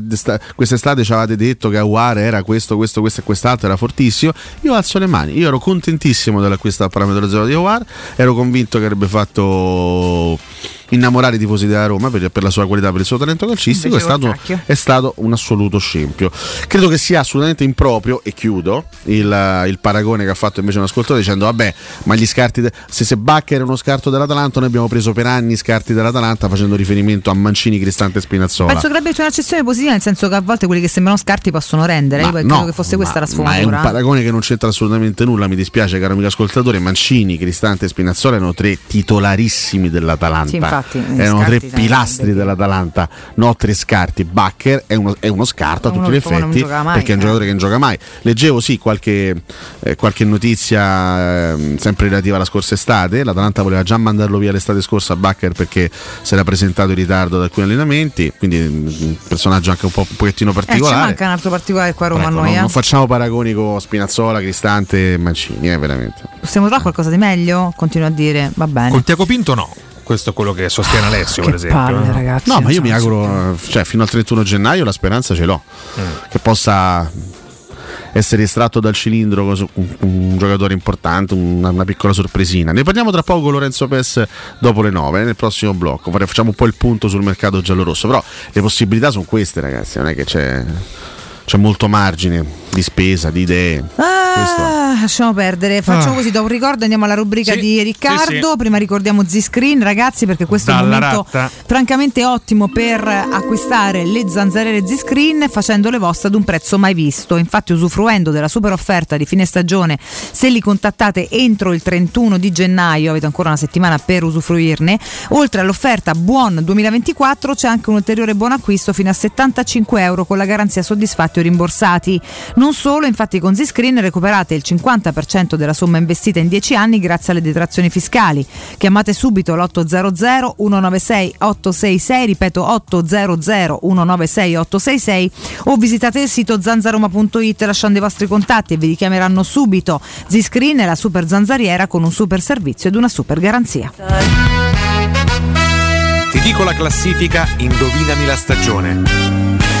quest'estate ci avevate detto che Aguare era questo, questo, questo e quest'altro, era fortissimo. Io alzo le mani. Io ero contentissimo dell'acquisto a parametro zero di Aguare, ero convinto che avrebbe fatto innamorare i tifosi della Roma per, per la sua qualità, per il suo talento calcistico. È stato, è stato un assoluto scempio. Credo che sia assolutamente improprio, e chiudo, il, il paragone che ha fatto invece un ascoltatore dicendo vabbè, ma gli scarti, de- se, se Baccher è uno scarto dell'Atalanta, noi abbiamo preso per anni scarti dell'Atalanta facendo riferimento a Mancini, Cristante e Spinazzola. Penso che abbia c'è un'accezione positiva, nel senso che a volte quelli che sembrano scarti possono rendere. Ma Io no, credo che fosse questa la ma è un sfumatura. paragone che non c'entra assolutamente nulla. Mi dispiace, caro amico ascoltatore. Mancini, Cristante e Spinazzola erano tre titolarissimi dell'Atalanta. Sì, infatti, erano tre pilastri dell'Atalanta, no tre scarti. Bacher è uno, è uno scarto a Uno tutti gli effetti mai, perché è un eh. giocatore che non gioca mai. Leggevo sì qualche, eh, qualche notizia ehm, sempre relativa alla scorsa estate. L'Atalanta voleva già mandarlo via l'estate scorsa a Bacher perché si era presentato in ritardo ad alcuni allenamenti. Quindi mm, un personaggio anche un po' un pochettino Eh, ci particolare. manca un altro particolare qua a Roma Ecco, a non, noi. eh. non facciamo paragoni con Spinazzola, Cristante e Mancini, eh, veramente. Possiamo trovare qualcosa di meglio? Continuo a dire, va bene. Con Tiago Pinto no. Questo è quello che sostiene Alessio, per esempio. palle, eh. ragazzi. No, ma io mi auguro, cioè fino al 31 gennaio la speranza ce l'ho, Mm. che possa essere estratto dal cilindro un, un giocatore importante, una, una piccola sorpresina. Ne parliamo tra poco con Lorenzo Pes dopo le 9, eh, nel prossimo blocco. Facciamo un po' il punto sul mercato giallorosso, però le possibilità sono queste ragazzi, non è che c'è, c'è molto margine di spesa, di idee. Ah, lasciamo perdere. Facciamo Ah. così, da un ricordo andiamo alla rubrica Sì, di Riccardo. sì, sì. Prima ricordiamo Z-Screen, ragazzi, perché questo è un Dalla momento ratta. francamente ottimo per acquistare le zanzariere Z-Screen facendo le vostre ad un prezzo mai visto. Infatti, usufruendo della super offerta di fine stagione, se li contattate entro il 31 di gennaio, avete ancora una settimana per usufruirne. Oltre all'offerta Buon 2024 c'è anche un ulteriore buon acquisto fino a 75 euro con la garanzia soddisfatti o rimborsati. Non solo, infatti con Z-Screen recuperate il 50% della somma investita in 10 anni grazie alle detrazioni fiscali. Chiamate subito l'800 196 866, ripeto 800 196 866 o visitate il sito zanzaroma.it lasciando i vostri contatti e vi richiameranno subito. Z-Screen è la super zanzariera con un super servizio ed una super garanzia. Ti dico la classifica, indovinami la stagione.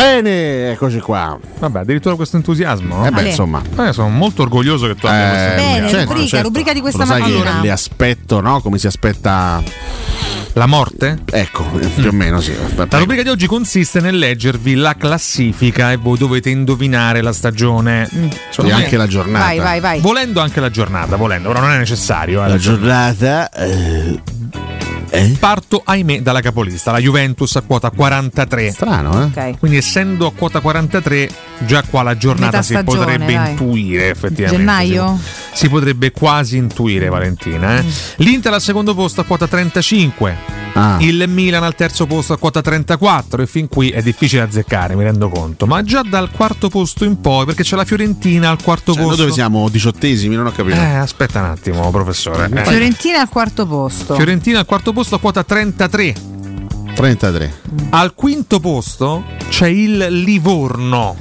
Bene, eccoci qua. Vabbè, addirittura questo entusiasmo. Eh beh, insomma. Eh, sono molto orgoglioso che tu abbia questo Eh, Bene, entusiasmo. rubrica, rubrica di questa mattina. le aspetto, no? Come si aspetta La morte? Ecco, più o meno sì. La rubrica di oggi consiste nel leggervi la classifica e voi dovete indovinare la stagione. Secondo E me- anche la giornata. Vai, vai, vai. Volendo anche la giornata, volendo, ora non è necessario. eh, La giornata. eh, eh? Parto, ahimè, dalla capolista, la Juventus a quota 43. Strano, eh? Ok. Quindi essendo a quota 43, già qua la giornata Metà si stagione, potrebbe dai. intuire effettivamente. Gennaio? Si, si potrebbe quasi intuire, Valentina. eh. L'Inter al secondo posto a quota 35. Ah. Il Milan al terzo posto a quota 34 e fin qui è difficile azzeccare, mi rendo conto, ma già dal quarto posto in poi, perché c'è la Fiorentina al quarto Cioè, noi posto. dove siamo? Diciottesimi? Non ho capito. Eh, aspetta un attimo, professore. Eh. Fiorentina al quarto posto. Fiorentina al quarto posto a quota 33. 33. Al quinto posto c'è il Livorno.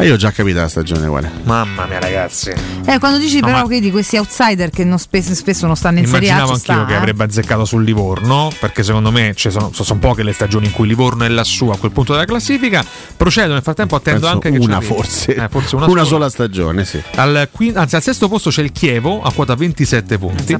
E io ho già capito la stagione quale. Mamma mia, ragazzi. Eh, quando dici No, però ma- che di questi outsider che non spesso, spesso non stanno in Serie A Immaginavo ci anch'io sta, che eh. avrebbe azzeccato sul Livorno, perché secondo me sono, sono poche le stagioni in cui Livorno è lassù a quel punto della classifica. Procedo, nel frattempo attendo Penso anche che una forse. Eh, forse una, Una sola. stagione, sì. Al, anzi, al sesto posto c'è il Chievo a quota 27 punti.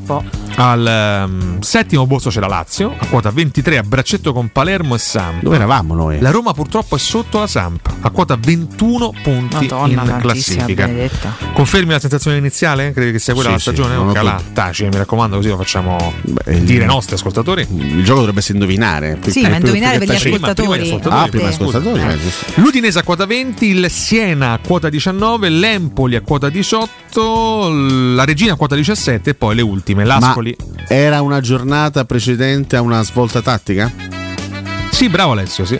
Al ehm, settimo posto c'è la Lazio, a quota 23 a braccetto con Palermo e Samp. Dove eravamo noi? La Roma purtroppo è sotto la Samp, a quota 21 punti Madonna, in classifica. benedetta. Confermi la sensazione iniziale? Credi che sia quella Sì, la sì, stagione? non Calà, dubbi. taci, mi raccomando, così lo facciamo il- dire ai nostri ascoltatori. Il gioco dovrebbe essere indovinare. Sì, ma indovinare per gli Prima- prima ascoltatori. Ah, prima ascoltatori. eh. L'Udinese a quota 20, il Siena a quota 19, l'Empoli a quota 18, la Regina a quota 17 e poi le ultime, l'Ascoli. Ma era una giornata precedente a una svolta tattica? Sì, bravo Alessio, sì.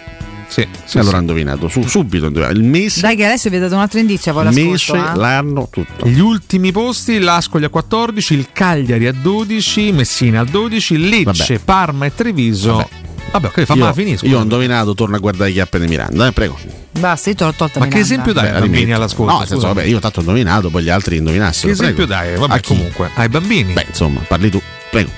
Sì, sì, allora sì. ho indovinato, su- subito. Il mese, Dai che adesso vi ho dato un altro indizio, poi mese, eh. l'anno, tutto. Gli ultimi posti, l'Ascoli a 14, il Cagliari a 12, Messina a 12, Lecce, Vabbè. Parma e Treviso. Vabbè, ok, fa io, ma finisco. io ho indovinato, torno a guardare le chiappe di Miranda, eh, prego. Basta, io te l'ho tolta Ma che esempio dai ai bambini all'ascolto? No, nel senso, vabbè, io tanto ho indovinato, poi gli altri indovinassero. Che esempio prego. dai? Vabbè, A chi? comunque, ai bambini. Beh, insomma, parli tu, prego.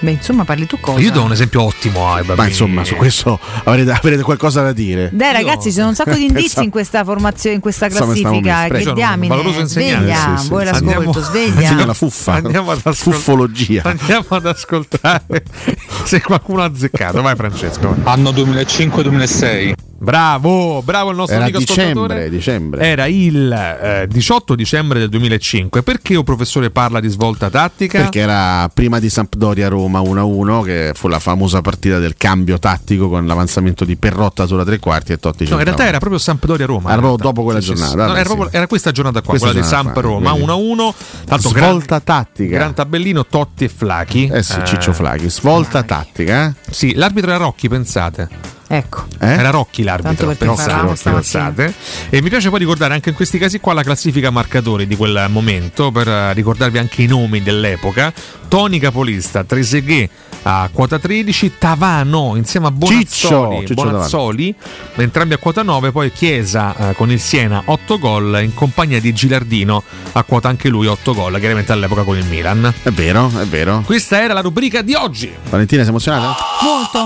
Beh, insomma, parli tu cosa? Io do un esempio ottimo ai bambini. Ma insomma, su questo avrete, avrete qualcosa da dire. Dai ragazzi, ci sono un sacco di indizi Pensavo- in questa formazione, in questa Pensavo mi stavo classifica. messo. Che diamine. valoroso insegnante. Sveglia, Sì, sì, vuoi sì. l'ascolto, Andiamo- sveglia. La fuffa. Andiamo ad ascoltare. Fuffologia. Andiamo ad ascoltare se qualcuno ha azzeccato. Vai Francesco. Anno 2005-2006. Bravo, bravo il nostro Era amico dicembre, ascoltatore. dicembre. Era il eh, 18 dicembre del 2005. Perché un professore parla di svolta tattica? Perché era prima di Sampdoria-Roma 1-1, che fu la famosa partita del cambio tattico con l'avanzamento di Perrotta sulla tre quarti e Totti No, in realtà era proprio Era Sampdoria-Roma. in proprio dopo quella Sì, sì, sì. giornata, No, era, proprio- sì. era questa giornata qua, Questa quella di giornata Samp-Roma quindi. 1-1. Tanto Svolta tattica. Gran tabellino Totti e Flachi. Eh sì, Ciccio Flaghi. Svolta tattica, eh? Sì, l'arbitro era Rocchi, pensate. Ecco. Eh? Era Rocchi l'arbitro, pensate, stamattina. pensate. E mi piace poi ricordare anche in questi casi qua la classifica marcatori di quel momento, per eh, ricordarvi anche i nomi dell'epoca. Toni Capolista, Trezeguet a quota 13, Tavano insieme a Bonazzoli, Ciccio, Ciccio Bonazzoli entrambi a quota 9, poi Chiesa eh, con il Siena 8 gol in compagnia di Gilardino a quota anche lui 8 gol, chiaramente all'epoca con il Milan. È vero, è vero. Questa era la rubrica di oggi. Valentina, sei emozionata? Molto.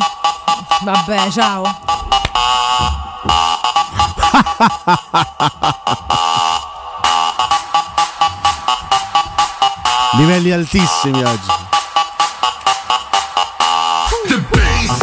Vabbè, ciao. Livelli altissimi oggi. The bass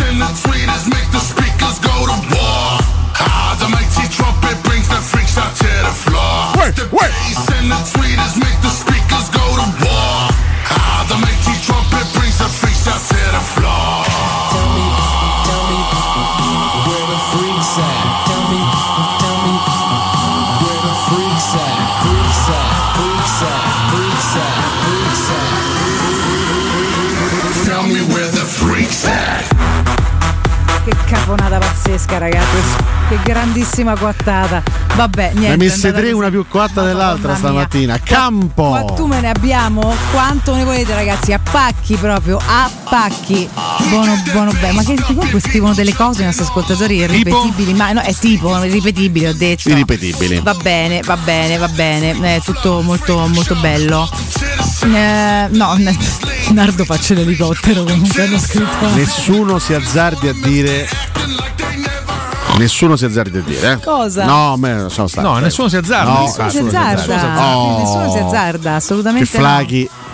Che caponata pazzesca, ragazzi. Che grandissima quattata. Vabbè, niente. Ne messe tre, una più dell'altra Madonna mia. stamattina. Campo! Quantume ne abbiamo? Quanto ne volete ragazzi? A pacchi proprio, a pacchi. Buono, buono, bene. Ma che comunque scrivono delle cose i nostri ascoltatori irripetibili. Ma no, è tipo irripetibili, ho detto. Irripetibili. Va bene, va bene, va bene. È tutto molto, molto bello. Eh, no, Nardo faccio l'elicottero comunque hanno scritto. Nessuno si azzardi a dire. Nessuno si azzardi a dire. eh. Cosa? No, a me non sono stato. No, nessuno si azzarda. No, Nessuno si nessuno si azzarda. azzarda. Oh. Nessuno si azzarda, Che assolutamente. no. flaghi. No,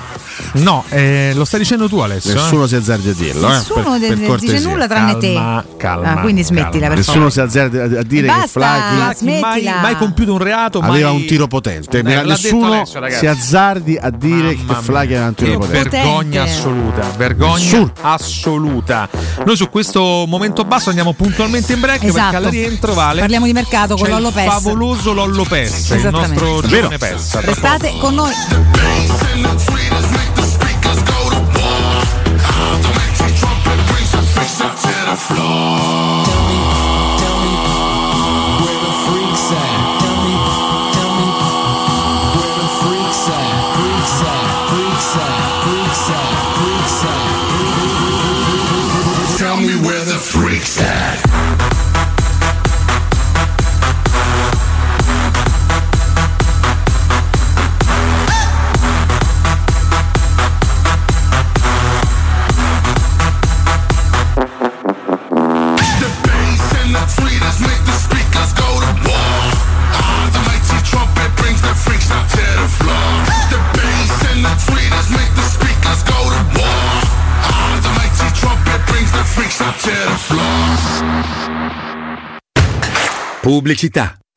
eh, lo stai dicendo tu Alessio. eh? Nessuno si azzardi a dirlo. Nessuno eh, per, de- per dice nulla tranne Calma, te. calma, Ah, quindi smettila per Nessuno si azzarda a dire che Basta, Flaghi Mai, smettila. mai compiuto un reato, mai... aveva un tiro potente. Eh, Nessuno Alessio, ragazzi. si azzardi a dire Mamma che Flaghi aveva un tiro Che potente. vergogna assoluta, vergogna Nessuno. assoluta. Noi su questo momento basso andiamo puntualmente in break perché Esatto. alla rientro vale. Parliamo di mercato con Lollo il Pes. favoloso Lollo Pes, il nostro Vero. giovane Pes. Tra Restate con noi. Pubblicità.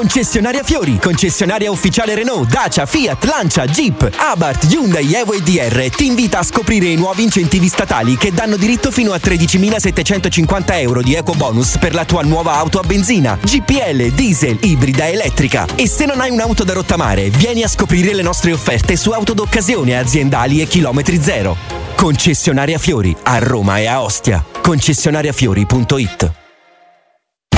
Concessionaria Fiori, concessionaria ufficiale Renault, Dacia, Fiat, Lancia, Jeep, Abarth, Hyundai, Evo e DR ti invita a scoprire i nuovi incentivi statali che danno diritto fino a 13.750 euro di eco bonus per la tua nuova auto a benzina, GPL, diesel, ibrida, elettrica. E se non hai un'auto da rottamare, vieni a scoprire le nostre offerte su auto d'occasione aziendali e chilometri zero. Concessionaria Fiori a Roma e a Ostia. Concessionariafiori.it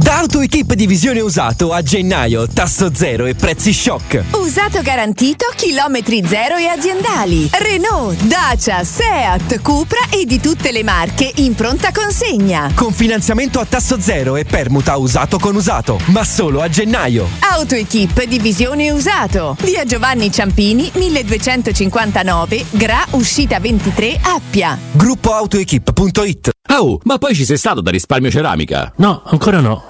Da AutoEquip Divisione Usato a gennaio, tasso zero e prezzi shock. Usato garantito, chilometri zero e aziendali. Renault, Dacia, Seat, Cupra e di tutte le marche in pronta consegna. Con finanziamento a tasso zero e permuta usato con usato, ma solo a gennaio. AutoEquip Divisione Usato. Via Giovanni Ciampini, 1259, Gra, uscita 23, Appia. Gruppoautoequip.it Oh, ma poi ci sei stato da risparmio ceramica? No, ancora no.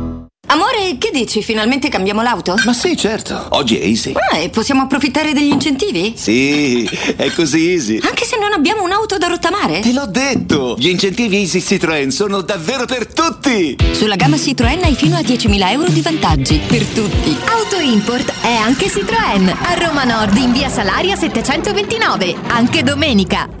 Che dici? Finalmente cambiamo l'auto? Ma sì, certo. Oggi è easy. Ah, e possiamo approfittare degli incentivi? Sì, è così easy. Anche se non abbiamo un'auto da rottamare? Te l'ho detto! Gli incentivi Easy Citroën sono davvero per tutti! Sulla gamma Citroën hai fino a 10.000 euro di vantaggi. Per tutti. Auto Import è anche Citroën. A Roma Nord in via Salaria 729. Anche domenica.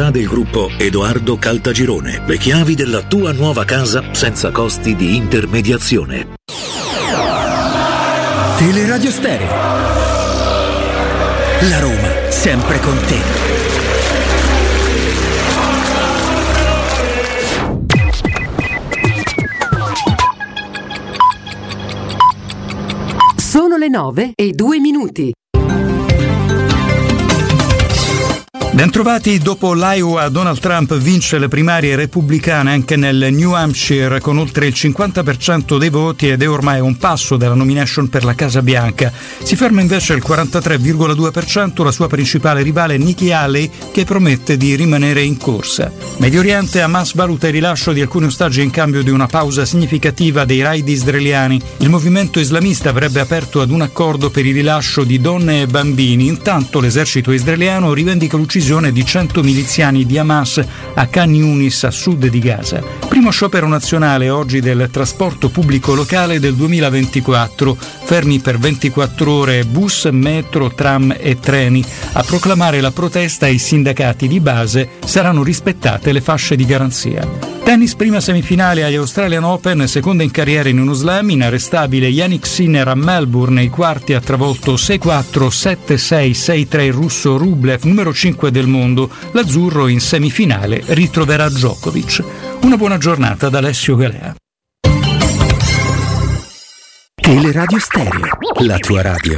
del gruppo Edoardo Caltagirone. Le chiavi della tua nuova casa senza costi di intermediazione. Teleradio Stereo. La Roma, sempre con te. Sono le 9 e 2 minuti. Bentrovati, dopo l'Iowa Donald Trump vince le primarie repubblicane anche nel New Hampshire con oltre il 50% dei voti ed è ormai un passo dalla nomination per la Casa Bianca. Si ferma invece il 43,2% la sua principale rivale Nikki Haley che promette di rimanere in corsa. Medio Oriente Hamas valuta il rilascio di alcuni ostaggi in cambio di una pausa significativa dei raid israeliani. Il movimento islamista avrebbe aperto ad un accordo per il rilascio di donne e bambini, intanto l'esercito israeliano rivendica l'uccisione di 100 miliziani di Hamas a Khan Yunis a sud di Gaza. Primo sciopero nazionale oggi del trasporto pubblico locale del 2024, fermi per 24 ore bus, metro, tram e treni. A proclamare la protesta i sindacati di base saranno rispettate le fasce di garanzia. Tennis prima semifinale agli Australian Open, seconda in carriera in uno slam, inarrestabile Yannick Sinner a Melbourne, nei quarti ha travolto 6-4, 7-6, 6-3 il russo Rublev, numero 5 del mondo. L'azzurro in semifinale ritroverà Djokovic. Una buona giornata da Alessio Galea. Teleradio Stereo. La tua radio.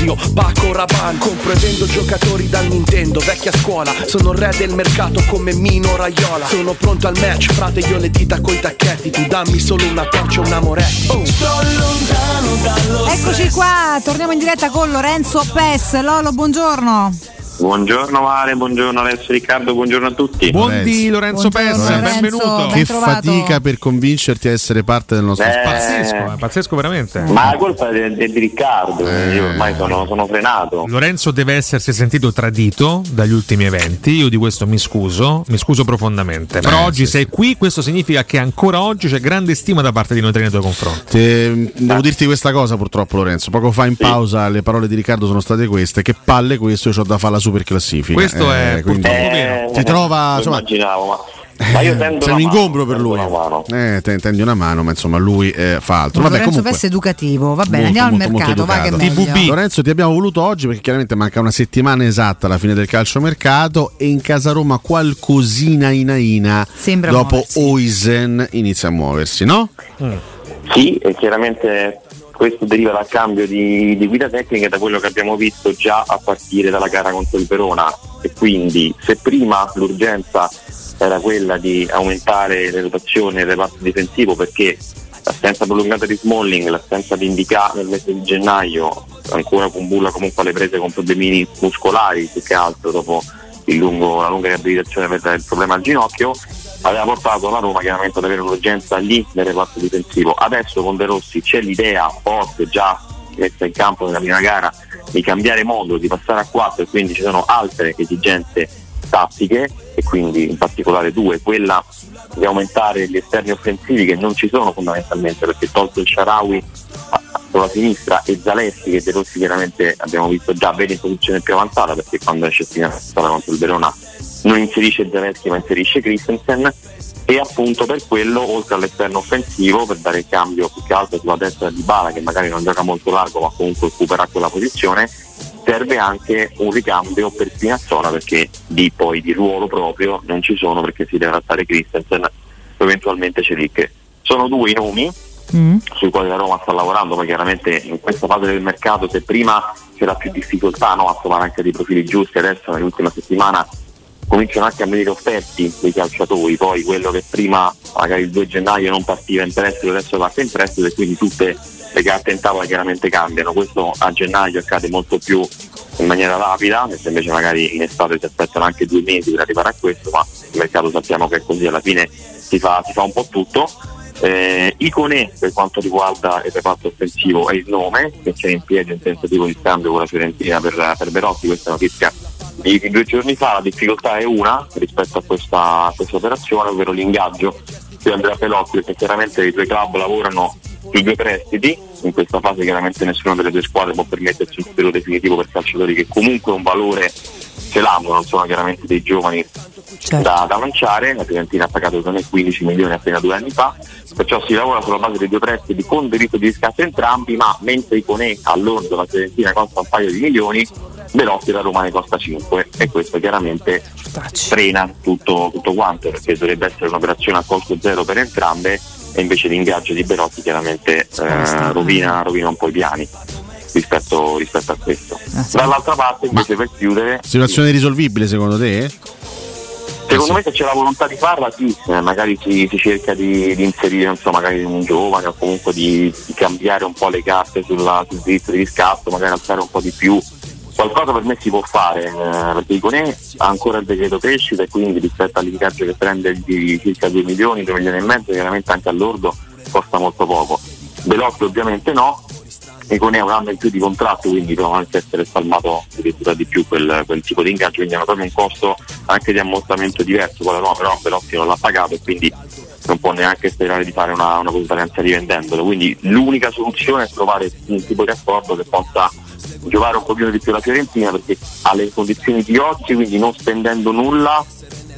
Paco Rabanne Compro e vendo giocatori da Nintendo Vecchia scuola Sono il re del mercato come Mino Raiola Sono pronto al match Frate io le dita coi tacchetti Tu dammi solo una torcia e un amoretto oh. Sto lontano dallo Eccoci qua, torniamo in diretta con Lorenzo Pes. Lolo, buongiorno. Buongiorno Mare, buongiorno Alessio Riccardo, buongiorno a tutti. Buondì Lorenzo Pessa, benvenuto. Che fatica per convincerti a essere parte del nostro Eh, spazio. Pazzesco, eh, pazzesco veramente. Ma la colpa è di, di Riccardo, io ormai sono, sono frenato. Lorenzo deve essersi sentito tradito dagli ultimi eventi, io di questo mi scuso, mi scuso profondamente. Però Eh, oggi sei qui, questo significa che ancora oggi c'è grande stima da parte di noi tre nei tuoi confronti. Te- devo dirti questa cosa purtroppo Lorenzo, poco fa in pausa le parole di Riccardo sono state queste, che palle questo, io ho da fare la super classifica. Questo è quindi purtroppo vero. Ti trova, insomma, immaginavo, ma, ma io tendo sei un mano, ingombro per lui. una. Eh, te- tendi una mano, ma insomma lui eh, fa altro. Vabbè, Lorenzo comunque. Pes educativo, va bene, Molto, andiamo molto, al molto mercato, va che. Lorenzo, ti abbiamo voluto oggi perché chiaramente manca una settimana esatta alla fine del calciomercato e in casa Roma qualcosina inaina Sembra dopo muoversi. Oisen inizia a muoversi, no? Sì, e chiaramente questo deriva dal cambio di, di guida tecnica e da quello che abbiamo visto già a partire dalla gara contro il Verona. E quindi se prima l'urgenza era quella di aumentare le rotazioni nel reparto difensivo perché l'assenza prolungata di Smalling, l'assenza di Indica nel mese di gennaio, ancora con Bulla comunque alle prese con problemini muscolari più che altro dopo lungo- la lunga riabilitazione per il problema al ginocchio, aveva portato la Roma chiaramente ad avere un'urgenza lì nel reparto difensivo. Adesso con De Rossi c'è l'idea forte già messa in campo nella prima gara di cambiare modo, di passare a 4 e quindi ci sono altre esigenze tattiche e quindi in particolare due, quella di aumentare gli esterni offensivi che non ci sono fondamentalmente perché tolto il Sharawi sulla sinistra e Zaleschi che De Rossi chiaramente abbiamo visto già bene in posizione più avanzata perché quando esce stata contro il Verona non inserisce Zaleschi ma inserisce Christensen. E appunto per quello oltre all'esterno offensivo per dare il cambio più che altro sulla destra di Bala che magari non gioca molto largo ma comunque occuperà quella posizione serve anche un ricambio per Spinazzola perché di poi di ruolo proprio non ci sono perché si deve adattare Christensen eventualmente Celic. Sono due i nomi sui quali la Roma sta lavorando, poi chiaramente in questa fase del mercato se prima c'era più difficoltà no, a trovare anche dei profili giusti, adesso nell'ultima settimana cominciano anche a venire offerti dei calciatori, poi quello che prima magari il 2 gennaio non partiva in prestito adesso parte in prestito e quindi tutte le carte in tavola chiaramente cambiano, questo a gennaio accade molto più in maniera rapida, mentre invece magari in estate si aspettano anche due mesi per arrivare a questo, ma il mercato sappiamo che è così, alla fine si fa, si fa un po' tutto. Eh, Iconè per quanto riguarda il reparto offensivo è il nome che c'è in piedi un tentativo di scambio con la Fiorentina per, per Berotti, questa è notizia di, di due giorni fa, la difficoltà è una rispetto a questa, a questa operazione, ovvero l'ingaggio di Andrea Pelotti, perché chiaramente i due club lavorano sui due prestiti, in questa fase chiaramente nessuna delle due squadre può permettersi un titolo definitivo per calciatori che comunque un valore ce l'hanno, non sono chiaramente dei giovani da, da lanciare, la Fiorentina ha pagato con 15 milioni appena due anni fa, perciò si lavora sulla base dei due prestiti con diritto di riscatto entrambi, ma mentre Iconè all'ordo la Fiorentina costa un paio di milioni, Belotti la Roma ne costa 5 e questo chiaramente frena tutto, tutto quanto perché dovrebbe essere un'operazione a costo zero per entrambe e invece l'ingaggio di Belotti chiaramente eh, rovina, rovina un po' i piani rispetto, rispetto a questo. Dall'altra parte invece per chiudere Situazione risolvibile secondo te? Secondo me se c'è la volontà di farla sì, eh, magari si, si cerca di, di inserire non so, magari un giovane o comunque di, di cambiare un po' le carte sulla, sul diritto di riscatto, magari alzare un po' di più. Qualcosa per me si può fare, eh, perché Iconè ha ancora il decreto crescita e quindi rispetto all'ingaggio che prende di circa 2 milioni, 2 milioni e mezzo, chiaramente anche all'ordo costa molto poco. Velotti ovviamente no, Iconè ha un anno in più di contratto, quindi anche essere spalmato addirittura di più quel, quel tipo di ingaggio, quindi hanno proprio un costo anche di ammortamento diverso, quello no, però Belotti non l'ha pagato e quindi non può neanche sperare di fare una, una consulenza rivendendolo. Quindi l'unica soluzione è trovare un tipo di accordo che possa giocare un pochino di più la Fiorentina perché ha le condizioni di oggi, quindi non spendendo nulla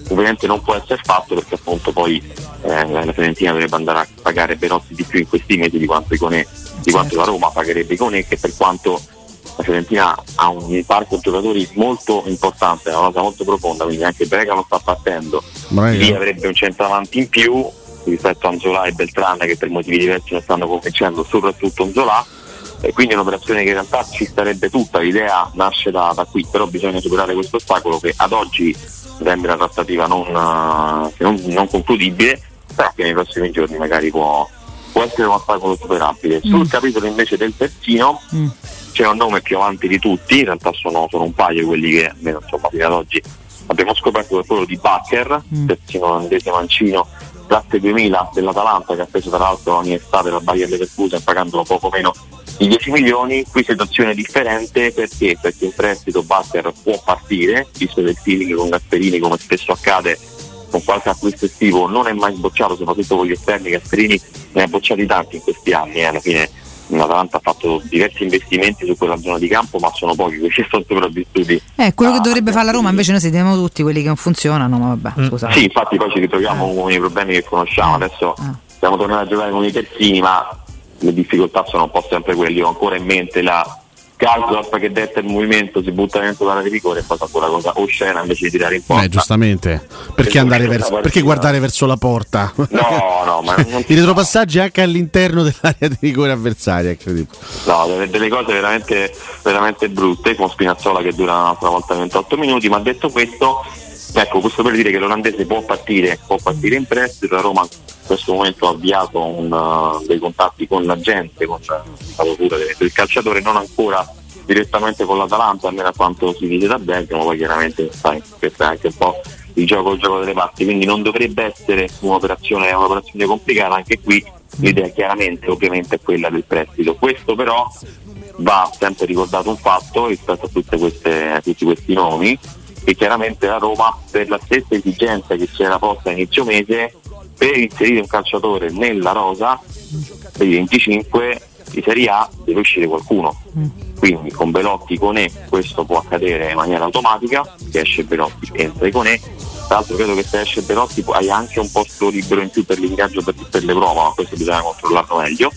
ovviamente non può essere fatto perché appunto poi eh, la Fiorentina dovrebbe andare a pagare Belotti di più in questi mesi di quanto, Iconè, di quanto la Roma pagherebbe Iconè che per quanto la Fiorentina ha un parco giocatori molto importante, una cosa molto profonda, quindi anche Brega lo sta partendo, lì avrebbe un centravanti in più rispetto a Anzola e Beltran che per motivi diversi non stanno convincendo, soprattutto Anzola e quindi è un'operazione che in realtà ci starebbe tutta, l'idea nasce da, da qui, però bisogna superare questo ostacolo che ad oggi sembra una trattativa non, eh, non, non concludibile, però che nei prossimi giorni magari può, può essere un ostacolo superabile. Sul capitolo invece del terzino c'è un nome più avanti di tutti, in realtà sono, sono un paio quelli che almeno insomma fino ad oggi abbiamo scoperto che quello di Bacher, terzino olandese mancino, classe 2000 dell'Atalanta che ha preso tra l'altro ogni estate la Bayer Leverkusen pagandolo poco meno di 10 milioni, qui situazione differente perché? Perché in prestito Bacher può partire, visto che il feeling con Gasperini come spesso accade con qualche acquisto estivo non è mai bocciato, soprattutto con gli esterni. Gasperini ne ha bocciati tanti in questi anni, eh, alla fine l'Atalanta ha fatto diversi investimenti su quella zona di campo ma sono pochi quelli che sono sopravvissuti Eh, quello che dovrebbe fare la Roma invece noi sentiamo tutti quelli che non funzionano, ma vabbè, scusate. Sì, infatti poi ci ritroviamo con i problemi che conosciamo. Adesso stiamo tornando a giocare con i terzini, ma le difficoltà sono un po' sempre quelle. Io ho ancora in mente la Calzorp che detta il movimento, si butta dentro l'area di rigore e poi fa quella cosa oscena invece di tirare in porta. Eh, giustamente. Perché, andare verso, perché guardare verso la porta? No, no, ma non I retropassaggi anche all'interno dell'area di rigore avversaria, incredibile. No, delle, delle cose veramente, veramente brutte, con Spinazzola che dura un'altra volta 28 minuti, ma detto questo, ecco, questo per dire che l'olandese può partire, può partire in prestito, la Roma in questo momento ha avviato un, uh, dei contatti con la gente, con la procura del, calciatore, non ancora direttamente con l'Atalanta, almeno a quanto si dice da Bergamo, poi chiaramente sai, questo è anche un po' il gioco, il gioco delle parti, quindi non dovrebbe essere un'operazione, un'operazione complicata, anche qui l'idea chiaramente ovviamente è quella del prestito. Questo però va sempre ricordato un fatto rispetto a, queste, a tutti questi nomi che chiaramente la Roma per la stessa esigenza che si era posta a inizio mese per inserire un calciatore nella rosa per i 25 di Serie A deve uscire qualcuno quindi con Belotti con E questo può accadere in maniera automatica se esce Belotti entra Iconè tra l'altro credo che se esce Belotti hai anche un posto libero in più per l'ingaggio per, per l'Europa ma questo bisogna controllarlo meglio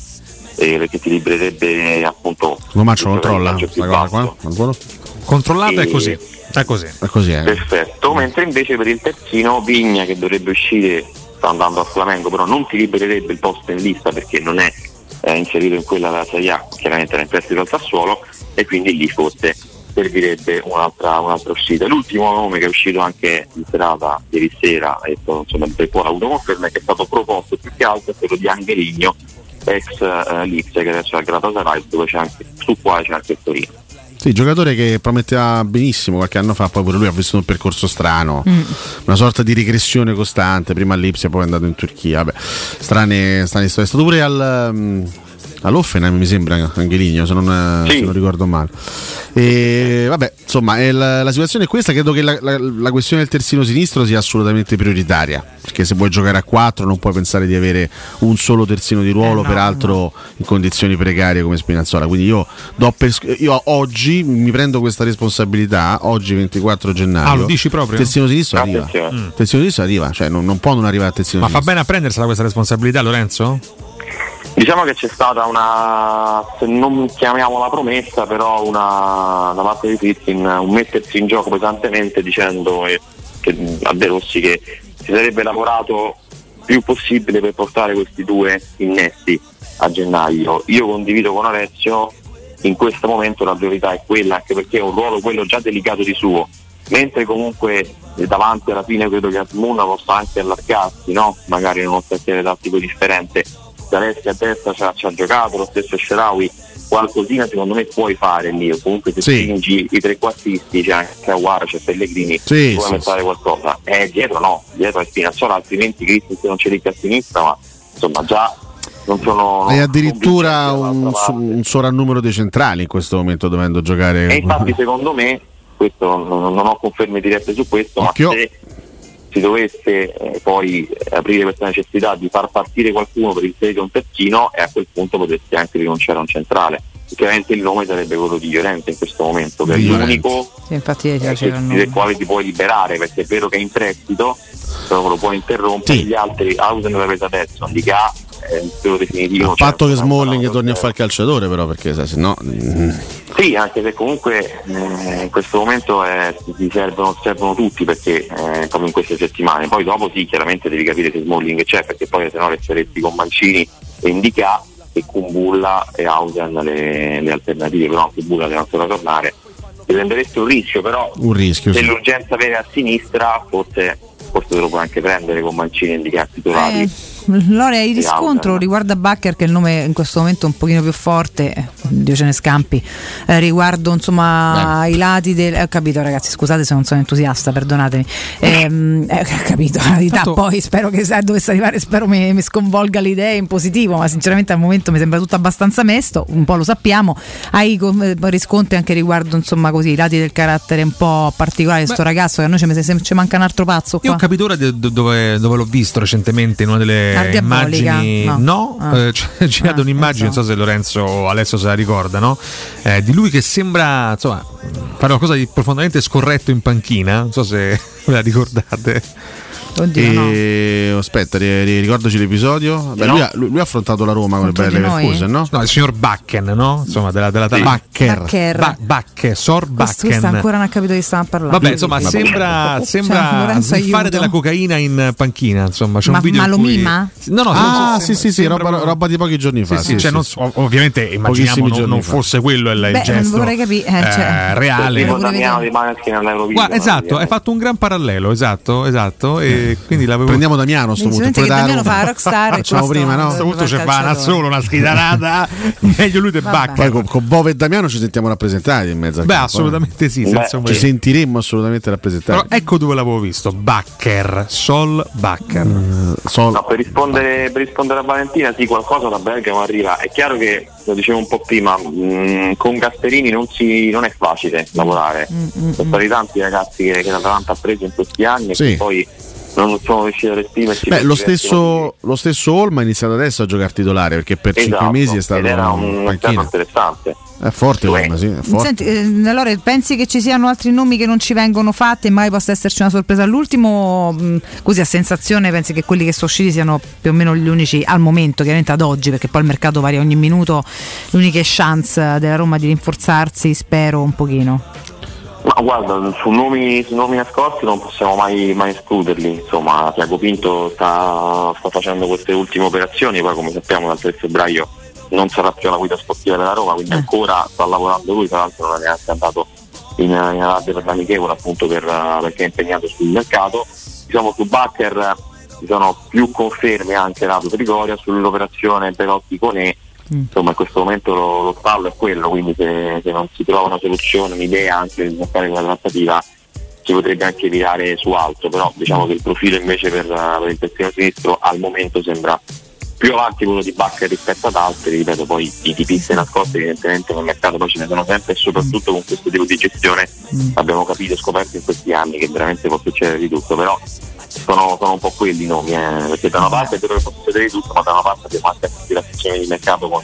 eh, perché ti libererebbe appunto Come Maccio controlla cosa qua? Volo? Controllata è E- così. È così. È così, eh. Perfetto, mentre invece per il terzino Vigna che dovrebbe uscire, sta andando a Flamengo, però non ti libererebbe il posto in lista perché non è eh, inserito in quella della Serie A, chiaramente era in prestito al Sassuolo e quindi lì forse servirebbe un'altra, un'altra uscita. L'ultimo nome che è uscito anche in serata ieri sera, e insomma per poi ha avuto conferma, che è stato proposto più che altro è quello di Angeligno, ex eh, Lipsia che adesso è al Galatasaray dove c'è anche, su quale c'è anche il Torino. Sì, giocatore che prometteva benissimo qualche anno fa, poi pure lui ha vissuto un percorso strano, Mm. una sorta di regressione costante, prima all'Ipsia, poi è andato in Turchia. Vabbè, strane, strane storie. È stato pure al, um, all'Offenheim, mi sembra, Angeligno, se non, se non ricordo male. E vabbè, insomma, la, la situazione è questa. Credo che la, la- la questione del terzino sinistro sia assolutamente prioritaria. Perché se vuoi giocare a 4 non puoi pensare di avere un solo terzino di ruolo, peraltro in condizioni precarie come Spinazzola. Quindi io, do per io oggi mi prendo questa responsabilità, oggi 24 gennaio. Ah, lo dici proprio? Terzino sinistro arriva. Mm. Terzino sinistro arriva, cioè non, non può non arrivare a terzino Ma fa sinistro. bene a prendersela questa responsabilità, Lorenzo? Diciamo che c'è stata una, se non chiamiamola promessa, però una, da parte di Fritzin un mettersi in gioco pesantemente dicendo eh, a De Rossi che si sarebbe lavorato più possibile per portare questi due innesti a gennaio. Io condivido con Alessio, in questo momento la priorità è quella, anche perché è un ruolo quello già delicato di suo, mentre comunque eh, davanti alla fine credo che Asmuna possa anche allargarsi, no? magari in uno stacchiere tattico differente. D'Alessi a destra ci ha, ci ha giocato, lo stesso Sherawi, qualcosina secondo me puoi fare lì, o comunque se Sì. spingi i trequartisti, c'è anche Aguara, c'è Pellegrini, Sì, puoi sì, mettere qualcosa. Eh, dietro no, dietro è Spinazzola, altrimenti Christensen non c'è lì a sinistra, ma insomma già non sono... Non addirittura un, un sovrannumero dei centrali in questo momento dovendo giocare. E infatti secondo me, questo non, non ho conferme dirette su questo, Occhio. ma se si dovesse eh, poi aprire questa necessità di far partire qualcuno per inserire un terzino e a quel punto potresti anche rinunciare a un centrale. Chiaramente il nome sarebbe quello di Llorente in questo momento, che è l'unico Sì, infatti eh, nome. del quale ti puoi liberare, perché è vero che è in prestito, però lo puoi interrompere, gli altri Hausen l'ha presa adesso, di ha quello definitivo. Il cioè, fatto che una- Smalling torni a fare il calciatore, però, perché se no. mm, Sì, anche se comunque eh, in questo momento eh, ti servono, servono tutti perché eh, come in queste settimane. Poi dopo sì, chiaramente devi capire se Smalling c'è, perché poi se no resteresti con Mancini e Indica e Kumbulla e Hausen le, le alternative, però Kumbulla deve ancora tornare. Ti prenderesti un rischio, però Un rischio, se sì. l'urgenza viene a sinistra forse, forse te lo puoi anche prendere con Mancini e Indica titolari. Lore, hai Sì, riscontro riguardo a Bacher, che è il nome in questo momento un pochino più forte, eh, Diocene Scampi, eh, riguardo insomma i lati del... eh, Ho capito ragazzi, scusate se non sono entusiasta, perdonatemi. Ehm, eh, ho capito, la verità Tanto- poi spero che se dovesse arrivare, spero mi, mi sconvolga le idee in positivo, ma sinceramente al momento mi sembra tutto abbastanza mesto, un po' lo sappiamo. Hai eh, riscontri anche riguardo insomma così i lati del carattere un po' particolare di sto ragazzo, che a noi ci, ci- manca un altro pazzo Io qua. ho capito ora dove, dove l'ho visto recentemente in una delle Diabolica? immagini. No. No, Ah. eh, c'è girato Ah, un'immagine, non so se Lorenzo o Alessio se la ricordano, eh, di lui che sembra insomma, fare qualcosa di profondamente scorretto in panchina. Non so se ve la ricordate. Oddio, no. E aspetta, ri- ri- ricordaci l'episodio. Beh, No. lui, ha, lui- lui ha affrontato la Roma con il Bayer? Leverkusen, no? No, il signor Bakken, no? Insomma, della, della Bakker. Bakker. Ba- Bacche, Sor Questo, questo Bakken. ancora non ha capito di stava parlando. Vabbè, insomma, sembra, Cioè, sembra Lorenzo, sniffare aiuto. della cocaina in panchina. Insomma, c'è Ma- un video ma lo cui- mima? No, no, ah, sembra- sì, sì, sì, sembra roba, roba di pochi giorni fa. Sì, sì, sì, cioè sì, non- sì. ov- ovviamente immaginiamo non, non fosse quello il, Beh, gesto vorrei capire, eh, cioè, eh, reale. Guarda, esatto, hai fatto un gran parallelo, esatto, esatto. E quindi l'avevo... Prendiamo Damiano a sto punto. Pure da Damiano fa rockstar Facciamo prima, no? A questo punto c'è. Vana solo una schitarata. Meglio lui del. Bacca. Poi con, con Bove e Damiano ci sentiamo rappresentati in mezzo Beh, campo, eh. assolutamente sì, senza un Ci sentiremmo assolutamente rappresentati. Però ecco dove l'avevo visto. Bakker, Sol Bakker. No, per, rispondere, per rispondere a Valentina, sì, qualcosa da Bergamo arriva. È chiaro che, lo dicevo un po' prima, mh, con Gasperini non, si- non è facile lavorare. Mm, Sono stati tanti ragazzi che, che l'Atalanta ha preso in questi anni Sì. e poi non sono riusciti ad esprimersi. Beh, lo stesso, lo stesso Olma ha iniziato adesso a giocare titolare perché per Esatto, 5 mesi è stato era un panchina. interessante. È forte Olma, sì, è forte. Senti, eh, allora pensi che ci siano altri nomi che non ci vengono fatti e mai possa esserci una sorpresa all'ultimo? Mh, così a sensazione pensi che quelli che sono usciti siano più o meno gli unici al momento, chiaramente ad oggi, perché poi il mercato varia ogni minuto, le uniche chance della Roma di rinforzarsi, spero un pochino. Ma guarda, su nomi, su nomi nascosti non possiamo mai, mai escluderli. Insomma, Tiago Pinto sta, sta facendo queste ultime operazioni, poi come sappiamo dal 3 febbraio non sarà più la guida sportiva della Roma, quindi ancora sta lavorando lui, tra l'altro non è neanche andato in, in Arabia per l'amichevole appunto per, eh, perché è impegnato sul mercato. Diciamo su Bakker eh, ci sono più conferme anche Rato Trigoria sull'operazione Perotti Conè insomma in questo momento lo, lo stallo è quello, quindi se, se non si trova una soluzione, un'idea anche di fare quella trattativa si potrebbe anche virare su altro, però diciamo che il profilo invece per, per il terzino sinistro al momento sembra più avanti quello di Bacca rispetto ad altri, ripeto poi i tipisti nascosti evidentemente nel mercato poi ce ne sono sempre e soprattutto con questo tipo di gestione abbiamo capito e scoperto in questi anni che veramente può succedere di tutto, però sono, sono un po' quelli i nomi, eh, perché da una parte è vero che può succedere di tutto, ma da una parte abbiamo anche aspirazioni di mercato con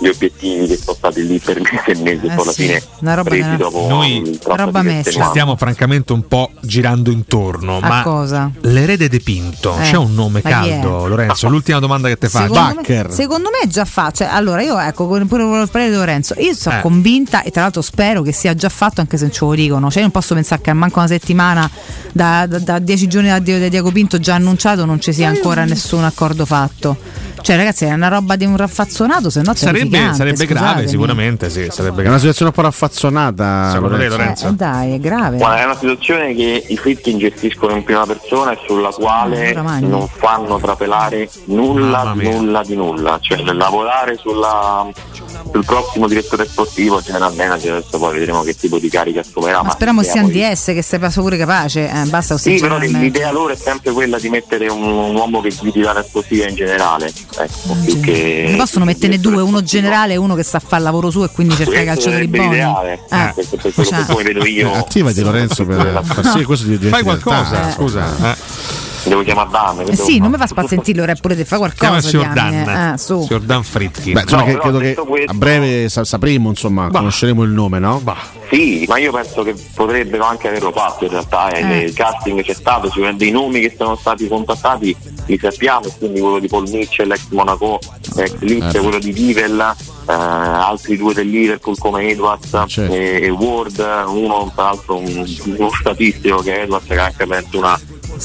gli obiettivi che sono stati lì per mesi e mesi e Eh poi alla sì, fine una roba presi dopo Noi roba ci stiamo francamente un po' girando intorno. A ma cosa? l'erede De Pinto, Eh, c'è un nome è? caldo, Lorenzo? L'ultima domanda che ti faccio. Secondo me, secondo me già fa, cioè, allora io ecco, pure il parere di Lorenzo, io sono Eh. convinta e tra l'altro spero che sia già fatto anche se non ce lo dicono, cioè io non posso pensare che a manco una settimana da, da- da dieci giorni da Dio- da Diego Pinto già annunciato non ci sia ancora nessun accordo fatto. Cioè ragazzi è una roba di un raffazzonato, se no Sarebbe, sarebbe grave, sicuramente sì. Sarebbe È una grave. situazione un po' raffazzonata. Secondo te, Lorenzo? Eh, dai, è grave. Guarda, è una situazione che i Fritkin gestiscono in prima persona e sulla quale Ora mangi. non fanno trapelare nulla, nulla di nulla. Cioè lavorare sulla- sul prossimo direttore sportivo, general manager, adesso poi vedremo che tipo di carica assumerà. Ma speriamo l'idea sia un DS che sei pure capace, eh, basta Sì, però l'idea loro è sempre quella di mettere un, un uomo che guidi l'area sportiva in generale. Ecco, più che Ne possono metterne due, uno generale e uno che sa fare il lavoro suo e quindi cercare i questo calciatori buoni. l'ideale, Eh. per, per quello Cioè. che poi vedo io. Eh, Attivati Lorenzo per far sì questo diventi Fai qualcosa, Eh. scusa. Eh. Devo chiamare Dan. Eh sì, non mi fa spazientire ora pure te fa Chiama qualcosa. signor. Dan. Eh, su. Signor Dan Fritkin. Beh, insomma, No, che- credo che questo- a breve sa- sapremo, insomma, conosceremo il nome, no? Sì, ma io penso che potrebbero anche averlo fatto in realtà. eh, Eh. Il casting c'è stato, sicuramente dei nomi che sono stati contattati li sappiamo, quindi quello di Paul Mitchell, ex Monaco, ex Eh. quello di Divel, eh, altri due del Liverpool come Edwards Certo. e, e Ward, uno tra l'altro un, uno statistico che è Edwards che ha anche aperto una,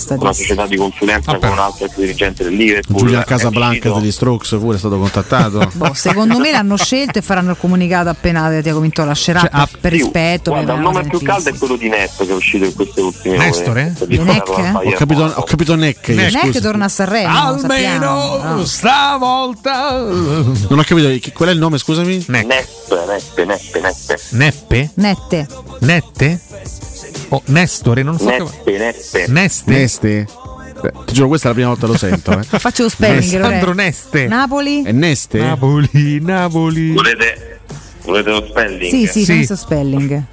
una società di consulenza con un altro ex dirigente del Liverpool. Giulian è Casablanca degli Strokes pure è stato contattato. Boh, secondo me l'hanno scelto e faranno il comunicato appena Tiago Vinto lascerà Cioè, per, ah, per Sì, rispetto. Guarda, per il nome più caldo è quello di Nesto che è uscito in queste ultime Nestore? ore. Di Neck? ho, capito, ho capito Neck. che scusa. torna a Sanremo. Almeno no. stavolta. Non ho capito qual è il nome, scusami? Neppe, Neppe, Neppe, Neppe. Neppe? Nette. Nette? Oh, Nestore, non so che... Neppe, Neppe. Neste? Neste? Beh, ti giuro, questa è la prima volta che lo sento. Eh. Faccio lo spelling. Alessandro. Neste. Napoli? È Neste? Napoli, Napoli. Volete, volete lo spelling? Sì, sì, sì. spelling.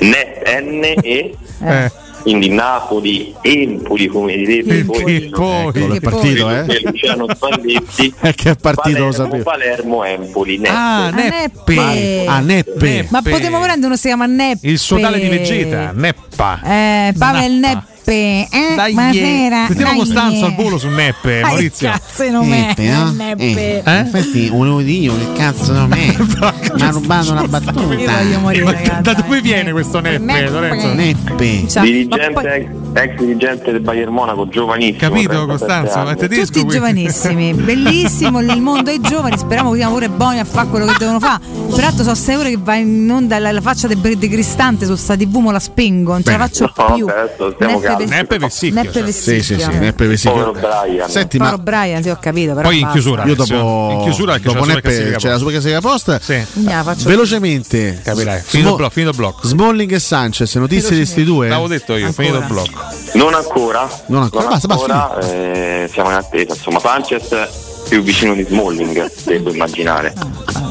Ne- N-E. Eh. Quindi Napoli, Empoli come direbbe Empoli, poi. Eccolo, è partito, eh. Luciano Spalletti. È che è partito, lo Palermo, sapevo. Palermo, Empoli, Neppe. Ah, Neppe. Ah, Neppe. Ma potevo volendo uno si chiama Neppe. Il sodale di Vegeta, Neppa. Eh, Pavel Nappa. Neppe. Eh, Dai, buonasera. Sentiamo dai. Costanzo al volo su Neppe, Dai, Maurizio. cazzo non è Neppe, eh? Neppe. Eh, Infatti, volevo dire io che cazzo non è. Mi ha rubato una battuta. Io voglio morire, Ma ragazzi. da dove viene questo Neppe, Neppe. Lorenzo? Neppe. Ma Dirigente, ex dirigente del Bayern Monaco, giovanissimo. Capito, 37 Costanzo? anni. Tedesco, Tutti quindi. giovanissimi, bellissimo il mondo dei giovani. Speriamo che pure Boni a fare quello che devono fare. Peraltro, so sei ore che va in onda la, la faccia de, de Cristante su sta TV, mo la spengo, non ce la faccio No, più. adesso stiamo Neppe calmi. Ves- Neppe Vessicchio, Neppe cioè. Vessicchio. Sì, sì, sì, Neppe Vesicchio. Povero Brian. Senti, Paolo ma Brian, sì, ho capito. Però Poi in chiusura. io dopo, In chiusura dopo c'è la Neppe c'è la post. super classifica post. Sì. Velocemente, Capirai. Smo- Finito il blocco. Finito il blocco. Smalling e Sanchez, notizie di questi due? L'avevo detto io, finito il blocco. Non ancora, Non ancora, basta, basta, eh, siamo in attesa. Insomma, Sanchez più vicino di Smalling, devo immaginare.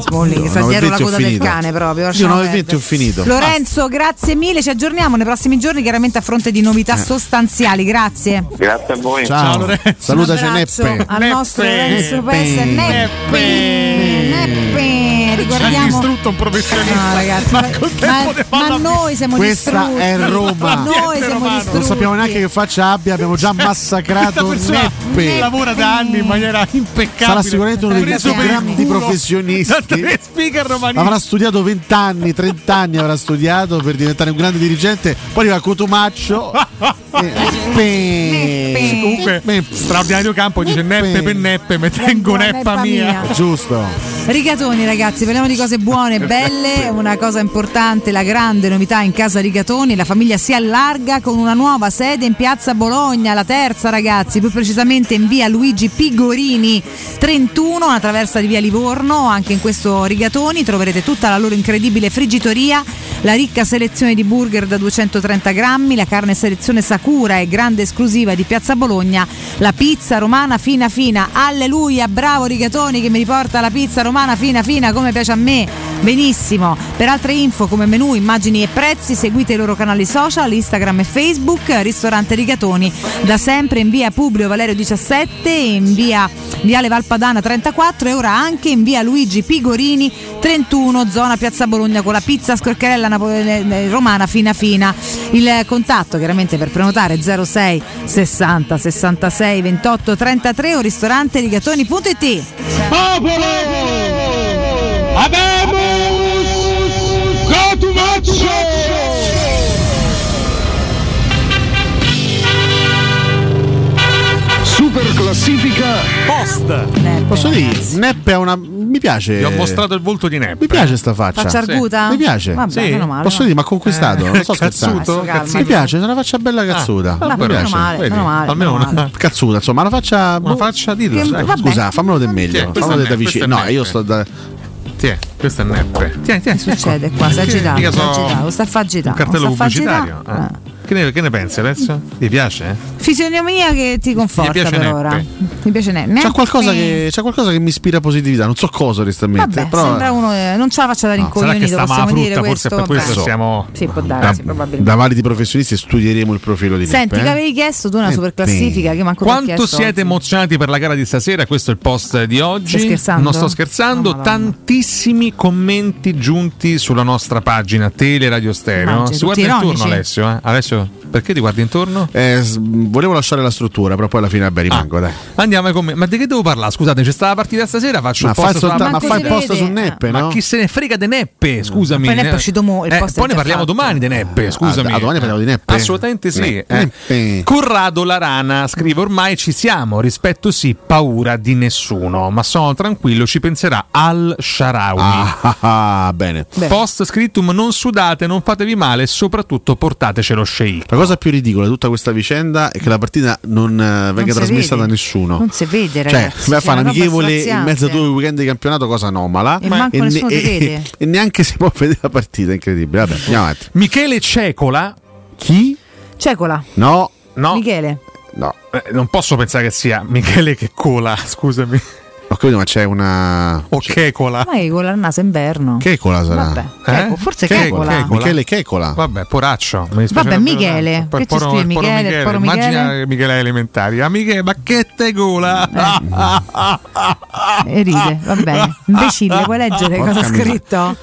Smalling, sta dietro la 9,20 ho coda del cane proprio. Io lasciamo 9,20 perdere. ho finito. Lorenzo, grazie mille. Ci aggiorniamo nei prossimi giorni, chiaramente a fronte di novità Eh. sostanziali. Grazie. Grazie a voi. Ciao, Lorenzo. salutaci Neppe. al nostro Neppe. Lorenzo Pessa Neppe. Ci ha Ricordiamo. distrutto un professionista. No, ragazzi, ma, ma- ma noi siamo Questa distrutti. è Roma. Noi siamo distrutti. Non sappiamo neanche che faccia abbia, abbiamo già massacrato Neppe. lavora da anni in maniera impeccabile. Sarà sicuramente uno dei più per grandi professionisti. Avrà studiato 20 anni, 30 anni avrà studiato per diventare un grande dirigente. Poi arriva Cotumaccio. Neppe. Comunque, straordinario campo dice neppe per neppe, me tengo neppa mia. Giusto. Rigatoni ragazzi, parliamo di cose buone e belle, una cosa importante, la grande novità in casa Rigatoni, la famiglia si allarga con una nuova sede in piazza Bologna, la terza ragazzi, più precisamente in via Luigi Pigorini 31, una traversa di via Livorno, anche in questo Rigatoni troverete tutta la loro incredibile frigitoria, la ricca selezione di burger da 230 grammi, la carne selezione Sakura e grande esclusiva di piazza Bologna, la pizza romana fina fina, alleluia, bravo Rigatoni che mi riporta la pizza romana fina fina come piace a me, benissimo. Per altre info come menù, immagini e prezzi seguite i loro canali social, Instagram e Facebook, ristorante Rigatoni, da sempre in via Publio Valerio 17, in via Viale Valpadana 34 e ora anche in via Luigi Pigorini 31, zona Piazza Bologna con la pizza scorcherella eh, eh, romana fina fina. Il contatto chiaramente per prenotare 06 60 66 28 33 o ristorante rigatoni.it. Super classifica Post. Posso dire, Neppe è una. Mi piace. Ti ho mostrato il volto di Neppe. Mi piace sta faccia. Faccia arguta? Mi piace. Vabbè, Sì. meno male. Posso dire, ma ha conquistato? Eh, non sto cazzuto? Calma, Mi piace, c'è una faccia bella cazzuta. Ah, mi piace. meno male, Vedi, meno male, almeno meno una- Cazzuta, insomma, una faccia. Una faccia vabbè. Scusa, fammelo del meglio. Sì, fammelo da vicino. No, io sto da. Tieni, questo è Neppe. Tieni, tieni. Che succede qua? Si agitato, si agitato, sta a fa agitare, Un cartello sta pubblicitario. agitare. eh. Che, ne, che ne pensi adesso? Ti piace? Fisionomia che ti conforta per ora. Mi piace Neppe. C'è qualcosa, che, c'è qualcosa che mi ispira positività, non so cosa onestamente. Vabbè, però sembra uno eh, non ce la faccia da rincoglionito, sta possiamo mala dire frutta, questo. forse per questo Beh, siamo- Sì, può da, darsi, probabilmente. da vari professionisti studieremo il profilo di Senti, che eh. avevi chiesto tu una super classifica che manco Quanto siete oggi. emozionati per la gara di stasera? Questo è il post di oggi. Non sto scherzando. Madonna. Tantissimi commenti giunti sulla nostra pagina Tele Radio Stereo. Si guarda intorno, ironici. Alessio. eh? Alessio, все. Perché ti guardi intorno? Eh, s- volevo lasciare la struttura, però poi alla fine vabbè, rimango, dai. Andiamo ai commenti. Ma di che devo parlare? Scusate, c'è stata la partita stasera? Faccio Ma il post fai, sulla solta- ma fai il post vede. su Neppe, Ma no? chi se ne frega di Neppe? Scusami. Poi Neppe è uscito mo- il Eh, post è poi ne già parliamo fatto. domani di Neppe. Scusami. Ah, domani parliamo di Neppe? Assolutamente sì. Neppe. eh. Neppe. Corrado Larana scrive: Ormai ci siamo. Rispetto sì, paura di nessuno. Ma sono tranquillo, ci penserà Al Sharawi. Ah, ah, ah, bene. Post scriptum: Non sudate, non fatevi male, e soprattutto portatecelo sceicco. La cosa più ridicola di tutta questa vicenda è che la partita non eh, venga si trasmessa vede. da nessuno. Non si vede, Cioè, ragazzi. vai a Cioè, fare amichevole in mezzo a due weekend di campionato, cosa anomala. E manco ne- nessuno ti e- vede. e neanche si può vedere la partita, incredibile. Vabbè, andiamo avanti. Michele Cecola. Chi? Cecola. No, No, Michele. no. eh, non posso pensare che sia Michele che cola. Scusami. Ho capito, ma c'è una. O Checola. Ma è con la naso inverno. Che cola sarà? Vabbè, Eh? Checo, forse Che- Checola. Checola. Michele Checola. Vabbè, poraccio. Vabbè, Michele. Che ci Poro- scrive poro Michele, poro Immagina Michele? che Michele elementari. Ah, Michele, ma che te gola? E ride, va bene. Imbecille, puoi leggere cosa ha scritto?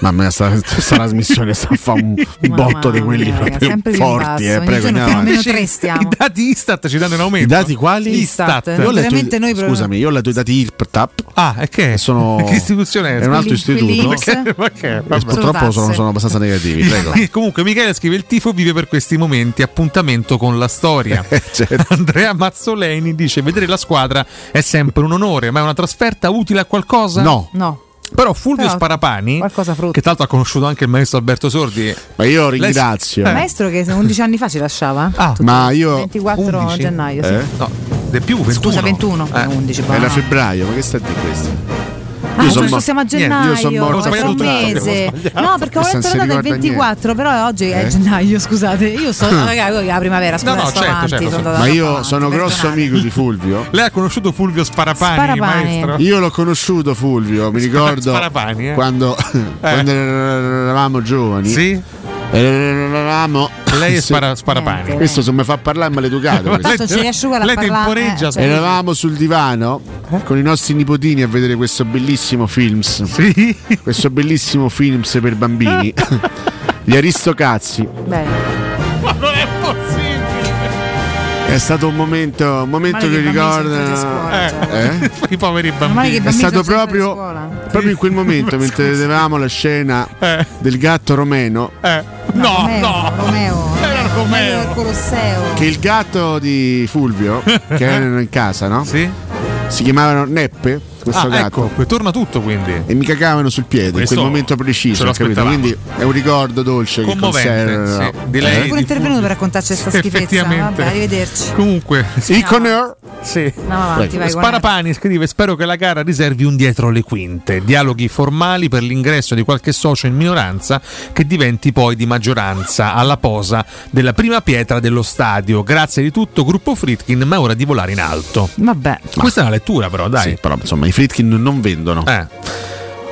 Mamma mia, sta, sta trasmissione sta a fare un botto di quelli mia, proprio forti. Eh, prego, andiamo avanti. meno tre stiamo. I dati Istat ci danno in I aumento. dati quali? Istat. I- Veramente noi scusami, io ho letto i dati IRPTAP. Ah, e che? Sono, che istituzione è? È un altro istituto. Perché- perché? E Vabbè. purtroppo sono, sono abbastanza negativi. Prego. Comunque Michele scrive il tifo vive per questi momenti, appuntamento con la storia. Certo. Andrea Mazzoleni dice vedere la squadra è sempre un onore, ma è una trasferta utile a qualcosa? No. No. Però Fulvio Però Sparapani, che tra l'altro ha conosciuto anche il maestro Alberto Sordi, Ma io ringrazio. Il maestro che 11 anni fa ci lasciava? Ah, Ma io 24 11? gennaio, sì. Eh? no, di più 21. Scusa, 21, Eh. 11 poi. Era no. febbraio, ma che sta di questo? Ah, son giusto, mo- siamo a Niente, gennaio, io son morto. un mese. No, perché ho letto la data del ricorda 24, però oggi è gennaio, scusate. Io sto ragazzi, voi che è la primavera, scusate, no, sto certo, avanti, certo, sono certo. Ma io avanti, sono grosso perdonate. amico di Fulvio. Lei ha conosciuto Fulvio Sparapani, Sparapani. maestro? Io l'ho conosciuto Fulvio, mi ricordo Sparapani, eh. quando, quando eravamo giovani. Sì? Eravamo Lei è Sì. Spara- Sparapani. Questo se mi fa parlare è maleducato. Tanto ci riasciuga la lei temporeggia, eh. Eravamo sul divano con i nostri nipotini a vedere questo bellissimo films. Sì. Questo bellissimo films per bambini. Gli Aristocazzi. Bene. Ma non è possibile! È stato un momento, un momento che che ricorda. sempre a scuola, Eh? I poveri bambini. È stato proprio, scuola. proprio in quel momento, mentre vedevamo la scena Eh. del gatto romeno, Eh. No, Romeo, no. Romeo. Era Romeo Romeo. del Colosseo. che il gatto di Fulvio, che erano in casa, no? Sì? Si chiamavano Neppe, questo Ah, gatto. ecco, torna tutto quindi. E mi cagavano sul piede Questo in quel momento preciso. Quindi è un ricordo dolce che Commovente, conserva. sì. Di lei- Eh? È pure intervenuto per raccontarci questa schifezza. Effettivamente. Vabbè, arrivederci. Comunque, Iconer. sì. Vai, guarda. Sparapani scrive: Spero che la gara riservi un dietro le quinte. Dialoghi formali per l'ingresso di qualche socio in minoranza che diventi poi di maggioranza alla posa della prima pietra dello stadio. Grazie di tutto, gruppo Fritkin, ma è ora di volare in alto. Vabbè. Questa è una lettura, però, dai. Sì, però insomma i Fritkin non vendono. Eh.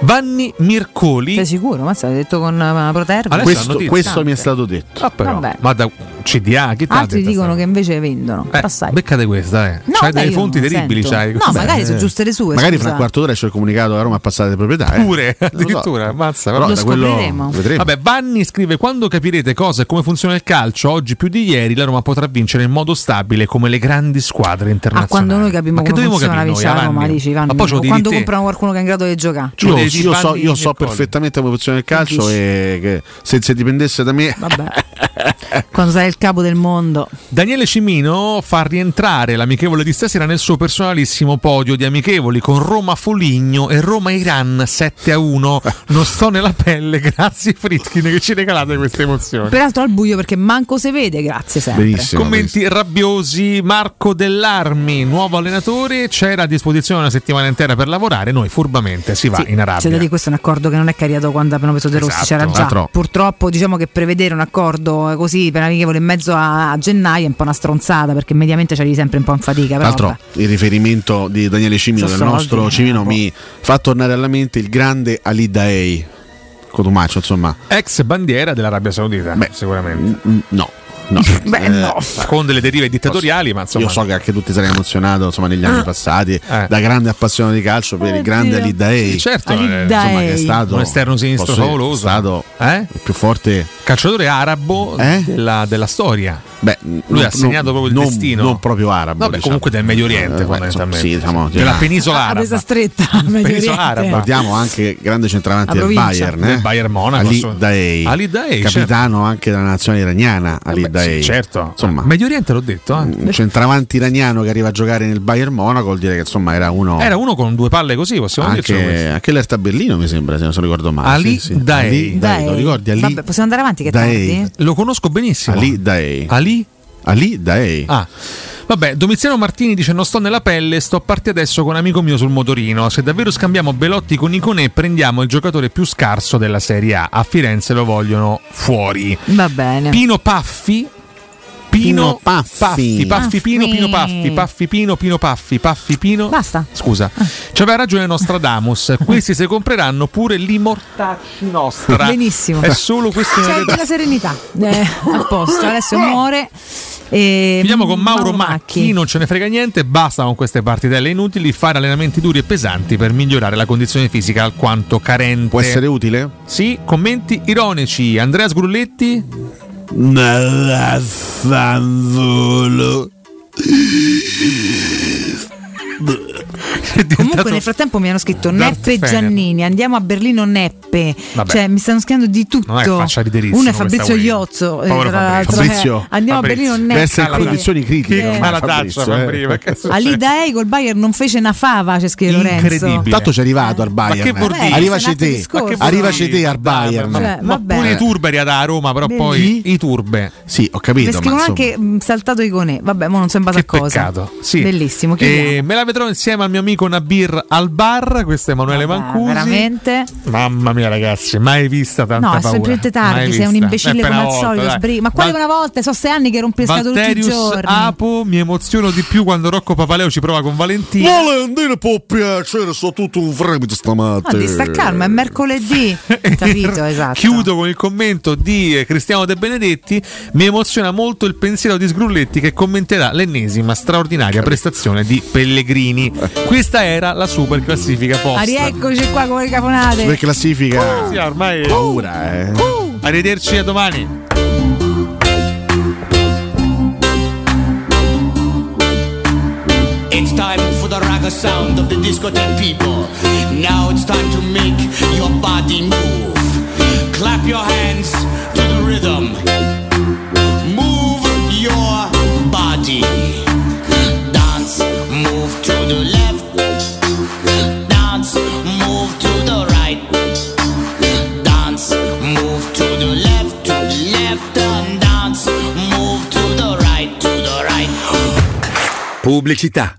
Vanni Mircoli. Sei sicuro? Ma stai detto con uh, Protervo? Questo questo mi è stato detto. Ah, però, Vabbè. ma da CDA, chi t'ha Altri dicono che invece vendono. Eh, Però sai. beccate questa, eh. No, c'hai delle fonti terribili, c'hai. No, Beh, magari sono eh, giuste le sue. Magari scusa. fra un quarto d'ora c'è il comunicato da Roma a passare di proprietà. Eh? Pure, lo so. addirittura, ammazza. Però però. da quello scopriremo. vedremo. Vabbè, Vanni scrive: Quando capirete cosa e come funziona il calcio, oggi più di ieri, la Roma potrà vincere in modo stabile come le grandi squadre Ah, internazionali. quando noi capiamo Ma che come dobbiamo funziona noi, la Roma, dici, Vanni, Ma poi ce lo o devi quando comprano qualcuno che è in grado di giocare. Lo Io, io so, io perfettamente come funziona il calcio e che se, se dipendesse da me Vabbè. quando sei il capo del mondo. Daniele Cimino fa rientrare l'amichevole di stasera nel suo personalissimo podio di amichevoli con Roma Foligno e Roma Iran 7 a 1. Non sto nella pelle, grazie Fritkin che ci regalate queste emozioni. Peraltro al buio perché manco se vede, grazie sempre. benissimo. Commenti rabbiosi, Marco Dell'Armi, nuovo allenatore, c'era a disposizione una settimana intera per lavorare, noi furbamente si va Sì, in Arabia. Dire questo è un accordo che non è cariato quando abbiamo preso De Rossi, Esatto, c'era già. altro. Purtroppo diciamo che prevedere un accordo così per amichevole in mezzo a, a gennaio è un po' una stronzata perché mediamente c'eri sempre un po' in fatica. Tra l'altro vabbè. il riferimento di Daniele Cimino, Sono del soldi, nostro eh, Cimino, boh. mi fa tornare alla mente il grande Ali Daei. Cotumaccio, insomma. Ex bandiera dell'Arabia Saudita, Beh, sicuramente. Mm, No, no. Beh, Eh, no. Con delle derive dittatoriali, ma insomma. Io so che anche tu ti sarei emozionato insomma, negli anni passati, Eh. da grande appassionato di calcio, per il grande. Ali Daei. Certo, Ali eh, Daei. Insomma, che è stato un esterno sinistro favoloso. È stato Eh? il più forte. calciatore arabo Eh? della, della storia. Beh, Lui non- ha segnato proprio il non- destino. Non proprio arabo. Vabbè, diciamo. comunque del Medio Oriente, Eh, beh, fondamentalmente. sì, diciamo, della penisola Ah, araba. presa stretta, Penisola araba. Ricordiamo anche grande centravanti del. Bayern, eh? Del Bayern Monaco, Ali. Daei, Ali Daei, capitano anche della nazione iraniana. Ali Vabbè, Daei, sì, certo. Insomma, Medio Oriente l'ho detto. eh. un centravanti iraniano che arriva a giocare nel Bayern Monaco vuol dire che insomma era uno. Era uno con due palle così, possiamo dircelo anche, questo. anche l'Erta Berlino mi sembra, se non so ricordo male. Ali Sì, sì. Daei. Ali Daei, lo ricordi? Ali Vabbè, possiamo andare avanti che è Daei. tardi? Lo conosco benissimo. Ali Daei. Ali? Ali Daei. Ah. Vabbè, Domiziano Martini dice: Non sto nella pelle, sto a parte adesso con un amico mio sul motorino. Se davvero scambiamo Belotti con Iconè, prendiamo il giocatore più scarso della Serie A. A Firenze lo vogliono fuori. Va bene. Pino Paffi. Pino Pino Paffi. Paffi, Paffi Pino, Pino Paffi. Paffi, Pino, Pino Paffi, Paffi Pino. Basta. Scusa, ci aveva ragione Nostradamus. Questi se compreranno pure l'immortacci nostra. Benissimo. È solo questione C'è della serenità. Eh, a posto. Alessio muore. E Chiudiamo con Mauro, Macchi. Macchi. non ce ne frega niente, basta con queste partitelle inutili, fare allenamenti duri e pesanti per migliorare la condizione fisica alquanto carente. Può essere utile? Sì, commenti ironici. Andrea Sgrulletti? Ma vaffanculo. Comunque nel frattempo mi hanno scritto Darth Neppe e Fener. Giannini, andiamo a Berlino Neppe. Vabbè. Cioè mi stanno scrivendo di tutto. Non è che faccia riderissimo Uno è Fabrizio. Iozzo, eh, tra Fabrizio. l'altro, eh, Fabrizio. andiamo a Berlino Deve Neppe. essere in condizioni critiche. Che ormai, mala taccia Fabrizio, eh. prima. che Ei col Bayern non fece una fava, c'è scritto Lorenzo. Tanto ci è arrivato al Bayern. che vuol dire? Arrivaci Ma che te. Arrivaci te al Bayern. Cioè, Ma pure i turberi da Roma, però poi i turbe. Sì, ho Mi capito. scrivono ma insomma. anche saltato Iconè. Vabbè, mo non so in base a cosa. Peccato. Sì. Bellissimo. chiudiamo. E me la vedrò insieme al mio amico Nabir al bar. Questo è Emanuele Mancusi. veramente? Mamma mia, ragazzi, mai vista tanta No, è paura. semplicemente Mai tardi, sei un vista. imbecille Eh, come al volta, solito. sbri- Ma quale Val- una volta? So sei anni che rompi le scatole tutti i giorni. Apo, mi emoziono di più quando Rocco Papaleo ci prova con Valentina. Valentino può piacere, sono tutto un fremito stamattina. No, di sta calma, è mercoledì. Capito, esatto. Chiudo con il commento di Cristiano De Benedetti. Mi emoziona molto il pensiero di Sgrulletti che commenterà l'ennesima straordinaria prestazione di Pellegrini. Questa era la super classifica Ah, post. rieccoci qua come le caponate. Per classifica. Sì, ormai Paura, eh. Arrivederci a domani. It's time for the ragga sound of the discotheque people. Now it's time to make your body move. Clap your hands to the rhythm. Pubblicità.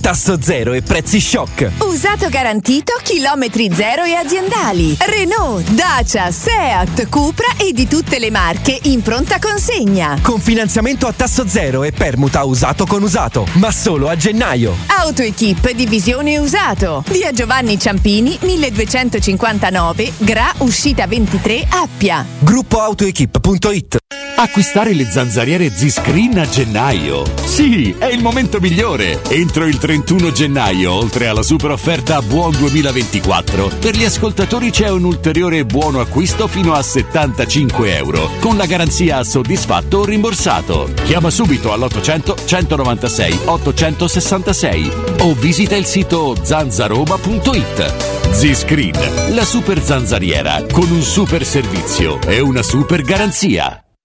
tasso zero e prezzi shock. Usato garantito, chilometri zero e aziendali. Renault, Dacia, Seat, Cupra e di tutte le marche in pronta consegna. Con finanziamento a tasso zero e permuta usato con usato, ma solo a gennaio. AutoEquip Divisione Usato. Via Giovanni Ciampini, 1259, Gra, uscita 23, Appia. Gruppoautoequip.it Acquistare le zanzariere Z-Screen a gennaio. Sì, è il momento migliore. Entro il 31 gennaio, oltre alla super offerta Buon 2024, per gli ascoltatori c'è un ulteriore buono acquisto fino a 75 euro, con la garanzia soddisfatto o rimborsato. Chiama subito all'800 196 866 o visita il sito zanzaroma.it. Z-Screen, la super zanzariera, con un super servizio e una super garanzia.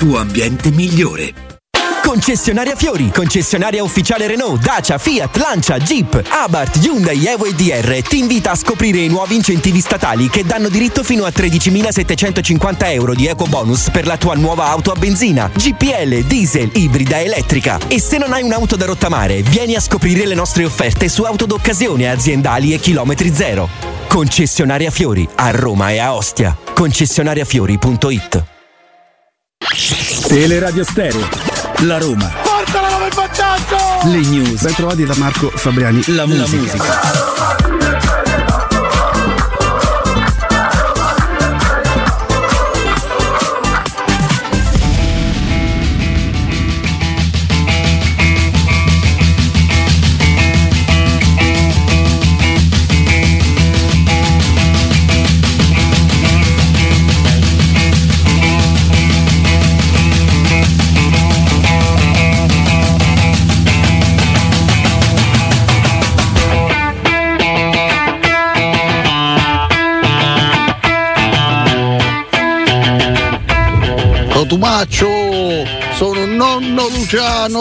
tuo ambiente migliore. Concessionaria Fiori, concessionaria ufficiale Renault, Dacia, Fiat, Lancia, Jeep, Abarth, Hyundai, Evo e DR ti invita a scoprire i nuovi incentivi statali che danno diritto fino a 13.750 euro di eco bonus per la tua nuova auto a benzina, GPL, diesel, ibrida, elettrica. E se non hai un'auto da rottamare, vieni a scoprire le nostre offerte su auto d'occasione aziendali e chilometri zero. Concessionaria Fiori a Roma e a Ostia. Concessionariafiori.it Teleradio Stereo. La Roma. Portala come il vantaggio! Le news. Ben trovati da Marco Fabriani. La musica. Cotumaccio, sono nonno Luciano,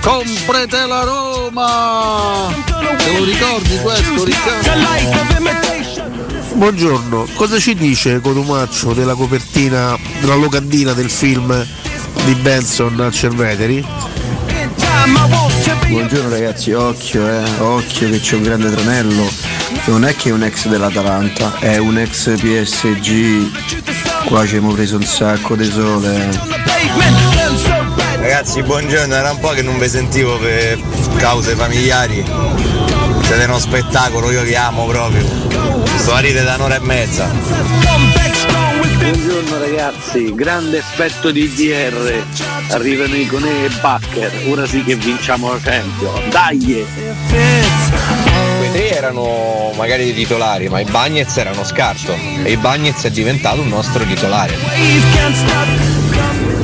comprate la Roma! Te lo ricordi questo Riccardo? Buongiorno, cosa ci dice Cotumaccio della copertina, della locandina del film di Benson al Cerveteri? Buongiorno ragazzi, occhio eh, occhio che c'è un grande tranello. Non è che è un ex dell'Atalanta, è un ex PSG. Qua ci abbiamo preso un sacco di sole. Ragazzi, buongiorno, era un po' che non vi sentivo per cause familiari. Siete uno spettacolo, io vi amo proprio. Sto a ridere da un'ora e mezza. Buongiorno ragazzi, grande effetto di DR. Arrivano i Conè e Bacher. Ora sì che vinciamo la Champions. Dai! Tre erano magari dei titolari, ma i Bagnets erano scarto. E i Bagnets è diventato un nostro titolare.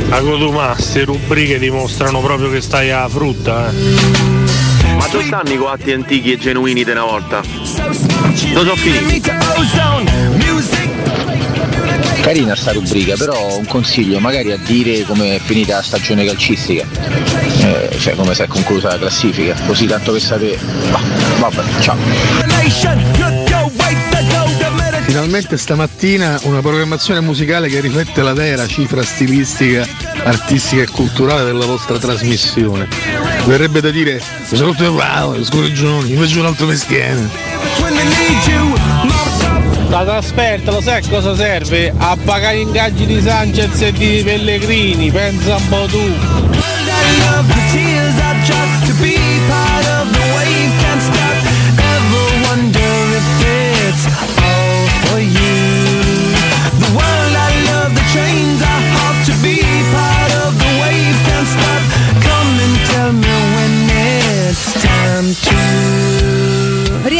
A Codumà, queste rubriche dimostrano proprio che stai a frutta, eh. Ma dove stanno i coatti antichi e genuini di una volta? Dove sono finiti? Carina sta rubrica, però un consiglio, magari a dire come è finita la stagione calcistica, eh, cioè come si è conclusa la classifica, così tanto per sapere. Bah, vabbè, ciao. Finalmente stamattina una programmazione musicale che riflette la vera cifra stilistica, artistica e culturale della vostra trasmissione. Verrebbe da dire, mi sono le palle, scorreggioni, invece un altro mestiere. La trasferta, lo sai cosa serve? A pagare ingaggi di Sanchez e di Pellegrini, pensa un po' tu.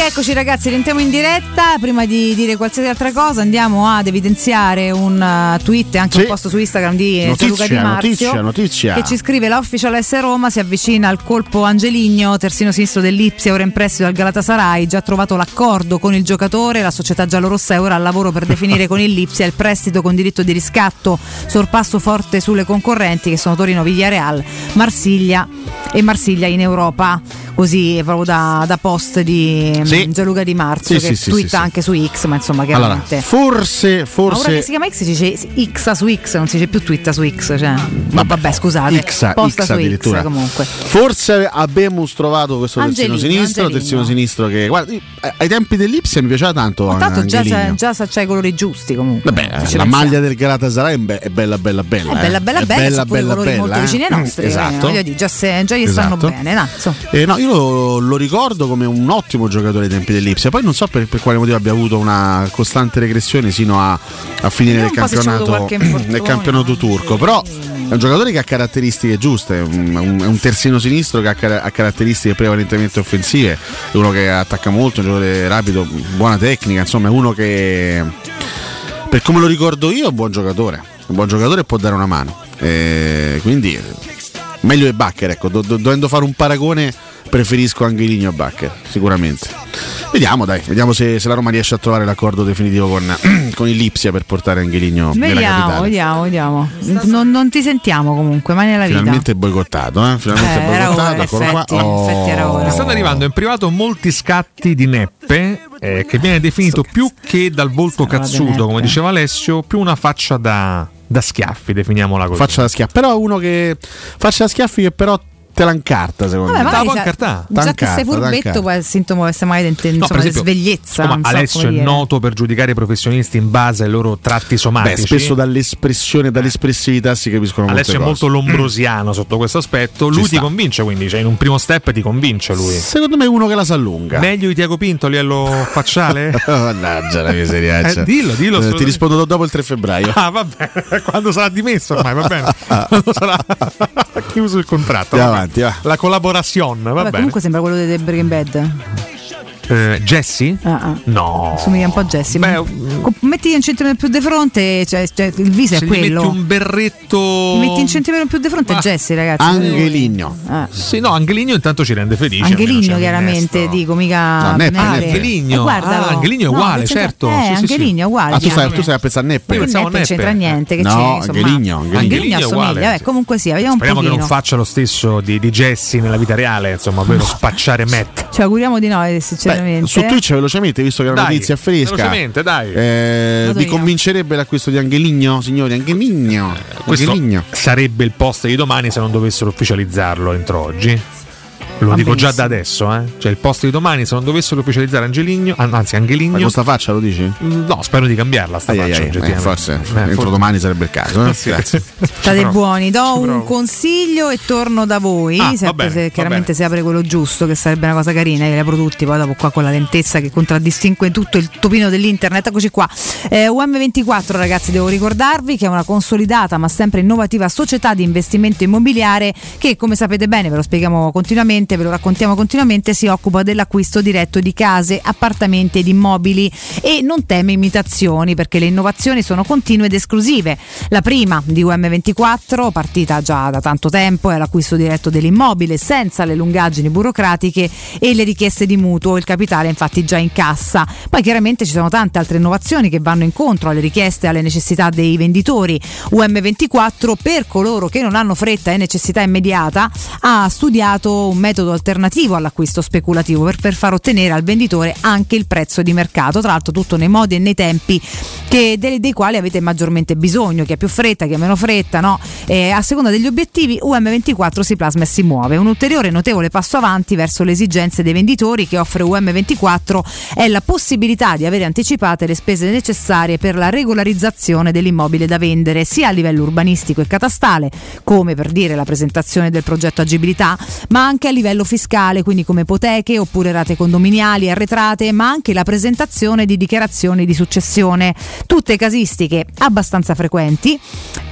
Rieccoci ragazzi, rientriamo in diretta. Prima di dire qualsiasi altra cosa andiamo ad evidenziare un uh, tweet e anche Sì. un post su Instagram di Notizia, Gianluca Di Marzio notizia, notizia. che ci scrive la Official S Roma si avvicina al colpo Angeligno, terzino sinistro dell'Ipsia, ora in prestito dal Galatasaray, già trovato l'accordo con il giocatore, la società giallorossa è ora al lavoro per definire con il Lipsia il prestito con diritto di riscatto, sorpasso forte sulle concorrenti che sono Torino, Villarreal, Marsiglia e Marsiglia in Europa. così proprio da, da post di Sì. mm, Gianluca Di Marzo Sì, che sì, sì, twitta sì, sì. anche su X, ma insomma Allora, chiaramente. forse, Ma ora che forse si chiama X si dice X su X, non si dice più twitta su X, cioè. Ma vabbè, scusate, X, posta X su X comunque. Forse abbiamo trovato questo terzino Angelino, sinistro, Angelino. terzino sinistro che guarda, eh, ai tempi dell'Ipsia mi piaceva tanto Tanto già, c'è- già c'hai i colori giusti comunque. Vabbè, la pensiamo. maglia del Galatasaray è be- è bella bella bella. È bella, eh. bella, È bella, bella, sono pure bella, colori molto bella, vicini ai eh. nostri. eh, Esatto. voglio dire, già, se- già gli Esatto. stanno bene, nazzo. Eh, no, io lo, lo ricordo come un ottimo giocatore ai tempi dell'Ipsia. Poi non so per, per quale motivo abbia avuto una costante regressione sino a, a finire Eh, nel campionato, nel campionato turco. Però è un giocatore che ha caratteristiche giuste. È un, un- terzino sinistro che ha, cara- ha caratteristiche prevalentemente offensive. È uno che attacca molto, un giocatore rapido, buona tecnica. Insomma, è uno che, per come lo ricordo io, è un buon giocatore. Un buon giocatore può dare una mano. Eh, quindi meglio di Bacher, ecco, do- do- dovendo fare un paragone preferisco Angelino a Bacher, sicuramente. Vediamo dai, vediamo se, se la Roma riesce a trovare l'accordo definitivo con, con il Lipsia per portare Angelino nella Vediamo, capitale. vediamo, vediamo. Non, non ti sentiamo comunque, mai nella vita. Finalmente boicottato, eh? Finalmente Eh, boicottato, eccolo qua. Oh. era ora. Stanno arrivando in privato molti scatti di Neppe, eh, che viene definito più che dal volto cazzuto, come diceva Alessio, più una faccia da, da schiaffi, definiamola così. Faccia da schiaffi, però uno che faccia da schiaffi che però te la incarta secondo Vabbè, me. può sa- già che sei furbetto, poi è il sintomo che mai dente, No, insomma, per di esempio, svegliezza. insomma, so Alessio è noto per giudicare i professionisti in base ai loro tratti somatici. Beh, spesso dall'espressione, dall'espressività si capiscono Alessio è molte molto cose. lombrosiano sotto questo aspetto. Ci Lui ti sta. convince, quindi, cioè in un primo step ti convince lui. Secondo me è uno che la sa lunga. Meglio di Tiago Pinto a livello facciale? Mannaggia la miseriaccia. Eh, dillo, dillo, Eh, ti rispondo dopo il 3 febbraio. Ah, vabbè, quando sarà dimesso ormai, va bene. Quando sarà chiuso il contratto. Andiamo va avanti, va. La collaborazione, va Vabbè, bene. comunque sembra quello di Breaking Bad. Eh, Jesse? Ah, ah. No. Somiglia un po' a Jesse. ma- Co- metti un centimetro più di fronte, cioè, cioè, il viso Se è gli metti quello. un berretto. Metti un centimetro più di fronte, è Jesse, ragazzi. Angeligno. Ah. Sì, no, Angeligno intanto ci rende felici. c'è Angeligno chiaramente, dico, mica No, Neppe. Neppe. Angeligno. Eh, guardalo. Ah, Angeligno è No, uguale, che c'entra- certo. Eh, Sì. Angeligno è uguale. Ah, tu stai, tu stai a pensare a Neppe? Io Neppe non c'entra niente. Che No, c'è. Angeligno, Angeligno. Angeligno è assomiglia. uguale, Vabbè, sì. comunque sia, vediamo Speriamo un che pochino. non faccia lo stesso di, di Jesse nella vita reale, insomma, ovvero spacciare Matt. Ci auguriamo di no, eh, sinceramente. Su Twitch velocemente, visto che è una Dai, notizia fresca. velocemente, dai. Eh, vi io. convincerebbe l'acquisto di Angeligno, signori? Angeligno. Questo Angeligno. sarebbe il post di domani se non dovessero ufficializzarlo entro oggi. Lo Va dico già da adesso, eh. Cioè il post di domani se non dovessero ufficializzare Angeligno, an- anzi Ma Angeligno. con sta faccia lo dici? Mm, No, spero di cambiarla sta Ai, ai, faccia, ai, eh, oggettivamente. forse Eh, entro forse- domani sarebbe il caso. eh? Sì. Grazie. State buoni, do Ci un provo. consiglio e torno da voi. Ah, se, va bene, se chiaramente si apre quello giusto, che sarebbe una cosa carina. Io apro tutti, poi dopo qua con la lentezza che contraddistingue tutto il topino dell'internet. Eccoci qua. Eh, UM24, ragazzi, devo ricordarvi che è una consolidata ma sempre innovativa società di investimento immobiliare che, come sapete bene, ve lo spieghiamo continuamente, ve lo raccontiamo continuamente, si occupa dell'acquisto diretto di case, appartamenti ed immobili e non teme imitazioni perché le innovazioni sono continue ed esclusive. La prima di UM24, partita già da tanto tempo, è l'acquisto diretto dell'immobile senza le lungaggini burocratiche e le richieste di mutuo, il capitale infatti già in cassa. Poi chiaramente ci sono tante altre innovazioni che vanno incontro alle richieste e alle necessità dei venditori. UM24 per coloro che non hanno fretta e necessità immediata ha studiato un metodo alternativo all'acquisto speculativo per, per far ottenere al venditore anche il prezzo di mercato, tra l'altro tutto nei modi e nei tempi che- dei, dei quali avete maggiormente bisogno, chi ha più fretta, chi ha meno fretta, no? E a seconda degli obiettivi UM24 si plasma e si muove. Un ulteriore notevole passo avanti verso le esigenze dei venditori che offre UM24 è la possibilità di avere anticipate le spese necessarie per la regolarizzazione dell'immobile da vendere, sia a livello urbanistico e catastale, come per dire la presentazione del progetto agibilità, ma anche a livello fiscale, quindi come ipoteche oppure rate condominiali arretrate, ma anche la presentazione di dichiarazioni di successione. Tutte casistiche abbastanza frequenti,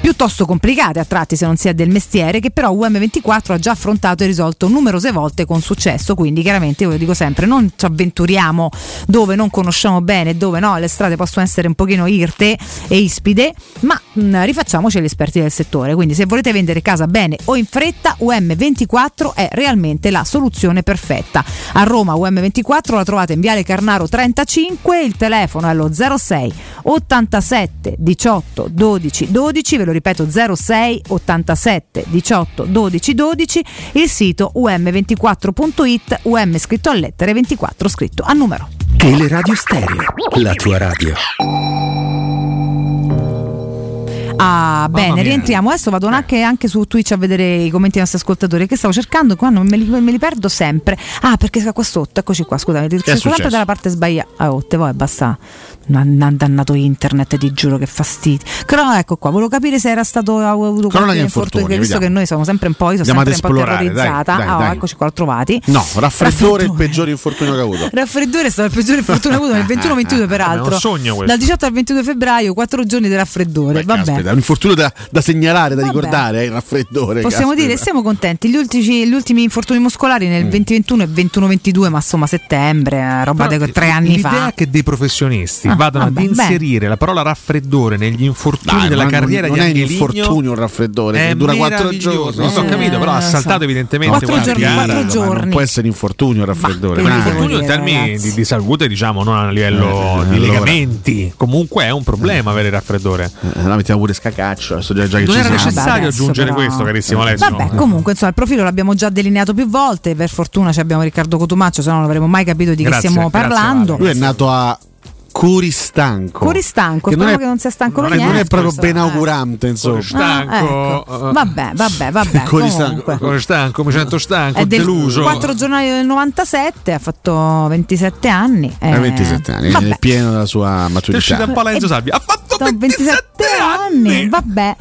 piuttosto complicate a tratti se non si è del mestiere, che però UM24 ha già affrontato e risolto numerose volte con successo, quindi chiaramente io lo dico sempre, non ci avventuriamo dove non conosciamo bene, dove no, le strade possono essere un pochino irte e ispide, ma mh, rifacciamoci agli esperti del settore, quindi se volete vendere casa bene o in fretta, UM24 è realmente veramente la soluzione perfetta. A Roma UM24 la trovate in Viale Carnaro 35, il telefono è lo 06 87 18 12 12, ve lo ripeto 06 87 18 12 12, il sito um24.it, um scritto a lettere 24 scritto a numero. Teleradio Stereo, la tua radio. Ah, bene, mia. rientriamo. Adesso vado anche, anche su Twitch a vedere i commenti dei nostri ascoltatori. Che stavo cercando qua, non me li, me li perdo sempre. Ah, perché qua sotto, eccoci qua. Scusami, sono sempre dalla parte sbagliata. Ah, oh, te poi basta. Non dannato internet, ti giuro che fastidio. Però ecco qua, volevo capire se era stato avuto qualche infortuni, infortunio, visto vediamo. che noi siamo sempre un po', io sono Andiamo sempre un po' esplorare, dai, terrorizzata. dai, Ah, oh, dai. eccoci qua, l'ho trovati. No, raffreddore è il peggiore infortunio che ho avuto. Raffreddore è stato il peggiore infortunio avuto nel 21-22 peraltro. È un sogno questo. Dal 18 al 22 febbraio, 4 giorni di raffreddore. Vabbè. Caspita, è un infortunio da, da segnalare, da ricordare, eh, il raffreddore. Possiamo caspita. dire, siamo contenti. Gli ultimi, gli ultimi infortuni muscolari nel Mm. 2021 e 21-22, ma insomma settembre, eh, roba Però di tre anni l'idea fa. che dei professionisti Ah, vadano vabbè, ad inserire la parola raffreddore negli infortuni Dai, della non- carriera non di è un Angeligno infortunio un raffreddore è che dura quattro giorni. Non ho capito, però ha saltato so. evidentemente Quattro giorni, gara. quattro Ma non giorni. può essere infortunio il raffreddore. ma- Infortunio in termini di, di salute, diciamo, non a livello Eh, di allora. legamenti. Comunque è un problema avere il raffreddore. Eh, la mettiamo pure scacaccio. Adesso già, già che Non ci era necessario adesso aggiungere però- questo, carissimo Alessio. Vabbè, comunque insomma il profilo l'abbiamo già delineato più volte. Per fortuna ci abbiamo Riccardo Cotumaccio, se no non avremmo mai capito di Grazie, che stiamo grazie, parlando. Lui è nato a Coristanco. Coristanco, Che non è- che non sia stanco non è, non è niente. proprio benaugurante, insomma. Ah, ecco. Vabbè, vabbè, vabbè. Coristanco. comunque. Come stanco, mi sento stanco, È del deluso. 4 gennaio del 97, ha fatto 27 anni. Eh, 27 anni, vabbè. nel pieno della sua È maturità. uscita un po' Lorenzo Sabbia. Ha fatto Sono 27 anni, vabbè,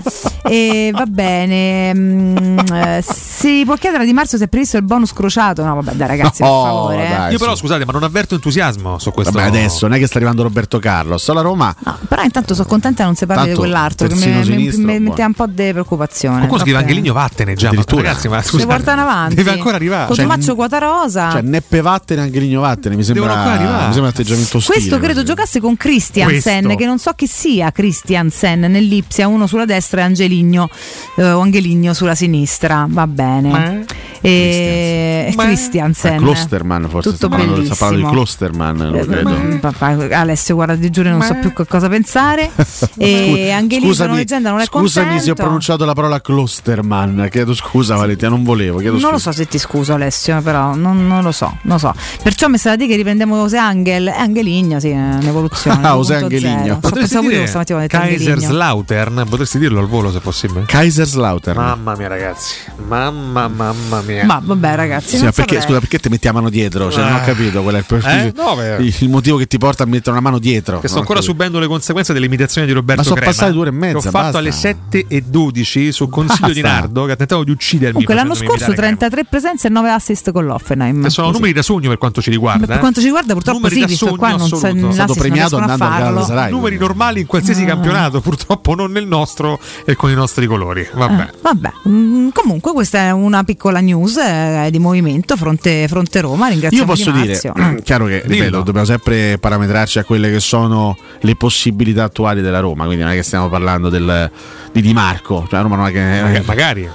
e va bene. mm, eh, si può chiedere a Di Marzio se è previsto il bonus crociato? No, vabbè, dai ragazzi, per favore. eh. dai, Io però scusate, ma non avverto entusiasmo su questo. Vabbè, adesso non è che sta arrivando Roberto Carlos. Alla Roma Però intanto sono contenta che non si parli Tanto, di quell'altro che mi, terzino mi- sinistro, mi buono. metteva un po' di preoccupazione. Qualcuno scrive Vabbè. Angeligno vattene già, ma Addirittura. ragazzi, ma Si scusate, portano avanti. deve ancora arrivare. Cotumaccio quota rosa. Cioè, Neppe vattene, Angelino vattene. Mi sembra, Devono ancora arrivare. mi sembra un atteggiamento ostile. Questo credo giocasse con Christiansen, Questo. che non so chi sia Christiansen nell'Ipsia, uno sulla destra e Angeligno eh, o Angeligno sulla sinistra. Va bene. E Christiansen. Ah, Klosterman, forse Tutto sta parlando, sta parlando di. Klosterman, Eh, lo credo. mm, papà, Alessio, guarda, ti giuro, non so più che cosa pensare. e Angelino, sono leggenda, non è scusami se ho pronunciato la parola Klosterman. Chiedo scusa, Valentina, non volevo. Chiedo Non lo scusa. so se ti scuso Alessio, però non, non lo so, non lo so. Perciò mi sa da dire che riprendiamo Ose Angel, Angeligno, sì, è un'evoluzione. Ah, Ose 2.0. Angeligno. Potresti pensato pure stamattina ho detto Angeligno. Kaiserslautern, potresti dirlo al volo se possibile. Kaiserslautern. Mamma mia, ragazzi. Mamma, mamma mia. Ma vabbè, ragazzi, Sì, non ma perché, saprei. scusa, perché ti metti a mano dietro? Cioè, non ho Ah. capito qual è il, Eh? No, il, il motivo che ti porta a mettere una mano dietro. Che sto ancora capito. subendo le conseguenze dell'imitazione di Roberto Ma sono Crema, passate due ore e mezza, Che ho fatto basta. alle 7 e 12 su consiglio di Basta. Nardo che ha tentato di uccidermi. Comunque l'anno scorso imitare 33 presenze e 9 assist con l'Offenheim. Che sono Così. numeri da sogno per quanto ci riguarda. Per eh. quanto ci riguarda, purtroppo Numeri sì, da visto qua non È stato premiato a andando al farlo. Galatasaray. numeri normali in qualsiasi Ah. campionato, purtroppo non nel nostro e con i nostri colori. Vabbè. Ah, vabbè, Mm, comunque questa è una piccola news eh, di movimento fronte, fronte Roma. Io Ringraziamo posso Di dire, chiaro che ripeto, dobbiamo sempre parametrarci a quelle che sono le possibilità attuali della Roma, quindi non è che stiamo parlando del, di Di Marco, cioè la Roma non è che, Magari- Magari.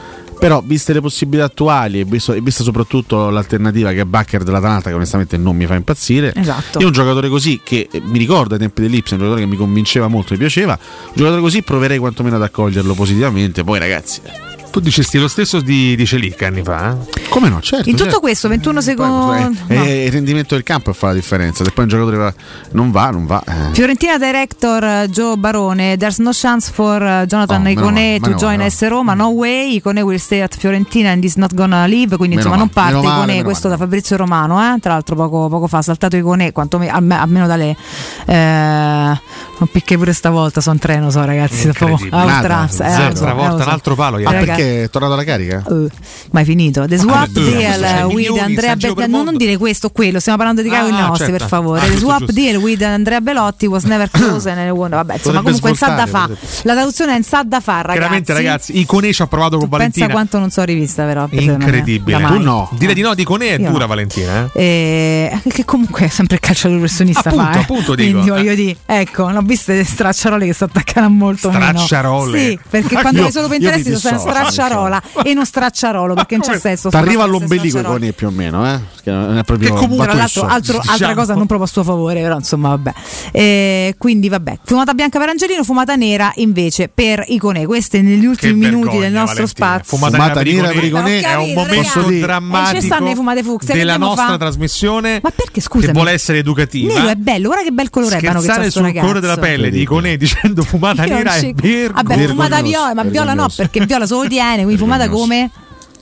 Però, viste le possibilità attuali e, visto- e vista soprattutto l'alternativa che è Bacher dell'Atalanta, che onestamente non mi fa impazzire, Esatto. io un giocatore così che eh, mi ricordo ai tempi dell'Ipsia, un giocatore che mi convinceva molto, mi piaceva, un giocatore così proverei quantomeno ad accoglierlo positivamente. Poi, ragazzi, Tu dicesti lo stesso di, di Celic anni fa? eh? come no? Certo. In tutto certo. questo, 21 Poi, secondi. eh, eh, il rendimento del campo fa la differenza. Se poi un giocatore va- non va, non va. eh. Fiorentina director uh, Joe Barone, there's no chance for uh, Jonathan Oh, Icone male, to meno join male, AS Roma, no way, Icone will stay at Fiorentina and is not gonna leave, quindi Meno insomma non male, parte meno male, Icone, questo da Fabrizio Romano, eh? tra l'altro poco, poco fa ha saltato Icone, quantomeno, alme- almeno dalle... Eh, non picche pure stavolta, sono treno, so ragazzi, proprio Incredibile. a Nada, oltranza, eh, zero. lo so, Stavolta eh, lo so. un altro palo, Ah, ieri. Perché è tornata la carica? Uh, mai finito. The swap come due? deal with Andrea per No, non dire questo o quello, stiamo parlando di Caio Ah, Nossi, certo. per favore. Ah, The swap deal with Andrea Belotti was never chosen. and won- Vabbè, insomma, comunque in sa da fa. La traduzione è in sa da fa, ragazzi. Veramente, ragazzi, Icone ci ha provato con Pensa Valentina. quanto non so rivista, però. per Incredibile. Tu no. Dire di no di Icone è dura. Valentina. Eh? Eh, che comunque è sempre il calciatore professionista Appunto, appunto dico. Quindi voglio dire, ecco, l'ho viste le stracciarole che si attaccano molto meno. Stracciarole? Sì, perché Ma quando hai solo mi interessi sono dissocio. Stracciarola e non stracciarolo perché non c'è senso. Ti arriva all'ombelico i coni più o meno, eh? Perché non è proprio Tra l'altro, altro- altra Diciamo. cosa non proprio a suo favore, però insomma, vabbè. Eh, quindi, vabbè, fumata bianca per Angelino, fumata nera invece per Icone. Queste negli ultimi minuti vergogna, del nostro Valentina. spazio. Fumata, Fumata nera per Iconè Iconè. è un momento ragazzi. drammatico E ci stanno i fumate fucsia, che della nostra fa? trasmissione Ma perché scusami? che vuole essere educativa. Nero è bello, guarda che bel colore che c'ha Scherzare sto sul ragazzo. colore della pelle di Iconè dicendo fumata Io nera è vergognoso. Vabbè, fumata viola, ma viola no, perché viola solo tiene, quindi fumata come?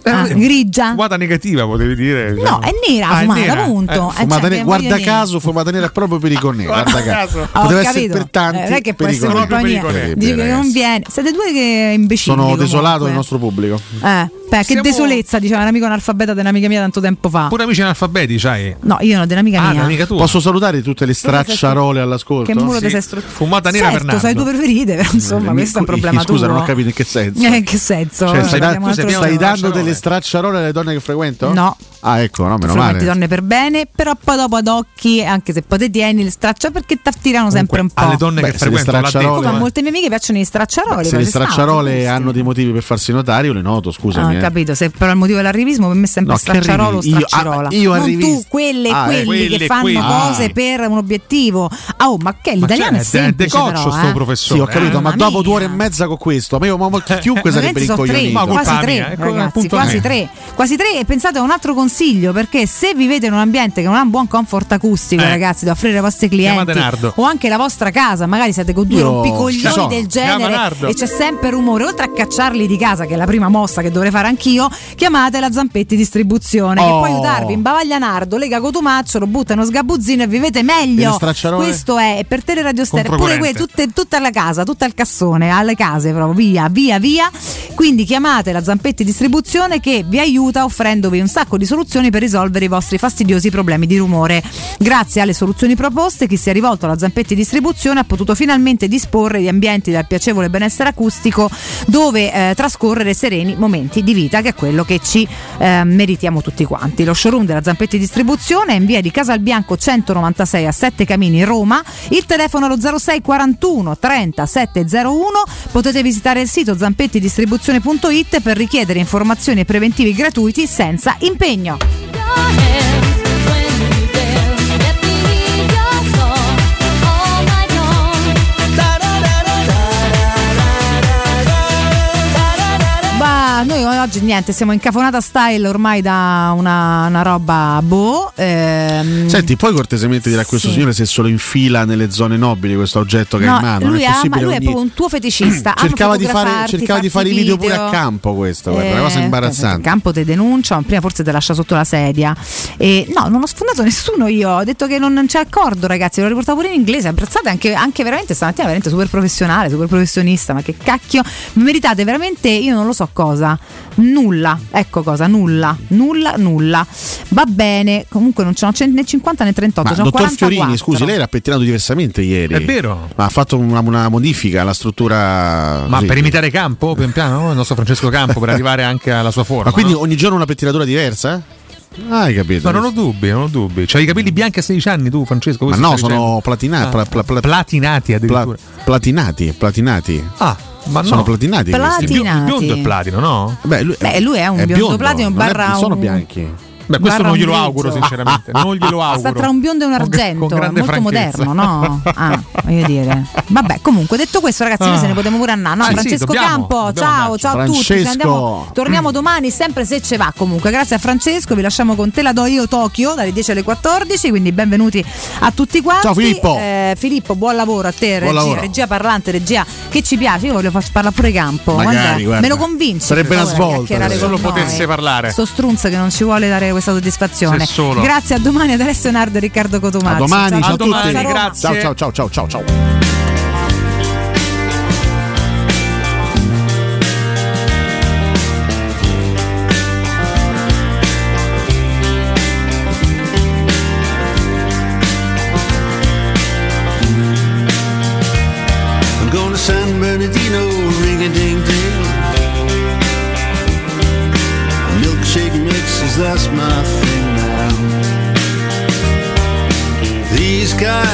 Ah, grigia? Fumata negativa potevi dire. No, è nera Ah, è fumata, nera. punto. Eh, Eh, Fumata cioè, nera- che guarda caso, fumata nera è proprio per i Iconè. Guarda caso. Ho Poteva essere capito. per tanti. Eh, non è che può per essere mia. Terribile, Dici che non viene. Siete due che imbecilli. Sono comunque. desolato del nostro pubblico. Eh, beh, che desolezza, diceva un amico analfabeta dell'amica mia tanto tempo fa. Pure amici analfabeti, sai. No, io no, dell'amica Ah, mia. l'amica tua. Posso salutare tutte le stracciarole all'ascolto? Che muro Sì. di sei stru- Fumata nera certo, per sai Nando. due preferite, però insomma, Eh, questo è un mi- problema Scusa, tuo. non ho capito in che senso. Eh, in che senso? Cioè, stai, da- altro stai dando delle stracciarole alle donne che frequento? No. Ah, ecco, no, meno male. donne per bene, però poi dopo ad occhi, anche se poi te tieni le straccia perché ti attirano sempre un po'. alle donne Beh, che l'ha detto, stracciarole- Comunque a eh. molte mie amiche piacciono i stracciaroli. Se le stracciarole hanno dei motivi per farsi notare, io le noto, Ah, scusami. Eh. capito, se però il motivo dell'arrivismo per me è sempre No, che stracciarolo io- stracciarola. ah, io non arrivisti- tu, quelle e Ah, eh. quelli Quelli che e fanno quelli. cose Ah. per un obiettivo. Ah, oh, ma che Ma l'italiano è c'è, è semplice decoccio però, sto eh. professore. Sì, ho capito, eh. ma dopo due ore e mezza con questo, ma io ma chiunque sarebbe Veramente sono tre, rincoglionito. Ma quasi tre, ecco, ragazzi, quasi tre, quasi tre. E pensate a un altro consiglio perché se vivete in un ambiente che non ha un buon comfort acustico, Eh. ragazzi, da offrire ai vostri clienti o anche la vostra casa, magari siete con due Io- rompicoglioni del genere e c'è sempre rumore, oltre a cacciarli di casa, che è la prima mossa che dovrei fare anch'io, chiamate la Zampetti Distribuzione che Oh. può aiutarvi. Imbavaglia Nardo, lega Cotumaccio, lo butta in uno sgabuzzino e vivete meglio. stracciarole? Questo è per Teleradio Stereo, pure que- tutte, tutta la casa, tutta il cassone, alle case proprio, via, via, via. Quindi chiamate la Zampetti Distribuzione che vi aiuta offrendovi un sacco di soluzioni per risolvere i vostri fastidiosi problemi di rumore. Grazie alle soluzioni proposte, chi si è rivolto alla Zampetti Distribuzione ha potuto finalmente disporre di ambienti dal piacevole benessere acustico dove eh, trascorrere sereni momenti di vita, che è quello che ci eh, meritiamo tutti quanti. Lo showroom della Zampetti Distribuzione è in via di Casalbianco 196 a 7 Camini, Roma. Il telefono è lo 06 41 30 701. Potete visitare il sito zampettidistribuzione.it per richiedere informazioni e preventivi gratuiti senza impegno. Noi oggi niente, siamo in cafonata style ormai da una, una roba boh. ehm, Senti, puoi cortesemente dire a questo Sì. signore se solo infila nelle zone nobili questo oggetto che no, ha in mano? Lui, è ama- lui è ogni- proprio un tuo feticista. cercava, di fare, cercava di fare i farti video pure a campo questo, guarda, una cosa Eh, imbarazzante. Il campo ti denuncia, prima forse te lascia sotto la sedia. E no, non ho sfondato nessuno io. Ho detto che non c'è accordo, ragazzi. L'ho riportato pure in inglese. Apprezzate anche, anche veramente stamattina, veramente super professionale, super professionista. Ma che cacchio, meritate veramente, io non lo so cosa. Nulla, ecco cosa, nulla, nulla, nulla. Va bene, comunque non cent- né 50 né 38. Ma sono dottor 44. Fiorini, scusi, lei era pettinato diversamente ieri. È vero. Ma ha fatto una, una modifica alla struttura. Ma così. per imitare Campo, pian piano, il nostro Francesco Campo, per arrivare anche alla sua forma. Ma quindi no? ogni giorno una pettinatura diversa? Ah, hai capito. Ma non ho dubbi, non ho dubbi. C'hai i capelli bianchi a 16 anni tu, Francesco? Ma no, sono dicendo? platina- Ah, pla- pla- pla- platinati addirittura. Pla- platinati, platinati. ah, ma sono no. platinati. questi. Il, bio- il Platinati. biondo è platino, no? Beh, lui, Beh, lui è un biondo platino non è- barra non sono un- bianchi. Beh, questo non glielo auguro, sinceramente. Non glielo auguro. Sta tra un biondo e un Con- argento, con grande molto franchezza. moderno, no? Ah, voglio dire. Vabbè, comunque, detto questo, ragazzi, noi Ah. se ne potremmo pure andare. No, Sì, sì, Francesco dobbiamo, Campo, dobbiamo ciao, andarci. ciao a tutti. ci Francesco. andiamo- torniamo domani, sempre se ce va. Comunque, grazie a Francesco, vi lasciamo con Te la do io Tokyo dalle 10 alle 14. Quindi benvenuti a tutti quanti. Ciao, Filippo. Eh, Filippo, buon lavoro a te, Buon regia, lavoro. regia parlante, regia che ci piace. Io voglio far parlare pure Campo. Magari, guarda. me lo convinci. Sarebbe una svolta, se con solo noi. potesse parlare. Sto strunz che non ci vuole dare questa soddisfazione. Grazie a domani ad Alessio Nardo e Riccardo Cotomazzi. A domani, ciao, A a tutti. domani, Roma. grazie. Ciao, ciao, ciao, ciao, ciao,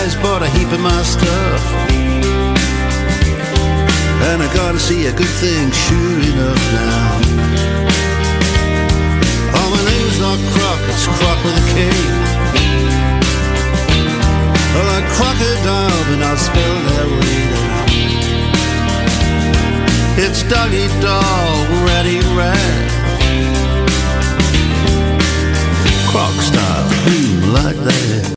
Guys bought a heap of my stuff. And I gotta see a good thing, sure enough now. Oh, my name's not Croc, it's Croc with a K. Oh, like crocodile, but not spelled that way. It's doggy dog, ratty rat. Croc style, boom like that.